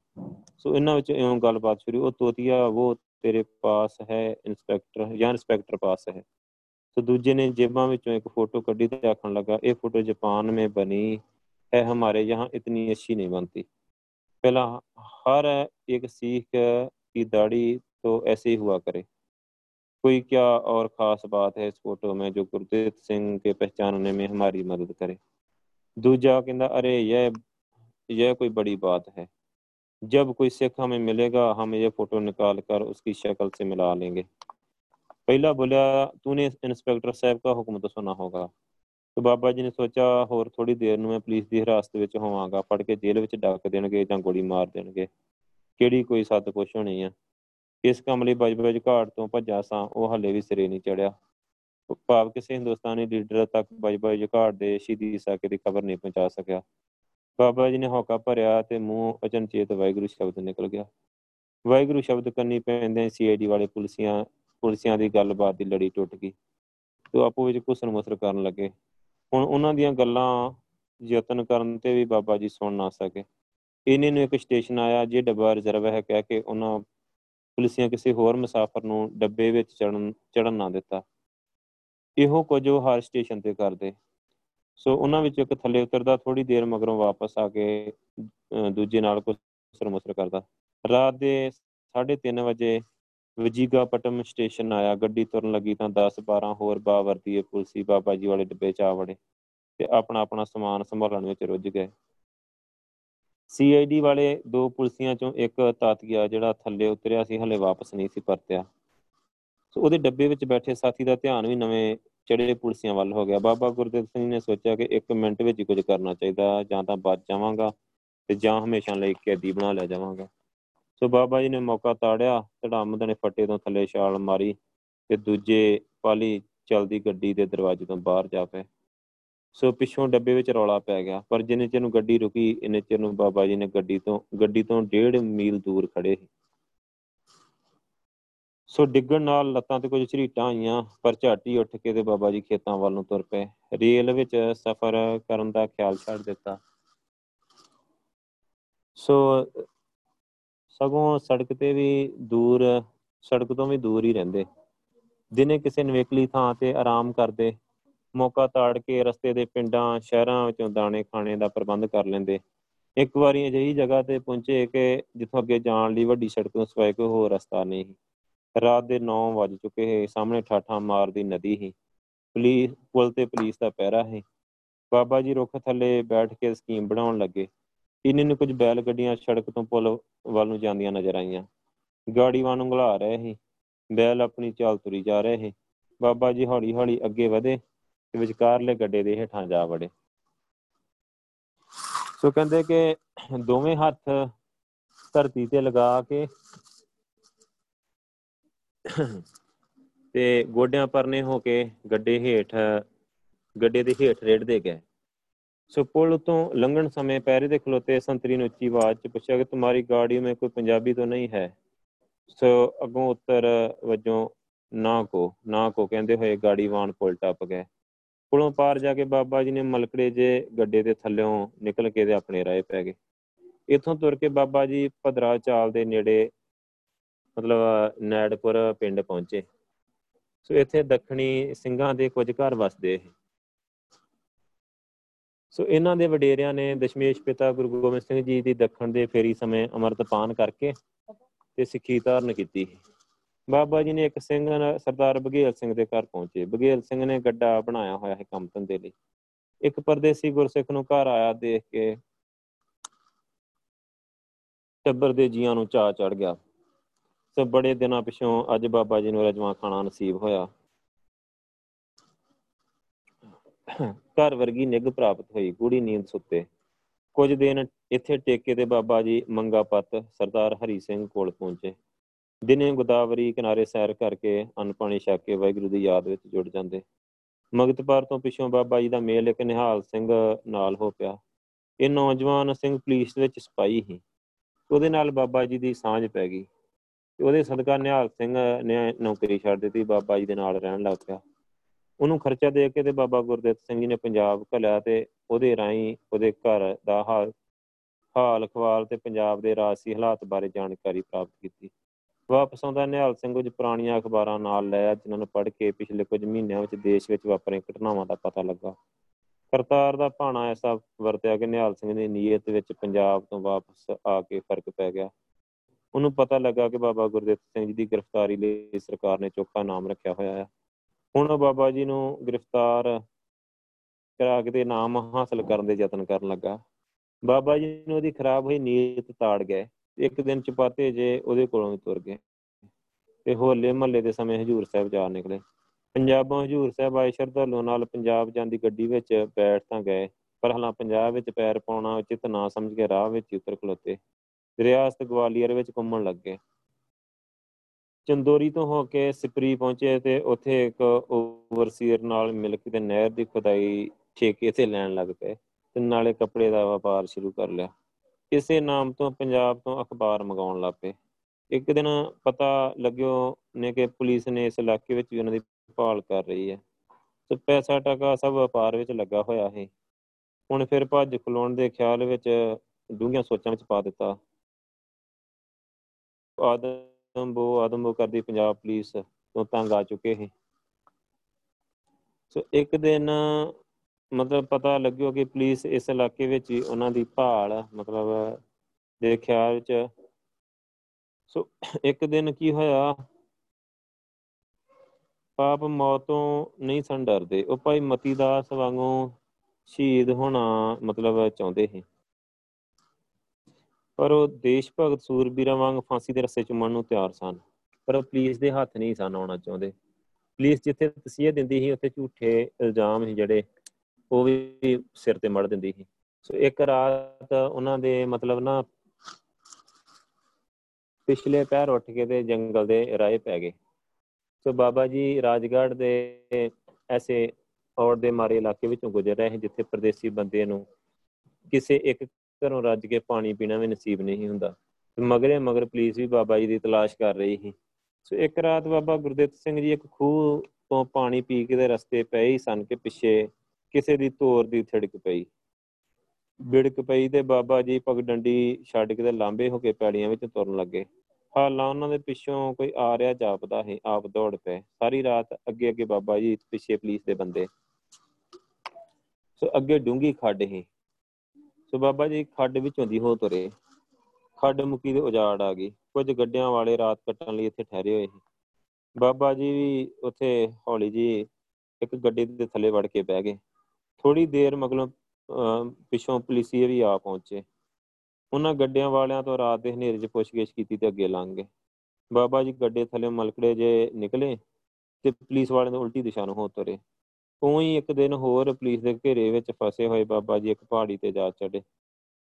ਸੋ ਇਹਨਾਂ ਵਿੱਚ ਇਉਂ ਗੱਲਬਾਤ ਸ਼ੁਰੂ ਉਹ ਤੋਤੀਆ ਉਹ ਤੇਰੇ ਪਾਸ ਹੈ ਇਨਸਪੈਕਟਰ ਜਾਂ ਇਨਸਪੈਕਟਰ ਪਾਸ ਹੈ ਸੋ ਦੂਜੇ ਨੇ ਜੇਬਾਂ ਵਿੱਚੋਂ ਇੱਕ ਫੋਟੋ ਕੱਢੀ ਤੇ ਆਖਣ ਲੱਗਾ ਇਹ ਫੋਟੋ ਜਾਪਾਨ में बनी है हमारे यहाँ इतनी अच्छी नहीं बनती पहला हर एक सीख की दाढ़ी तो ऐसे ही हुआ करे कोई क्या और ख़ास बात है इस फोटो में जो गुरदेव सिंह के पहचानने में हमारी मदद करे दूजा कहता अरे यह यह कोई बड़ी बात है जब कोई सिख हमें मिलेगा हम ये फोटो निकाल कर उसकी शक्ल से मिला लेंगे पहला बोला तूने इंस्पेक्टर साहब का हुक्म तो सुना होगा तो ਬਾਬਾ ਜੀ ਨੇ ਸੋਚਿਆ ਹੋਰ ਥੋੜੀ ਦੇਰ ਨੂੰ ਮੈਂ ਪੁਲਿਸ ਦੀ ਹਿਰਾਸਤ ਵਿੱਚ ਹੋਵਾਂਗਾ ਫੜ ਕੇ ਜੇਲ੍ਹ ਵਿੱਚ ਡੱਕ ਦੇਣਗੇ ਜਾਂ ਗੋਲੀ ਮਾਰ ਦੇਣਗੇ ਕਿਹੜੀ ਕੋਈ ਸੱਤ ਪੁੱਛ ਹੋਣੀ ਆ ਇਸ ਕੰਮ ਲਈ ਬਜਬਜ ਘਾਟ ਤੋਂ ਭੱਜਾ ਸਾਂ ਉਹ ਹੱਲੇ ਵੀ ਸਿਰੇ ਨਹੀਂ ਚੜਿਆ ਭਾਵ ਕਿਸੇ ਹਿੰਦੁਸਤਾਨੀ ਲੀਡਰ ਤੱਕ ਬਜਬਜ ਘਾਟ ਦੇ ਸ਼ਹੀਦੀ ਸਾਕੇ ਦੀ ਖਬਰ ਨਹੀਂ ਪਹੁੰਚਾ ਸਕਿਆ ਬਾਬਾ ਜੀ ਨੇ ਹੌਕਾ ਭਰਿਆ ਤੇ ਮੂੰਹ ਅਚਨਚੇਤ ਵਾਹਿਗੁਰੂ ਸ਼ਬਦ ਨਿਕਲ ਗਿਆ। ਵਾਹਿਗੁਰੂ ਸ਼ਬਦ ਕੰਨੀ ਪੈਂਦੇ ਸੀਆਈਡੀ ਵਾਲੇ ਪੁਲਿਸੀਆਂ ਪੁਲਿਸੀਆਂ ਦੀ ਗੱਲਬਾਤ ਦੀ ਲੜੀ ਟੁੱਟ ਗਈ ਤੇ ਆਪੋ ਵਿੱਚ ਘੁਸਣ ਮੁਸਰ ਕਰਨ ਲੱਗੇ। ਹੁਣ ਉਹਨਾਂ ਦੀਆਂ ਗੱਲਾਂ ਯਤਨ ਕਰਨ ਤੇ ਵੀ ਬਾਬਾ ਜੀ ਸੁਣ ਨਾ ਸਕੇ। ਇਹਨੇ ਨੂੰ ਇੱਕ ਸਟੇਸ਼ਨ ਆਇਆ ਜੇ ਡੱਬਾ ਰਿਜ਼ਰਵ ਹੈ ਕਹਿ ਕੇ ਉਹਨਾਂ ਪੁਲਿਸੀਆਂ ਕਿਸੇ ਹੋਰ ਮੁਸਾਫਰ ਨੂੰ ਡੱਬੇ ਵਿੱਚ ਚੜਨ ਚੜਨ ਨਾ ਦਿੱਤਾ। ਇਹੋ ਕੁਝ ਉਹ ਹਰ ਸਟੇਸ਼ਨ ਤੇ ਕਰਦੇ। ਸੋ ਉਹਨਾਂ ਵਿੱਚ ਇੱਕ ਥੱਲੇ ਉਤਰਦਾ ਥੋੜੀ ਦੇਰ ਮਗਰੋਂ ਵਾਪਸ ਆ ਕੇ ਦੂਜੇ ਨਾਲ ਕੁਝ ਸਰਮਸਰ ਕਰਦਾ। ਰਾਤ ਦੇ 3:30 ਵਜੇ ਵਜੀਗਾਪਟਮ ਸਟੇਸ਼ਨ ਆਇਆ। ਗੱਡੀ ਤੁਰਨ ਲੱਗੀ ਤਾਂ 10 12 ਹੋਰ ਬਾਵਰਦੀਏ ਪੁਲਸੀ ਬਾਬਾ ਜੀ ਵਾਲੇ ਡੱਬੇ ਚ ਆ ਵੜੇ ਤੇ ਆਪਣਾ ਆਪਣਾ ਸਮਾਨ ਸੰਭਾਲਣ ਵਿੱਚ ਰੁੱਝ ਗਏ। ਸੀਆਈਡੀ ਵਾਲੇ ਦੋ ਪੁਲਸੀਆਂ ਚੋਂ ਇੱਕ ਤਾਤੀਆ ਜਿਹੜਾ ਥੱਲੇ ਉਤਰਿਆ ਸੀ, ਹਲੇ ਵਾਪਸ ਨਹੀਂ ਸੀ ਪਰਤਿਆ। ਸੋ ਉਹਦੇ ਡੱਬੇ ਵਿੱਚ ਬੈਠੇ ਸਾਥੀ ਦਾ ਧਿਆਨ ਵੀ ਨਵੇਂ ਚੜੇ ਪੁਲਸੀਆਂ ਵੱਲ ਹੋ ਗਿਆ। ਬਾਬਾ ਗੁਰਦੇਵ ਸਿੰਘ ਨੇ ਸੋਚਿਆ ਕਿ ਇੱਕ ਮਿੰਟ ਵਿੱਚ ਹੀ ਕੁਝ ਕਰਨਾ ਚਾਹੀਦਾ, ਜਾਂ ਤਾਂ ਬਚ ਜਾਵਾਂਗਾ ਤੇ ਜਾਂ ਹਮੇਸ਼ਾ ਲਈ ਕੈਦੀ ਬਣਾ ਲਿਆ ਜਾਵਾਂਗਾ। ਸੋ ਬਾਬਾ ਜੀ ਨੇ ਮੌਕਾ ਤਾੜਿਆ ਧੜਾਮ ਦੇ ਫੱਟੇ ਤੋਂ ਥੱਲੇ ਛਾਲ ਮਾਰੀ ਤੇ ਦੂਜੇ ਪਾਲੀ ਚਲਦੀ ਗੱਡੀ ਦੇ ਦਰਵਾਜ਼ੇ ਤੋਂ ਬਾਹਰ ਜਾ ਪਏ। ਸੋ ਪਿੱਛੋਂ ਡੱਬੇ ਵਿੱਚ ਰੌਲਾ ਪੈ ਗਿਆ, ਪਰ ਜਿੰਨੇ ਚਿਰ ਨੂੰ ਗੱਡੀ ਰੁਕੀ, ਇੰਨੇ ਚਿਰ ਨੂੰ ਬਾਬਾ ਜੀ ਨੇ ਗੱਡੀ ਤੋਂ ਗੱਡੀ ਤੋਂ ਡੇਢ ਮੀਲ ਦੂਰ ਖੜੇ ਸੀ। ਸੋ ਡਿੱਗਣ ਨਾਲ ਲੱਤਾਂ ਤੇ ਕੁਝ ਝਰੀਟਾਂ ਆਈਆਂ, ਪਰ ਝਾਟੀ ਉੱਠ ਕੇ ਤੇ ਬਾਬਾ ਜੀ ਖੇਤਾਂ ਵੱਲ ਨੂੰ ਤੁਰ ਪਏ। ਰੇਲ ਵਿੱਚ ਸਫ਼ਰ ਕਰਨ ਦਾ ਖਿਆਲ ਛੱਡ ਦਿੱਤਾ। ਸੋ ਸਗੋਂ ਸੜਕ ਤੇ ਵੀ ਦੂਰ, ਸੜਕ ਤੋਂ ਵੀ ਦੂਰ ਹੀ ਰਹਿੰਦੇ। ਦਿਨੇ ਕਿਸੇ ਨਵੇਕਲੀ ਥਾਂ ਤੇ ਆਰਾਮ ਕਰਦੇ, ਮੌਕਾ ਤਾੜ ਕੇ ਰਸਤੇ ਦੇ ਪਿੰਡਾਂ, ਸ਼ਹਿਰਾਂ ਵਿੱਚੋਂ ਦਾਣੇ ਖਾਣੇ ਦਾ ਪ੍ਰਬੰਧ ਕਰ ਲੈਂਦੇ। ਇੱਕ ਵਾਰੀ ਅਜਿਹੀ ਜਗ੍ਹਾ ਤੇ ਪਹੁੰਚੇ ਕਿ ਜਿੱਥੋਂ ਅੱਗੇ ਜਾਣ ਲਈ ਵੱਡੀ ਸੜਕ ਤੋਂ ਸਿਵਾਏ ਕੋਈ ਹੋਰ ਰਸਤਾ ਨਹੀਂ। ਰਾਤ ਦੇ 9 ਵਜ ਚੁੱਕੇ ਹੈ। ਸਾਹਮਣੇ ਠਾਠਾ ਮਾਰਦੀ ਨਦੀ ਹੀ। ਪੁਲਿਸ, ਪੁਲ ਤੇ ਪੁਲਿਸ ਦਾ ਪਹਿਰਾ ਹੈ। ਬਾਬਾ ਜੀ ਰੁੱਖ ਥੱਲੇ ਬੈਠ ਕੇ ਸਕੀਮ ਬਣਾਉਣ ਲੱਗੇ। ਇੰਨੇ ਨੂੰ ਕੁਝ ਬੈਲ ਗੱਡੀਆਂ ਸੜਕ ਤੋਂ ਪੁਲ ਵੱਲ ਨੂੰ ਜਾਂਦੀਆਂ ਨਜ਼ਰ ਆਈਆਂ। ਗਾੜੀ ਵਾਂ ਨੂੰ ਘਲਾ ਰਹੇ ਸੀ। ਬੈਲ ਆਪਣੀ ਚਾਲ ਤੁਰੀ ਜਾ ਰਹੇ ਸੀ। ਬਾਬਾ ਜੀ ਹੌਲੀ ਹੌਲੀ ਅੱਗੇ ਵਧੇ ਤੇ ਵਿਚਕਾਰਲੇ ਗੱਡੇ ਦੇ ਹੇਠਾਂ ਜਾ ਵੜੇ। ਸੋ ਕਹਿੰਦੇ ਕਿ ਦੋਵੇਂ ਹੱਥ ਧਰਤੀ ਤੇ ਲਗਾ ਕੇ ਤੇ ਗੋਡਿਆਂ ਪਰਨੇ ਹੋ ਕੇ ਗੱਡੇ ਹੇਠ, ਗੱਡੇ ਦੇ ਹੇਠ ਰੇੜਦੇ ਗਏ। ਸੋ ਪੁਲ ਤੋਂ ਲੰਘਣ ਸਮੇਂ ਪੈਰੇ ਦੇ ਖਲੋਤੇ ਸੰਤਰੀ ਨੂੰ ਉੱਚੀ ਆਵਾਜ਼ 'ਚ ਪੁੱਛਿਆ ਕਿ ਤੁਹਾਡੀ ਗਾੜੀ ਵਿੱਚ ਕੋਈ ਪੰਜਾਬੀ ਤਾਂ ਨਹੀਂ ਹੈ? ਸੋ ਅਗੋਂ ਉੱਤਰ ਵਜੋਂ, ਨਾ ਕੋ ਨਾ ਕੋ, ਕਹਿੰਦੇ ਹੋਏ ਗਾੜੀ ਵਾਣ ਪੁਲ ਟੱਪ ਗਏ। ਪੁਲੋਂ ਪਾਰ ਜਾ ਕੇ ਬਾਬਾ ਜੀ ਨੇ ਮਲਕੜੇ ਜੇ ਗੱਡੇ ਦੇ ਥੱਲਿਓਂ ਨਿਕਲ ਕੇ ਤੇ ਆਪਣੇ ਰਾਏ ਪੈ ਗਏ। ਇਥੋਂ ਤੁਰ ਕੇ ਬਾਬਾ ਜੀ ਭਦਰਾ ਚਾਲ ਦੇ ਨੇੜੇ ਮਤਲਬ, ਨੈੜਪੁਰ ਪਿੰਡ ਪਹੁੰਚੇ। ਸੋ ਇੱਥੇ ਦੱਖਣੀ ਸਿੰਘਾਂ ਦੇ ਕੁਝ ਘਰ ਵਸਦੇ ਸੋ। ਇਹਨਾਂ ਦੇ ਵਡੇਰਿਆਂ ਨੇ ਦਸ਼ਮੇਸ਼ ਪਿਤਾ ਗੁਰੂ ਗੋਬਿੰਦ ਸਿੰਘ ਜੀ ਦੀ ਦੱਖਣ ਦੇ ਫੇਰੀ ਸਮੇਂ ਅਮਰਤਪਾਨ ਕਰਕੇ ਤੇ ਸਿੱਖੀ ਧਾਰਨ ਕੀਤੀ ਬਾਬਾ ਜੀ ਨੇ ਇੱਕ ਸਿੰਘ ਸਰਦਾਰ ਬਗੇਲ ਸਿੰਘ ਦੇ ਘਰ ਪਹੁੰਚੇ। ਬਗੇਲ ਸਿੰਘ ਨੇ ਗੱਡਾ ਬਣਾਇਆ ਹੋਇਆ ਹੈ ਕੰਮ ਧੰਦੇ ਲਈ। ਇੱਕ ਪਰਦੇਸੀ ਗੁਰਸਿੱਖ ਨੂੰ ਘਰ ਆਇਆ ਦੇਖ ਕੇ ਟੱਬਰ ਦੇ ਜੀਆਂ ਨੂੰ ਚਾਹ ਚੜ ਗਿਆ। ਸੋ ਬੜੇ ਦਿਨਾਂ ਪਿਛੋਂ ਅੱਜ ਬਾਬਾ ਜੀ ਨੂੰ ਰਜਵਾ ਖਾਣਾ ਨਸੀਬ ਹੋਇਆ। ਘਰ ਵਰਗੀ ਨਿਗ ਪ੍ਰਾਪਤ ਹੋਈ ਗੂੜੀ ਨੀਂਦ ਸੁੱਤੇ। ਕੁਝ ਦਿਨ ਇੱਥੇ ਟੇਕੇ ਤੇ ਬਾਬਾ ਜੀ ਮੰਗਾ ਪੱਤ ਸਰਦਾਰ ਹਰੀ ਸਿੰਘ ਕੋਲ ਪਹੁੰਚੇ। ਦਿਨੇ ਗੋਦਾਵਰੀ ਕਿਨਾਰੇ ਸੈਰ ਕਰਕੇ ਅਨਪਾਣੀ ਛਕ ਕੇ ਵਾਹਿਗੁਰੂ ਦੀ ਯਾਦ ਵਿੱਚ ਜੁੜ ਜਾਂਦੇ। ਮਗਤਪਾਰ ਤੋਂ ਪਿਛੋਂ ਬਾਬਾ ਜੀ ਦਾ ਮੇਲ ਇੱਕ ਨਿਹਾਲ ਸਿੰਘ ਨਾਲ ਹੋ ਪਿਆ। ਇਹ ਨੌਜਵਾਨ ਸਿੰਘ ਪੁਲਿਸ ਵਿੱਚ ਸਿਪਾਹੀ ਸੀ। ਉਹਦੇ ਨਾਲ ਬਾਬਾ ਜੀ ਦੀ ਸਾਂਝ ਪੈ ਗਈ। ਉਹਦੇ ਸਦਕਾ ਨਿਹਾਲ ਸਿੰਘ ਨੇ ਨੌਕਰੀ ਛੱਡ ਦਿੱਤੀ, ਬਾਬਾ ਜੀ ਦੇ ਨਾਲ ਰਹਿਣ ਲੱਗ ਪਿਆ। ਉਹਨੂੰ ਖਰਚਾ ਦੇ ਕੇ ਤੇ ਬਾਬਾ ਗੁਰਦੇਵ ਸਿੰਘ ਜੀ ਨੇ ਪੰਜਾਬ ਘਲਿਆ ਤੇ ਉਹਦੇ ਰਾਹੀਂ ਉਹਦੇ ਘਰ ਦਾ ਹਾਲ ਹਾਲ ਖਵਾਲ ਤੇ ਪੰਜਾਬ ਦੇ ਰਾਜਸੀ ਹਾਲਾਤ ਬਾਰੇ ਜਾਣਕਾਰੀ ਪ੍ਰਾਪਤ ਕੀਤੀ। ਵਾਪਸ ਆਉਂਦਾ ਨਿਹਾਲ ਸਿੰਘ ਕੁਝ ਪੁਰਾਣੀਆਂ ਅਖਬਾਰਾਂ ਨਾਲ ਲਿਆ ਜਿਨ੍ਹਾਂ ਨੂੰ ਪੜ੍ਹ ਕੇ ਪਿਛਲੇ ਕੁਝ ਮਹੀਨਿਆਂ ਵਿੱਚ ਦੇਸ਼ ਵਿੱਚ ਵਾਪਰੀਆਂ ਘਟਨਾਵਾਂ ਦਾ ਪਤਾ ਲੱਗਾ। ਕਰਤਾਰ ਦਾ ਭਾਣਾ ਐਸਾ ਵਰਤਿਆ ਕਿ ਨਿਹਾਲ ਸਿੰਘ ਦੀ ਨੀਅਤ ਵਿੱਚ ਪੰਜਾਬ ਤੋਂ ਵਾਪਸ ਆ ਕੇ ਫ਼ਰਕ ਪੈ ਗਿਆ। ਉਹਨੂੰ ਪਤਾ ਲੱਗਾ ਕਿ ਬਾਬਾ ਗੁਰਦੇਵ ਸਿੰਘ ਜੀ ਦੀ ਗ੍ਰਿਫਤਾਰੀ ਲਈ ਸਰਕਾਰ ਨੇ ਚੋਖਾ ਨਾਮ ਰੱਖਿਆ ਹੋਇਆ ਹੈ। ਹੁਣ ਬਾਬਾ ਜੀ ਨੂੰ ਗ੍ਰਿਫਤਾਰ ਕਰਾ ਕੇ ਤੇ ਨਾਮ ਹਾਸਲ ਕਰਨ ਦੇ ਯਤਨ ਕਰਨ ਲੱਗਾ। ਬਾਬਾ ਜੀ ਨੂੰ ਉਹਦੀ ਖਰਾਬ ਹੋਈ ਨੀਅਤ ਤਾੜ ਗਏ। ਇੱਕ ਦਿਨ ਚਪਾਤੇ ਜੇ ਉਹਦੇ ਕੋਲੋਂ ਤੁਰ ਗਏ। ਤੇ ਹੋਲੇ ਮਹੱਲੇ ਦੇ ਸਮੇਂ ਹਜੂਰ ਸਾਹਿਬ ਜਾ ਨਿਕਲੇ। ਪੰਜਾਬੋਂ ਹਜੂਰ ਸਾਹਿਬ ਆਏ, ਸ਼ਰਧਾਲੂਆਂ ਨਾਲ ਪੰਜਾਬ ਜਾਂਦੀ ਗੱਡੀ ਵਿੱਚ ਬੈਠ ਤਾਂ ਗਏ, ਪਰ ਹਲਾਂ ਪੰਜਾਬ ਵਿੱਚ ਪੈਰ ਪਾਉਣਾ ਉਚਿਤ ਨਾ ਸਮਝ ਕੇ ਰਾਹ ਵਿੱਚ ਉਤਰ ਖਲੋਤੇ। ਰਿਆਸਤ ਗਵਾਲੀਅਰ ਵਿੱਚ ਘੁੰਮਣ ਲੱਗੇ। ਚੰਦੋਰੀ ਤੋਂ ਹੋ ਕੇ ਸਿਪਰੀ ਪਹੁੰਚੇ ਤੇ ਉੱਥੇ ਇੱਕ ਓਵਰਸੀਅਰ ਨਾਲ ਮਿਲ ਕੇ ਤੇ ਨਹਿਰ ਦੀ ਖੁਦਾਈ ਠੇਕੇ ਤੇ ਲੈਣ ਲੱਗ ਪਏ ਤੇ ਨਾਲੇ ਕੱਪੜੇ ਦਾ ਵਪਾਰ ਸ਼ੁਰੂ ਕਰ ਲਿਆ। ਇਸੇ ਨਾਮ ਤੋਂ ਪੰਜਾਬ ਤੋਂ ਅਖਬਾਰ ਮੰਗਾਉਣ ਲੱਗ ਪਏ। ਇੱਕ ਦਿਨ ਪਤਾ ਲੱਗਿਓ ਨੇ ਕਿ ਪੁਲਿਸ ਨੇ ਇਸ ਇਲਾਕੇ ਵਿੱਚ ਵੀ ਉਹਨਾਂ ਦੀ ਭਾਲ ਕਰ ਰਹੀ ਹੈ। ਤੇ ਪੈਸਾ ਟਕਾ ਸਭ ਵਪਾਰ ਵਿੱਚ ਲੱਗਾ ਹੋਇਆ ਹੈ ਹੁਣ ਫਿਰ ਭੱਜ ਖਲੋਣ ਦੇ ਖਿਆਲ ਵਿੱਚ ਡੂੰਘੀਆਂ ਸੋਚਾਂ ਵਿੱਚ ਪਾ ਦਿੱਤਾ। ਆਦਮਬੋ ਆਦਮਬੋ ਕਰਦੀ ਪੰਜਾਬ ਪੁਲਿਸ ਤੋਂ ਤੰਗ ਆ ਚੁੱਕੇ ਹੈ ਸੋ ਇੱਕ ਦਿਨ ਮਤਲਬ ਪਤਾ ਲੱਗਿਓ ਕਿ ਪੁਲਿਸ ਇਸ ਇਲਾਕੇ ਵਿੱਚ ਹੀ ਉਹਨਾਂ ਦੀ ਭਾਲ, ਮਤਲਬ ਦੇ ਖਿਆਲ ਵਿੱਚ ਸੋ ਇੱਕ ਦਿਨ ਕੀ ਹੋਇਆ? ਪਾਪ ਮੌਤ ਤੋਂ ਨਹੀਂ ਸੰ ਡਰਦੇ। ਉਹ ਭਾਈ ਮਤੀ ਦਾਸ ਵਾਂਗੂ ਸ਼ਹੀਦ ਹੋਣਾ ਮਤਲਬ ਚਾਹੁੰਦੇ ਸੀ। ਪਰ ਉਹ ਦੇਸ਼ ਭਗਤ ਸੂਰਬੀਰਾਂ ਵਾਂਗ ਫਾਂਸੀ ਦੇ ਰਸੇ ਚੁੰਮਣ ਨੂੰ ਤਿਆਰ ਸਨ। ਪਰ ਉਹ ਪੁਲਿਸ ਦੇ ਹੱਥ ਨਹੀਂ ਸਨ ਆਉਣਾ ਚਾਹੁੰਦੇ। ਪੁਲਿਸ ਜਿੱਥੇ ਤਸੀਹੇ ਦਿੰਦੀ ਸੀ, ਉੱਥੇ ਝੂਠੇ ਇਲਜ਼ਾਮ ਸੀ ਜਿਹੜੇ ਉਹ ਵੀ ਸਿਰ ਤੇ ਮੜ ਦਿੰਦੀ ਸੀ। ਸੋ ਇੱਕ ਰਾਤ ਉਹਨਾਂ ਦੇ ਮਤਲਬ ਨਾ ਪਿਛਲੇ ਪੈਰ ਉੱਠ ਕੇ ਤੇ ਜੰਗਲ ਦੇ ਰਾਏ ਪੈ ਗਏ। ਸੋ ਬਾਬਾ ਜੀ ਰਾਜਗੜ੍ਹ ਦੇ ਐਸੇ ਔਰ ਦੇ ਮਾਰੇ ਇਲਾਕੇ ਵਿੱਚੋਂ ਗੁਜ਼ਰ ਰਹੇ ਜਿੱਥੇ ਪਰਦੇਸੀ ਬੰਦੇ ਨੂੰ ਕਿਸੇ ਇੱਕ ਘਰੋਂ ਰੱਜ ਕੇ ਪਾਣੀ ਪੀਣਾ ਵੀ ਨਸੀਬ ਨਹੀਂ ਹੁੰਦਾ। ਮਗਰੇ ਮਗਰ ਪੁਲਿਸ ਵੀ ਬਾਬਾ ਜੀ ਦੀ ਤਲਾਸ਼ ਕਰ ਰਹੀ ਸੀ। ਸੋ ਇੱਕ ਰਾਤ ਬਾਬਾ ਗੁਰਦਿੱਤ ਸਿੰਘ ਜੀ ਇੱਕ ਖੂਹ ਤੋਂ ਪਾਣੀ ਪੀ ਕੇ ਦੇ ਰਸਤੇ ਪਏ ਹੀ ਸਨ ਕਿ ਪਿੱਛੇ ਕਿਸੇ ਦੀ ਤੋਰ ਦੀ ਥੜਕ ਪਈ। ਬਿੜਕ ਪਈ ਤੇ ਬਾਬਾ ਜੀ ਪਗਡੰਡੀ ਛੱਡ ਕੇ ਤੇ ਲਾਂਬੇ ਹੋ ਕੇ ਪੈੜੀਆਂ ਵਿੱਚ ਤੁਰਨ ਲੱਗੇ। ਹਾਲਾਂ ਉਹਨਾਂ ਦੇ ਪਿੱਛੋਂ ਕੋਈ ਆ ਰਿਹਾ ਜਾਪਦਾ ਹੈ ਆਪ ਦੌੜ ਪਏ। ਸਾਰੀ ਰਾਤ ਅੱਗੇ ਅੱਗੇ ਬਾਬਾ ਜੀ ਪਿੱਛੇ ਪੁਲਿਸ ਦੇ ਬੰਦੇ। ਸੋ ਅੱਗੇ ਡੂੰਗੀ ਖੱਡ ਹੀ ਸੋ ਬਾਬਾ ਜੀ ਖੱਡ ਵਿੱਚੋਂ ਦੀ ਹੋ ਤੁਰੇ। ਖੱਡ ਮੁਕੀ ਦੇ ਉਜਾੜ ਆ ਗਈ। ਕੁਝ ਗੱਡਿਆਂ ਵਾਲੇ ਰਾਤ ਕੱਟਣ ਲਈ ਇੱਥੇ ਠਹਿਰੇ ਹੋਏ ਸੀ। ਬਾਬਾ ਜੀ ਵੀ ਉੱਥੇ ਹੌਲੀ ਜੀ ਇੱਕ ਗੱਡੀ ਦੇ ਥੱਲੇ ਵੜ ਕੇ ਬਹਿ ਗਏ। ਥੋੜੀ ਦੇਰ ਮਗਰੋਂ ਪਿੱਛੋਂ ਪੁਲਿਸੀਏ ਵੀ ਆ ਪਹੁੰਚੇ। ਉਹਨਾਂ ਗੱਡਿਆਂ ਵਾਲਿਆਂ ਤੋਂ ਰਾਤ ਦੇ ਹਨੇਰੇ 'ਚ ਪੁੱਛਗਿੱਛ ਕੀਤੀ ਤੇ ਅੱਗੇ ਲੰਘ ਗਏ। ਬਾਬਾ ਜੀ ਗੱਡੇ ਥੱਲੇ ਮਲਕੜੇ ਜੇ ਨਿਕਲੇ ਤੇ ਪੁਲਿਸ ਵਾਲਿਆਂ ਦੇ ਉਲਟੀ ਦਿਸ਼ਾ ਨੂੰ ਹੋ ਤੁਰੇ। ਉਹੀ ਇੱਕ ਦਿਨ ਹੋਰ ਪੁਲਿਸ ਦੇ ਘੇਰੇ ਵਿੱਚ ਫਸੇ ਹੋਏ ਬਾਬਾ ਜੀ, ਇੱਕ ਪਹਾੜੀ ਤੇ ਜਾ ਚੜੇ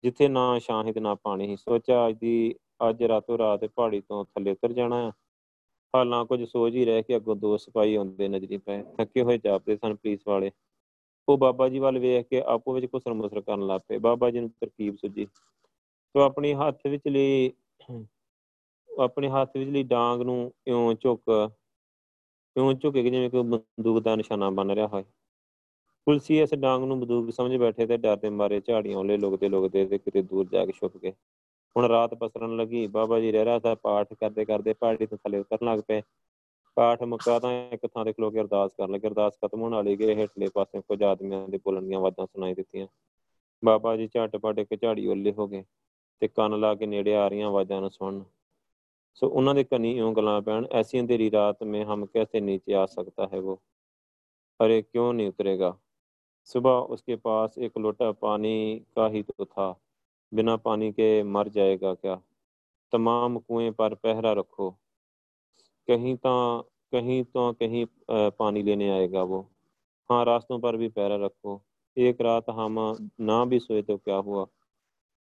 ਜਿੱਥੇ ਨਾ ਸ਼ਾਹਿਦ ਨਾ ਪਾਣੀ ਸੀ। ਸੋਚਿਆ ਅੱਜ ਦੀ, ਅੱਜ ਰਾਤੋਂ ਰਾਤ ਪਹਾੜੀ ਤੋਂ ਥੱਲੇ ਉਤਰ ਜਾਣਾ ਹੈ। ਹਾਲਾਂ ਕੁਝ ਸੋਚ ਹੀ ਰਹਿ ਕੇ ਅੱਗੋਂ ਦੋ ਸਿਪਾਹੀ ਆਉਂਦੇ ਨਜ਼ਰੀ ਪਏ। ਥੱਕੇ ਹੋਏ ਜਾਪਦੇ ਸਨ ਪੁਲਿਸ ਵਾਲੇ। ਉਹ ਬਾਬਾ ਜੀ ਵੱਲ ਵੇਖ ਕੇ ਆਪੋ ਵਿੱਚ ਕੁਸਰ ਮੁਸਰ ਕਰਨ ਲੱਗ ਪਏ। ਬਾਬਾ ਜੀ ਨੂੰ ਤਰਕੀਬ ਸੁਝੀ। ਤੋ ਆਪਣੀ ਹੱਥ ਵਿੱਚ ਲਈ ਆਪਣੇ ਹੱਥ ਵਿੱਚ ਲਈ ਡਾਂਗ ਨੂੰ ਇਉਂ ਝੁੱਕ ਇਉਂ ਝੁਕੇ ਜਿਵੇਂ ਕੋਈ ਬੰਦੂਕ ਦਾ ਨਿਸ਼ਾਨਾ ਬਣ ਰਿਹਾ ਹੋਵੇ ਪੁਲਸੀ ਇਸ ਡਾਂਗ ਨੂੰ ਬੰਦੂਕ ਸਮਝ ਬੈਠੇ ਤੇ ਡਰ ਦੇ ਮਾਰੇ ਝਾੜੀਆਂ ਉਹਲੇ ਲੁਕਦੇ ਲੁਕਦੇ ਤੇ ਕਿਤੇ ਦੂਰ ਜਾ ਕੇ ਛੁਪ ਗਏ। ਹੁਣ ਰਾਤ ਪਸਰਨ ਲੱਗੀ। ਬਾਬਾ ਜੀ ਰਹਿ ਰਹਾ ਤਾਂ ਪਾਠ ਕਰਦੇ ਕਰਦੇ ਪਹਾੜੀ ਤੋਂ ਥੱਲੇ ਉਤਰਨ ਲੱਗ ਪਏ। ਪਾਠ ਮੁਕਾ ਤਾਂ ਇੱਕ ਥਾਂ ਤੇ ਖਲੋ ਕੇ ਅਰਦਾਸ ਕਰਨ ਲੱਗੇ। ਅਰਦਾਸ ਖਤਮ ਹੋਣ ਵਾਲੀ ਗਏ ਹੇਠਲੇ ਪਾਸੇ ਕੁਝ ਆਦਮੀਆਂ ਦੇ ਬੋਲਣ ਦੀਆਂ ਆਵਾਜ਼ਾਂ ਸੁਣਾਈ ਦਿੱਤੀਆਂ। ਬਾਬਾ ਜੀ ਝਟਪਟ ਇੱਕ ਝਾੜੀ ਉੱਲੇ ਹੋ ਗਏ ਤੇ ਕੰਨ ਲਾ ਕੇ ਨੇੜੇ ਆ ਰਹੀਆਂ ਆਵਾਜ਼ਾਂ ਨੂੰ ਸੁਣਨ। ਸੋ ਉਹਨਾਂ ਦੇ ਕੰਨੀ ਇਉਂ ਗੱਲਾਂ ਪੈਣ ਐਸੀ ਅੰਧੇਰੀ ਰਾਤ में हम कैसे नीचे आ सकता है वो अरे क्यों नहीं उतरेगा सुबह उसके पास एक लोटा पानी का ही तो था बिना पानी के मर जाएगा क्या तमाम कुएं पर पहरा रखो कहीं तो कहीं तो कहीं पानी लेने आएगा वो हाँ रास्तों पर भी पहरा रखो एक रात हम ना भी सोए तो क्या हुआ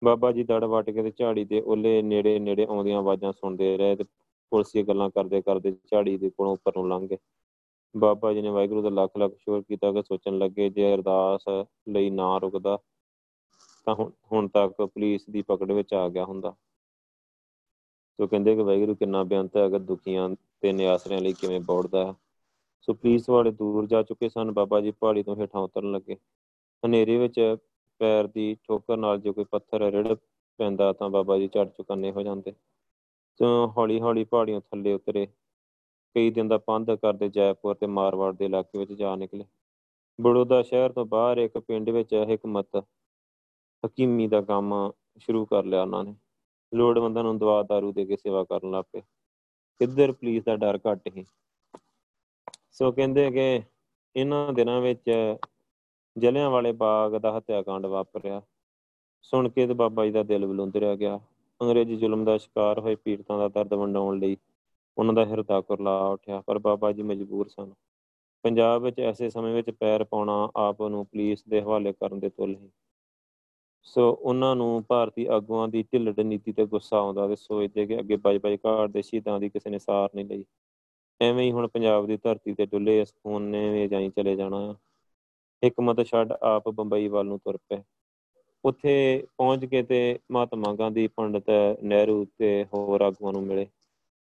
ਬਾਬਾ ਜੀ ਦੜ ਵਟ ਕੇ ਤੇ ਝਾੜੀ ਦੇ ਉਹਲੇ ਨੇੜੇ ਨੇੜੇ ਆਉਂਦੀਆਂ ਆਵਾਜ਼ਾਂ ਸੁਣਦੇ ਰਹੇ ਤੇ ਪੁਲਸੀ ਗੱਲਾਂ ਕਰਦੇ ਕਰਦੇ ਝਾੜੀ ਦੇ ਕੋਲੋਂ ਉੱਪਰ ਨੂੰ ਲੰਘ ਗਏ। ਬਾਬਾ ਜੀ ਨੇ ਵਾਹਿਗੁਰੂ ਦਾ ਲੱਖ ਲੱਖ ਸ਼ੁਕਰ ਕੀਤਾ ਕਿ ਸੋਚਣ ਲੱਗੇ ਜੇ ਅਰਦਾਸ ਲਈ ਨਾ ਰੁਕਦਾ ਤਾਂ ਹੁਣ ਤੱਕ ਪੁਲਿਸ ਦੀ ਪਕੜ ਵਿੱਚ ਆ ਗਿਆ ਹੁੰਦਾ। ਸੋ ਕਹਿੰਦੇ ਕਿ ਵਾਹਿਗੁਰੂ ਕਿੰਨਾ ਬੇਅੰਤ ਹੈ ਅਗਰ ਦੁਖੀਆਂ ਤੇ ਨਿਆਸਰਿਆਂ ਲਈ ਕਿਵੇਂ ਬੋੜਦਾ ਸੋ ਪੁਲਿਸ ਵਾਲੇ ਦੂਰ ਜਾ ਚੁੱਕੇ ਸਨ। ਬਾਬਾ ਜੀ ਪਹਾੜੀ ਤੋਂ ਹੇਠਾਂ ਉਤਰਨ ਲੱਗੇ। ਹਨੇਰੇ ਵਿੱਚ ਪੈਰ ਦੀ ਠੋਕਰ ਨਾਲ ਜੇ ਕੋਈ ਪੱਥਰ ਰਿੜ ਪੈਂਦਾ ਤਾਂ ਬਾਬਾ ਜੀ ਝੜ ਚੁਕੰਨੇ ਹੋ ਜਾਂਦੇ। ਤੋਂ ਹੌਲੀ ਹੌਲੀ ਪਹਾੜੀਆਂ ਥੱਲੇ ਉਤਰੇ। ਕਈ ਦਿਨ ਦਾ ਪੰਧ ਕਰਦੇ ਜੈਪੁਰ ਤੇ ਮਾਰਵਾੜ ਦੇ ਇਲਾਕੇ ਵਿੱਚ ਜਾ ਨਿਕਲੇ। ਬੜੋਦਾ ਸ਼ਹਿਰ ਤੋਂ ਬਾਹਰ ਇੱਕ ਪਿੰਡ ਵਿੱਚ ਹਕਮਤ, ਹਕੀਮੀ ਦਾ ਕੰਮ ਸ਼ੁਰੂ ਕਰ ਲਿਆ ਉਹਨਾਂ ਨੇ। ਲੋੜਵੰਦਾਂ ਨੂੰ ਦਵਾ ਦਾਰੂ ਦੇ ਕੇ ਸੇਵਾ ਕਰਨ ਲੱਗ ਪਏ। ਇੱਧਰ ਪੁਲਿਸ ਦਾ ਡਰ ਘੱਟ ਹੀ ਸੋ ਕਹਿੰਦੇ ਕਿ ਇਹਨਾਂ ਦਿਨਾਂ ਵਿੱਚ ਜਲਿਆਂ ਵਾਲੇ ਬਾਗ ਦਾ ਹੱਤਿਆਕਾਂਡ ਵਾਪਰਿਆ। ਸੁਣ ਕੇ ਤੇ ਬਾਬਾ ਜੀ ਦਾ ਦਿਲ ਬਲੁੰਦਰਿਆ ਗਿਆ। ਅੰਗਰੇਜ਼ੀ ਜ਼ੁਲਮ ਦਾ ਸ਼ਿਕਾਰ ਹੋਏ ਪੀੜਤਾਂ ਦਾ ਦਰਦ ਵੰਡਾਉਣ ਲਈ ਉਹਨਾਂ ਦਾ ਹਿਰਦਾ ਕੁਰਲਾ ਉੱਠਿਆ, ਪਰ ਬਾਬਾ ਜੀ ਮਜਬੂਰ ਸਨ। ਪੰਜਾਬ ਵਿੱਚ ਐਸੇ ਸਮੇਂ ਵਿੱਚ ਪੈਰ ਪਾਉਣਾ ਆਪ ਨੂੰ ਪੁਲਿਸ ਦੇ ਹਵਾਲੇ ਕਰਨ ਦੇ ਤੁਲ ਹੀ ਸੋ ਉਹਨਾਂ ਨੂੰ ਭਾਰਤੀ ਆਗੂਆਂ ਦੀ ਢਿੱਲੜ ਨੀਤੀ ਤੇ ਗੁੱਸਾ ਆਉਂਦਾ ਤੇ ਸੋਚਦੇ ਕਿ ਅੱਗੇ ਬਾਜ ਬਾਜ ਘਾਟ ਦੇ ਸ਼ਹੀਦਾਂ ਦੀ ਕਿਸੇ ਨੇ ਸਾਰ ਨਹੀਂ ਲਈ। ਐਵੇਂ ਹੀ ਹੁਣ ਪੰਜਾਬ ਦੀ ਧਰਤੀ ਤੇ ਡੁੱਲੇ ਇਸ ਖੂਨ ਨੇ ਵੀ ਜਾਈ ਚਲੇ ਜਾਣਾ ਹਕਮਤ ਛੱਡ ਆਪ ਬੰਬਈ ਵੱਲ ਨੂੰ ਤੁਰ ਪਏ। ਉੱਥੇ ਪਹੁੰਚ ਕੇ ਤੇ ਮਹਾਤਮਾ ਗਾਂਧੀ, ਪੰਡਤ ਨਹਿਰੂ ਤੇ ਹੋਰ ਆਗੂਆਂ ਨੂੰ ਮਿਲੇ।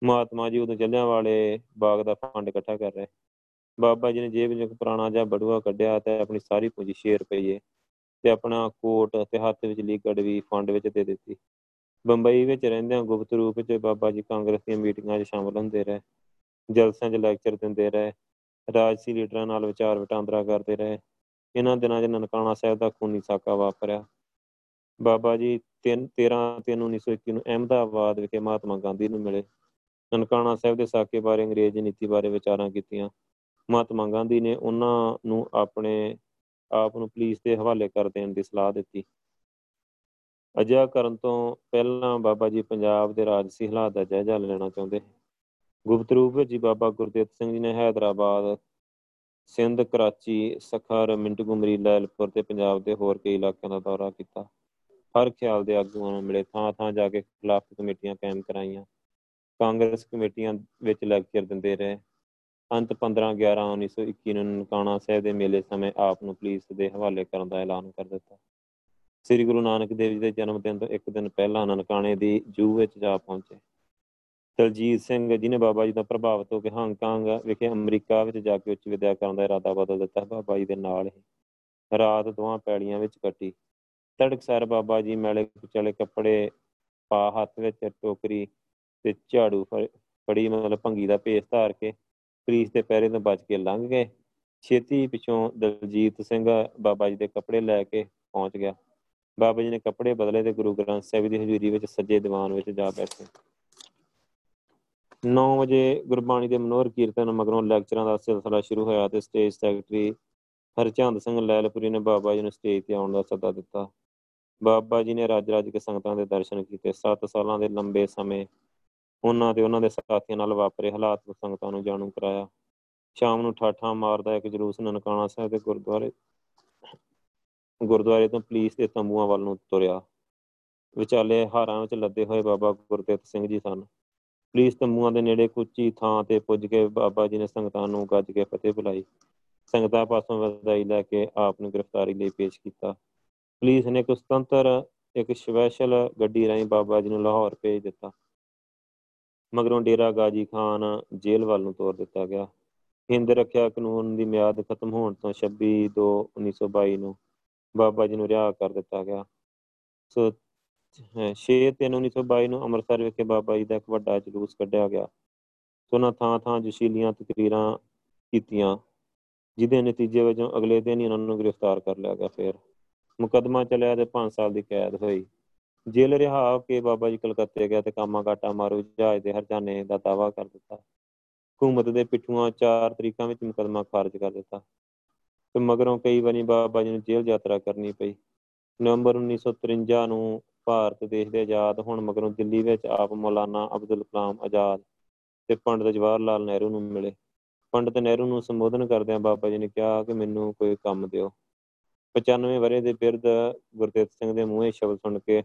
ਮਹਾਤਮਾ ਜੀ ਉਦੋਂ ਜੱਲਿਆਂ ਵਾਲੇ ਬਾਗ ਦਾ ਫੰਡ ਇਕੱਠਾ ਕਰ ਰਹੇ। ਬਾਬਾ ਜੀ ਨੇ ਜੇਬ ਵਿੱਚੋਂ ਪੁਰਾਣਾ ਜਿਹਾ ਬੜੂਆ ਕੱਢਿਆ ਤੇ ਆਪਣੀ ਸਾਰੀ ਪੂੰਜੀ 6 ਰੁਪਏ ਤੇ ਆਪਣਾ ਕੋਟ ਤੇ ਹੱਥ ਵਿੱਚ ਲੀਕੜ ਵੀ ਫੰਡ ਵਿੱਚ ਦੇ ਦਿੱਤੀ। ਬੰਬਈ ਵਿੱਚ ਰਹਿੰਦਿਆਂ ਗੁਪਤ ਰੂਪ ਵਿੱਚ ਬਾਬਾ ਜੀ ਕਾਂਗਰਸ ਦੀਆਂ ਮੀਟਿੰਗਾਂ 'ਚ ਸ਼ਾਮਲ ਹੁੰਦੇ ਰਹੇ। ਜਲਸਿਆਂ 'ਚ ਲੈਕਚਰ ਦਿੰਦੇ ਰਹੇ। ਰਾਜਸੀ ਲੀਡਰਾਂ ਨਾਲ ਵਿਚਾਰ ਵਟਾਂਦਰਾ ਕਰਦੇ ਰਹੇ। ਇਹਨਾਂ ਦਿਨਾਂ 'ਚ ਨਨਕਾਣਾ ਸਾਹਿਬ ਦਾ ਖੂਨੀ ਸਾਕਾ ਵਾਪਰਿਆ। ਬਾਬਾ ਜੀ 3 13 3 1921 ਨੂੰ ਅਹਿਮਦਾਬਾਦ ਵਿਖੇ ਮਹਾਤਮਾ ਗਾਂਧੀ ਨੂੰ ਮਿਲੇ। ਨਨਕਾਣਾ ਸਾਹਿਬ ਦੇ ਸਾਕੇ ਬਾਰੇ ਅੰਗਰੇਜ਼ ਨੀਤੀ ਬਾਰੇ ਵਿਚਾਰਾਂ ਕੀਤੀਆਂ। ਮਹਾਤਮਾ ਗਾਂਧੀ ਨੇ ਉਹਨਾਂ ਨੂੰ ਆਪਣੇ ਆਪ ਨੂੰ ਪੁਲਿਸ ਦੇ ਹਵਾਲੇ ਕਰ ਦੇਣ ਦੀ ਸਲਾਹ ਦਿੱਤੀ। ਅਜਿਹਾ ਕਰਨ ਤੋਂ ਪਹਿਲਾਂ ਬਾਬਾ ਜੀ ਪੰਜਾਬ ਦੇ ਰਾਜਸੀ ਹਾਲਾਤ ਦਾ ਜਾਇਜ਼ਾ ਲੈਣਾ ਚਾਹੁੰਦੇ। ਗੁਪਤ ਰੂਪ ਵਿੱਚ ਬਾਬਾ ਗੁਰਦੇਵ ਸਿੰਘ ਜੀ ਨੇ ਹైదరాబాద్ ਸਿੰਧ, ਕਰਾਚੀ, ਸਖਰ, ਮਿੰਟਗੁਮਰੀ ਲੈਲਪੁਰ ਤੇ ਪੰਜਾਬ ਦੇ ਹੋਰ ਕਈ ਇਲਾਕਿਆਂ ਦਾ ਦੌਰਾ ਕੀਤਾ। ਹਰ ਖਿਆਲ ਦੇ ਆਗੂਆਂ ਨੂੰ ਮਿਲੇ ਥਾਂ ਥਾਂ ਜਾ ਕੇ ਖਿਲਾਫ ਕਮੇਟੀਆਂ ਕਾਇਮ ਕਰਾਈਆਂ। ਕਾਂਗਰਸ ਕਮੇਟੀਆਂ ਵਿੱਚ ਲੈਕਚਰ ਦਿੰਦੇ ਰਹੇ। ਅੰਤ 15 11 1921 ਨੂੰ ਨਨਕਾਣਾ ਸਾਹਿਬ ਦੇ ਮੇਲੇ ਸਮੇਂ ਆਪ ਨੂੰ ਪੁਲਿਸ ਦੇ ਹਵਾਲੇ ਕਰਨ ਦਾ ਐਲਾਨ ਕਰ ਦਿੱਤਾ। ਸ੍ਰੀ ਗੁਰੂ ਨਾਨਕ ਦੇਵ ਜੀ ਦੇ ਜਨਮ ਦਿਨ ਤੋਂ ਇੱਕ ਦਿਨ ਪਹਿਲਾਂ ਨਨਕਾਣੇ ਦੀ ਜੂ ਵਿੱਚ ਜਾ ਪਹੁੰਚੇ। ਦਲਜੀਤ ਸਿੰਘ ਜਿਹਨੇ ਬਾਬਾ ਜੀ ਦਾ ਪ੍ਰਭਾਵਿਤ ਹੋ ਕੇ ਹਾਂਗਕਾਂਗ ਵਿਖੇ ਅਮਰੀਕਾ ਵਿੱਚ ਜਾ ਕੇ ਉੱਚ ਵਿਦਿਆ ਕਰਨ ਦਾ ਇਰਾਦਾ ਬਦਲ ਦਿੱਤਾ, ਬਾਬਾ ਜੀ ਦੇ ਨਾਲ ਹੀ। ਰਾਤ ਦੋਹਾਂ ਪੈੜੀਆਂ ਵਿੱਚ ਕੱਟੀ। ਤੜਕਸਰ ਬਾਬਾ ਜੀ ਮੈਲੇ ਕੁਚਲੇ ਕੱਪੜੇ ਪਾ ਹੱਥ ਵਿੱਚ, ਟੋਕਰੀ ਤੇ ਝਾੜੂ ਫੜੀ ਮਤਲਬ ਭੰਗੀ ਦਾ ਭੇਸ ਧਾਰ ਕੇ ਪੁਲਿਸ ਦੇ ਪਹਿਰੇ ਤੋਂ ਬਚ ਕੇ ਲੰਘ ਗਏ। ਛੇਤੀ ਪਿਛੋਂ ਦਲਜੀਤ ਸਿੰਘ ਬਾਬਾ ਜੀ ਦੇ ਕੱਪੜੇ ਲੈ ਕੇ ਪਹੁੰਚ ਗਿਆ। ਬਾਬਾ ਜੀ ਨੇ ਕੱਪੜੇ ਬਦਲੇ ਤੇ ਗੁਰੂ ਗ੍ਰੰਥ ਸਾਹਿਬ ਦੀ ਹਜ਼ੂਰੀ ਵਿੱਚ ਸੱਜੇ ਦੀਵਾਨ ਵਿੱਚ ਜਾ ਬੈਠੇ। 9 ਵਜੇ ਗੁਰਬਾਣੀ ਦੇ ਮਨੋਹਰ ਕੀਰਤਨ ਮਗਰੋਂ ਲੈਕਚਰਾਂ ਦਾ ਸਿਲਸਿਲਾ ਸ਼ੁਰੂ ਹੋਇਆ ਤੇ ਸਟੇਜ ਸੈਕਟਰੀ ਹਰਚੰਦ ਸਿੰਘ ਲੈਲਪੁਰੀ ਨੇ ਬਾਬਾ ਜੀ ਨੂੰ ਸਟੇਜ ਤੇ ਆਉਣ ਦਾ ਸੱਦਾ ਦਿੱਤਾ। ਬਾਬਾ ਜੀ ਨੇ ਰਾਜ ਰਾਜ ਕੇ ਸੰਗਤਾਂ ਦੇ ਦਰਸ਼ਨ ਕੀਤੇ। 7 ਸਾਲਾਂ ਦੇ ਲੰਬੇ ਸਮੇਂ ਉਹਨਾਂ ਤੇ ਉਹਨਾਂ ਦੇ ਸਾਥੀਆਂ ਨਾਲ ਵਾਪਰੇ ਹਾਲਾਤ ਸੰਗਤਾਂ ਨੂੰ ਜਾਣੂ ਕਰਾਇਆ। ਸ਼ਾਮ ਨੂੰ ਠਾਠਾਂ ਮਾਰਦਾ ਇੱਕ ਜਲੂਸ ਨਨਕਾਣਾ ਸਾਹਿਬ ਦੇ ਗੁਰਦੁਆਰੇ ਗੁਰਦੁਆਰੇ ਤੋਂ ਪੁਲਿਸ ਦੇ ਤੰਬੂਆਂ ਵੱਲ ਨੂੰ ਤੁਰਿਆ। ਵਿਚਾਲੇ ਹਾਰਾਂ ਵਿੱਚ ਲੱਦੇ ਹੋਏ ਬਾਬਾ ਗੁਰਦੇਵ ਸਿੰਘ ਜੀ ਸਨ। ਪੁਲਿਸ ਤੰਬੂਆਂ ਦੇ ਨੇੜੇ ਕੁੱਚੀ ਥਾਂ ਤੇ ਪੁੱਜ ਕੇ ਬਾਬਾ ਜੀ ਨੇ ਸੰਗਤਾਂ ਨੂੰ ਗੱਜ ਕੇ ਫਤਿਹ ਬੁਲਾਈ। ਸੰਗਤਾਂ ਪਾਸੋਂ ਵਧਾਈ ਲੈ ਕੇ ਆਪ ਨੂੰ ਗ੍ਰਿਫਤਾਰੀ ਲਈ ਪੇਸ਼ ਕੀਤਾ। ਪੁਲਿਸ ਨੇ ਇੱਕ ਸੁਤੰਤਰ, ਇੱਕ ਸਪੈਸ਼ਲ ਗੱਡੀ ਰਾਹੀਂ ਬਾਬਾ ਜੀ ਨੂੰ ਲਾਹੌਰ ਭੇਜ ਦਿੱਤਾ। ਮਗਰੋਂ ਡੇਰਾ ਗਾਜੀ ਖਾਨ ਜੇਲ੍ਹ ਵੱਲ ਨੂੰ ਤੋਰ ਦਿੱਤਾ ਗਿਆ। ਹਿੰਦ ਰੱਖਿਆ ਕਾਨੂੰਨ ਦੀ ਮਿਆਦ ਖਤਮ ਹੋਣ ਤੋਂ 26 2 1922 ਨੂੰ ਬਾਬਾ ਜੀ ਨੂੰ ਰਿਹਾ ਕਰ ਦਿੱਤਾ ਗਿਆ। ਸੋ 6 3 1922 ਨੂੰ ਅੰਮ੍ਰਿਤਸਰ ਵਿਖੇ ਬਾਬਾ ਜੀ ਦਾ ਇੱਕ ਵੱਡਾ ਜਲੂਸ ਕੱਢਿਆ ਗਿਆ। ਸੋ ਉਹਨਾਂ ਥਾਂ ਥਾਂ ਜਸ਼ੀਲੀਆਂ ਤਕਰੀਰਾਂ ਕੀਤੀਆਂ, ਜਿਹਦੇ ਨਤੀਜੇ ਵਜੋਂ ਅਗਲੇ ਦਿਨ ਹੀ ਉਹਨਾਂ ਨੂੰ ਗ੍ਰਿਫਤਾਰ ਕਰ ਲਿਆ ਗਿਆ ਫਿਰ। ਮੁਕਦਮਾ ਚੱਲਿਆ ਤੇ 5 ਸਾਲ ਦੀ ਕੈਦ ਹੋਈ। ਜੇਲ੍ਹ ਰਿਹਾ ਹੋ ਕੇ ਬਾਬਾ ਜੀ ਕਲਕੱਤੇ ਗਿਆ ਤੇ ਕਾਮਾ ਘਾਟਾ ਮਾਰੂ ਜਹਾਜ਼ ਦੇ ਹਰਜਾਨੇ ਦਾ ਦਾਵਾ ਕਰ ਦਿੱਤਾ। ਹਕੂਮਤ ਦੇ ਪਿੱਠੂਆਂ ਚਾਰ ਤਰੀਕਾਂ ਵਿੱਚ ਮੁਕਦਮਾ ਖਾਰਜ ਕਰ ਦਿੱਤਾ। ਤੇ ਮਗਰੋਂ ਕਈ ਵਾਰੀ ਬਾਬਾ ਜੀ ਨੂੰ ਜੇਲ੍ਹ ਯਾਤਰਾ ਕਰਨੀ ਪਈ। ਨਵੰਬਰ 1953 ਨੂੰ ਭਾਰਤ ਦੇਸ਼ ਦੇ ਆਜ਼ਾਦ ਹੋਣ ਮਗਰੋਂ ਦਿੱਲੀ ਵਿੱਚ ਆਪ ਮੌਲਾਨਾ ਅਬਦੁਲ ਕਲਾਮ ਆਜ਼ਾਦ ਤੇ ਪੰਡਤ ਜਵਾਹਰ ਲਾਲ ਨਹਿਰੂ ਨੂੰ ਮਿਲੇ। ਪੰਡਤ ਨਹਿਰੂ ਨੂੰ ਸੰਬੋਧਨ ਕਰਦਿਆਂ ਬਾਬਾ ਜੀ ਨੇ ਕਿਹਾ ਕਿ ਮੈਨੂੰ ਕੋਈ ਕੰਮ ਦਿਓ। 95 ਵਰੇ ਦੇ ਬਿਰਧ ਗੁਰਦੇਵ ਸਿੰਘ ਦੇ ਮੂੰਹੇ ਸ਼ਬਦ ਸੁਣ ਕੇ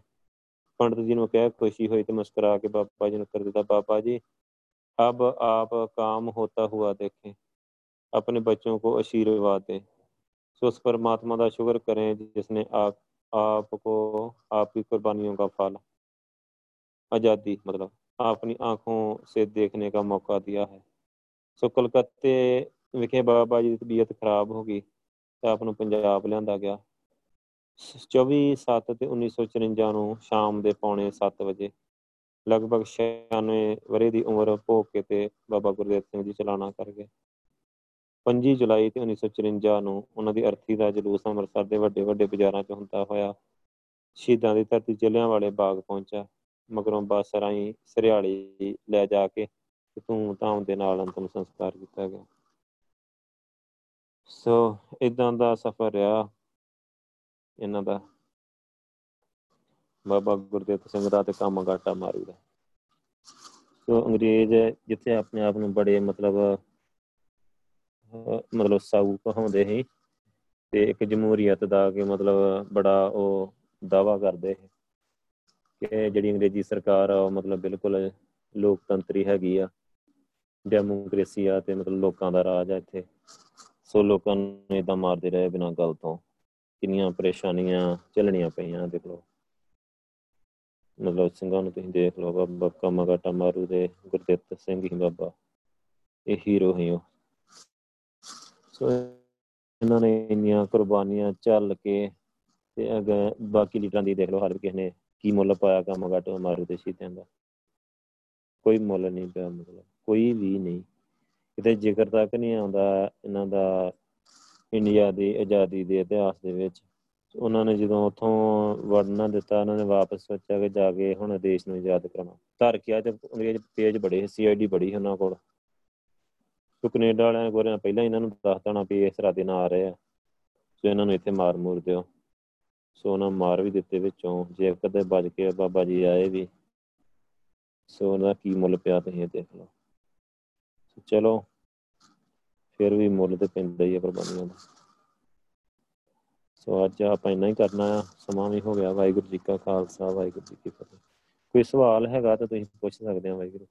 ਪੰਡਤ ਜੀ ਨੂੰ ਕਹਿ ਖੁਸ਼ੀ ਹੋਈ ਤੇ ਮੁਸਕਰਾ ਕੇ ਬਾਬਾ ਜੀ ਨੂੰ ਕਰ ਦਿੱਤਾ, ਬਾਬਾ ਜੀ, ਅਬ ਆਪ ਕਾਮ ਹੋਤਾ ਹੁਆ ਦੇਖੇ, ਆਪਣੇ ਬੱਚੋਂ ਕੋ ਅਸ਼ੀਰਵਾਦ ਦੇ। ਸੋ ਉਸ ਪਰਮਾਤਮਾ ਦਾ ਸ਼ੁਕਰ ਕਰੇ ਜਿਸ ਨੇ ਆਪ आप आपको आपकी कुर्बानियों का फल आज़ादी मतलब अपनी आंखों से देखने का मौका दिया है ਸੋ ਕਲਕੱਤੇ ਵਿਖੇ ਬਾਬਾ ਜੀ ਦੀ ਤਬੀਅਤ ਖਰਾਬ ਹੋ ਗਈ ਤਾਂ ਆਪ ਨੂੰ ਪੰਜਾਬ ਲਿਆਂਦਾ ਗਿਆ 24 7 ਤੇ 1954 ਨੂੰ ਸ਼ਾਮ ਦੇ ਪੌਣੇ 7 ਵਜੇ ਲਗਭਗ 96 ਵਰੇ ਦੀ ਉਮਰ ਭੋਗ ਕੇ ਤੇ ਬਾਬਾ ਗੁਰਦੇਵ ਸਿੰਘ ਜੀ ਚਲਾਣਾ ਕਰ ਗਏ 5 ਜੁਲਾਈ ਤੇ 1954 ਨੂੰ ਉਹਨਾਂ ਦੀ ਅਰਥੀ ਦਾ ਜਲੂਸ ਅੰਮ੍ਰਿਤਸਰ ਦੇ ਵੱਡੇ ਵੱਡੇ ਬਾਜ਼ਾਰਾਂ 'ਚ ਹੁੰਦਾ ਹੋਇਆ। ਸ਼ਹੀਦਾਂ ਦੀ ਧਰਤੀ ਜਲਿਆਂ ਵਾਲੇ ਬਾਗ ਪਹੁੰਚਾ ਮਗਰੋਂ ਬੱਸ ਰਾਹੀਂ ਸਰਿਆਲੀ ਲੈ ਜਾ ਕੇ ਧੂਮ ਧਾਮ ਦੇ ਨਾਲ ਅੰਤਮ ਸੰਸਕਾਰ ਕੀਤਾ ਗਿਆ। ਸੋ ਇਦਾਂ ਦਾ ਸਫ਼ਰ ਰਿਹਾ ਇਹਨਾਂ ਦਾ। ਬਾਬਾ ਗੁਰਦੇਵ ਸਿੰਘ ਦਾ ਤੇ ਕੰਮ ਘਾਟਾ ਮਾਰੂ ਦਾ। ਸੋ ਅੰਗਰੇਜ਼ ਜਿੱਥੇ ਆਪਣੇ ਆਪ ਨੂੰ ਬੜੇ ਮਤਲਬ ਮਤਲਬ ਸਾਊ ਕਹਾਉਂਦੇ ਸੀ ਤੇ ਇੱਕ ਜਮਹੂਰੀਅਤ ਦਾ ਕਿ ਮਤਲਬ ਬੜਾ ਉਹ ਦਾਵਾ ਕਰਦੇ ਕਿ ਜਿਹੜੀ ਅੰਗਰੇਜ਼ੀ ਸਰਕਾਰ ਆ, ਉਹ ਮਤਲਬ ਬਿਲਕੁਲ ਲੋਕਤੰਤਰੀ ਹੈਗੀ ਆ, ਡੈਮੋਕ੍ਰੇਸੀ ਆ ਤੇ ਮਤਲਬ ਲੋਕਾਂ ਦਾ ਰਾਜ ਆ ਇੱਥੇ। ਸੋ ਲੋਕਾਂ ਨੂੰ ਇਦਾਂ ਮਾਰਦੇ ਰਹੇ ਬਿਨਾਂ ਗੱਲ ਤੋਂ। ਕਿੰਨੀਆਂ ਪਰੇਸ਼ਾਨੀਆਂ ਚੱਲਣੀਆਂ ਪਈਆਂ, ਦੇਖ ਲਓ। ਮਤਲਬ ਸਿੰਘਾਂ ਨੂੰ ਤੁਸੀਂ ਦੇਖ ਲਓ, ਬਾਬਾ ਕਮਾ ਘਾਟਾ ਮਾਰੂ ਦੇ ਗੁਰਦਿੱਤ ਸਿੰਘ ਹੀ ਬਾਬਾ। ਇਹ ਹੀਰੋ ਹੀ ਉਹ। ਸੋ ਇਹਨਾਂ ਨੇ ਇੰਨੀਆਂ ਕੁਰਬਾਨੀਆਂ ਚੱਲ ਕੇ ਤੇ ਅਗਰ ਬਾਕੀ ਲੀਡਰਾਂ ਦੀ ਦੇਖ ਲਓ ਹਰ ਕਿਸੇ ਨੇ ਕੀ ਮੁੱਲ ਪਾਇਆ ਕਮਾ ਘਾਟਾ ਮਾਰੂ ਦੇ ਸ਼ਹੀਦਾਂ ਦਾ। ਕੋਈ ਮੁੱਲ ਨਹੀਂ ਪਿਆ ਮਤਲਬ, ਕੋਈ ਵੀ ਨਹੀਂ। ਕਿਤੇ ਜ਼ਿਕਰ ਤੱਕ ਨਹੀਂ ਆਉਂਦਾ ਇਹਨਾਂ ਦਾ ਇੰਡੀਆ ਦੀ ਆਜ਼ਾਦੀ ਦੇ ਇਤਿਹਾਸ ਦੇ ਵਿੱਚ। ਉਹਨਾਂ ਨੇ ਜਦੋਂ ਉੱਥੋਂ ਵੜਨਾ ਦਿੱਤਾ, ਉਹਨਾਂ ਨੇ ਵਾਪਸ ਸੋਚਿਆ ਕਿ ਜਾ ਕੇ ਹੁਣ ਦੇਸ਼ ਨੂੰ ਆਜ਼ਾਦ ਕਰਾਉਣਾ। ਧਰ ਕੇ ਤੇ ਅੰਗਰੇਜ਼ ਤੇਜ ਬੜੇ ਸੀਆਈਡੀ ਬੜੀ ਉਹਨਾਂ ਕੋਲ। ਸੋ ਕੈਨੇਡਾ ਵਾਲਿਆਂ ਨੇ ਗੋਰਿਆਂ ਪਹਿਲਾਂ ਇਹਨਾਂ ਨੂੰ ਦੱਸ ਦੇਣਾ ਵੀ ਇਸ ਰਾਤੇ ਨਾਲ ਆ ਰਹੇ ਆ। ਸੋ ਇਹਨਾਂ ਨੂੰ ਇੱਥੇ ਮਾਰ ਮੂਰ ਦਿਓ। ਸੋ ਉਹਨਾਂ ਮਾਰ ਵੀ ਦਿੱਤੇ ਵਿੱਚੋਂ। ਜੇ ਕਦੇ ਬਚ ਕੇ ਬਾਬਾ ਜੀ ਆਏ ਵੀ, ਸੋ ਉਹਨਾਂ ਕੀ ਮੁੱਲ ਪਿਆ ਤੁਸੀਂ ਦੇਖ ਲਓ। ਚਲੋ, ਫਿਰ ਵੀ ਮੁੱਲ ਤੇ ਪੈਂਦਾ ਹੀ ਆ ਕੁਰਬਾਨੀਆਂ ਦਾ। ਸੋ ਅੱਜ ਆਪਾਂ ਇੰਨਾ ਹੀ ਕਰਨਾ ਆ। ਸਮਾਂ ਵੀ ਹੋ ਗਿਆ। ਵਾਹਿਗੁਰੂ ਜੀ ਕਾ ਖਾਲਸਾ, ਵਾਹਿਗੁਰੂ ਜੀ ਕੀ ਫਤਿਹ। ਕੋਈ ਸਵਾਲ ਹੈਗਾ ਤਾਂ ਤੁਸੀਂ ਪੁੱਛ ਸਕਦੇ ਆ ਵਾਹਿਗੁਰੂ।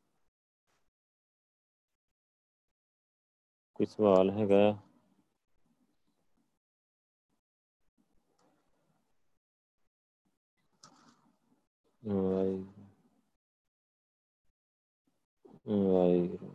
ਕੋਈ ਸਵਾਲ ਹੈਗਾ? ਵਾਹਿਗੁਰੂ ਵਾਹਿਗੁਰੂ।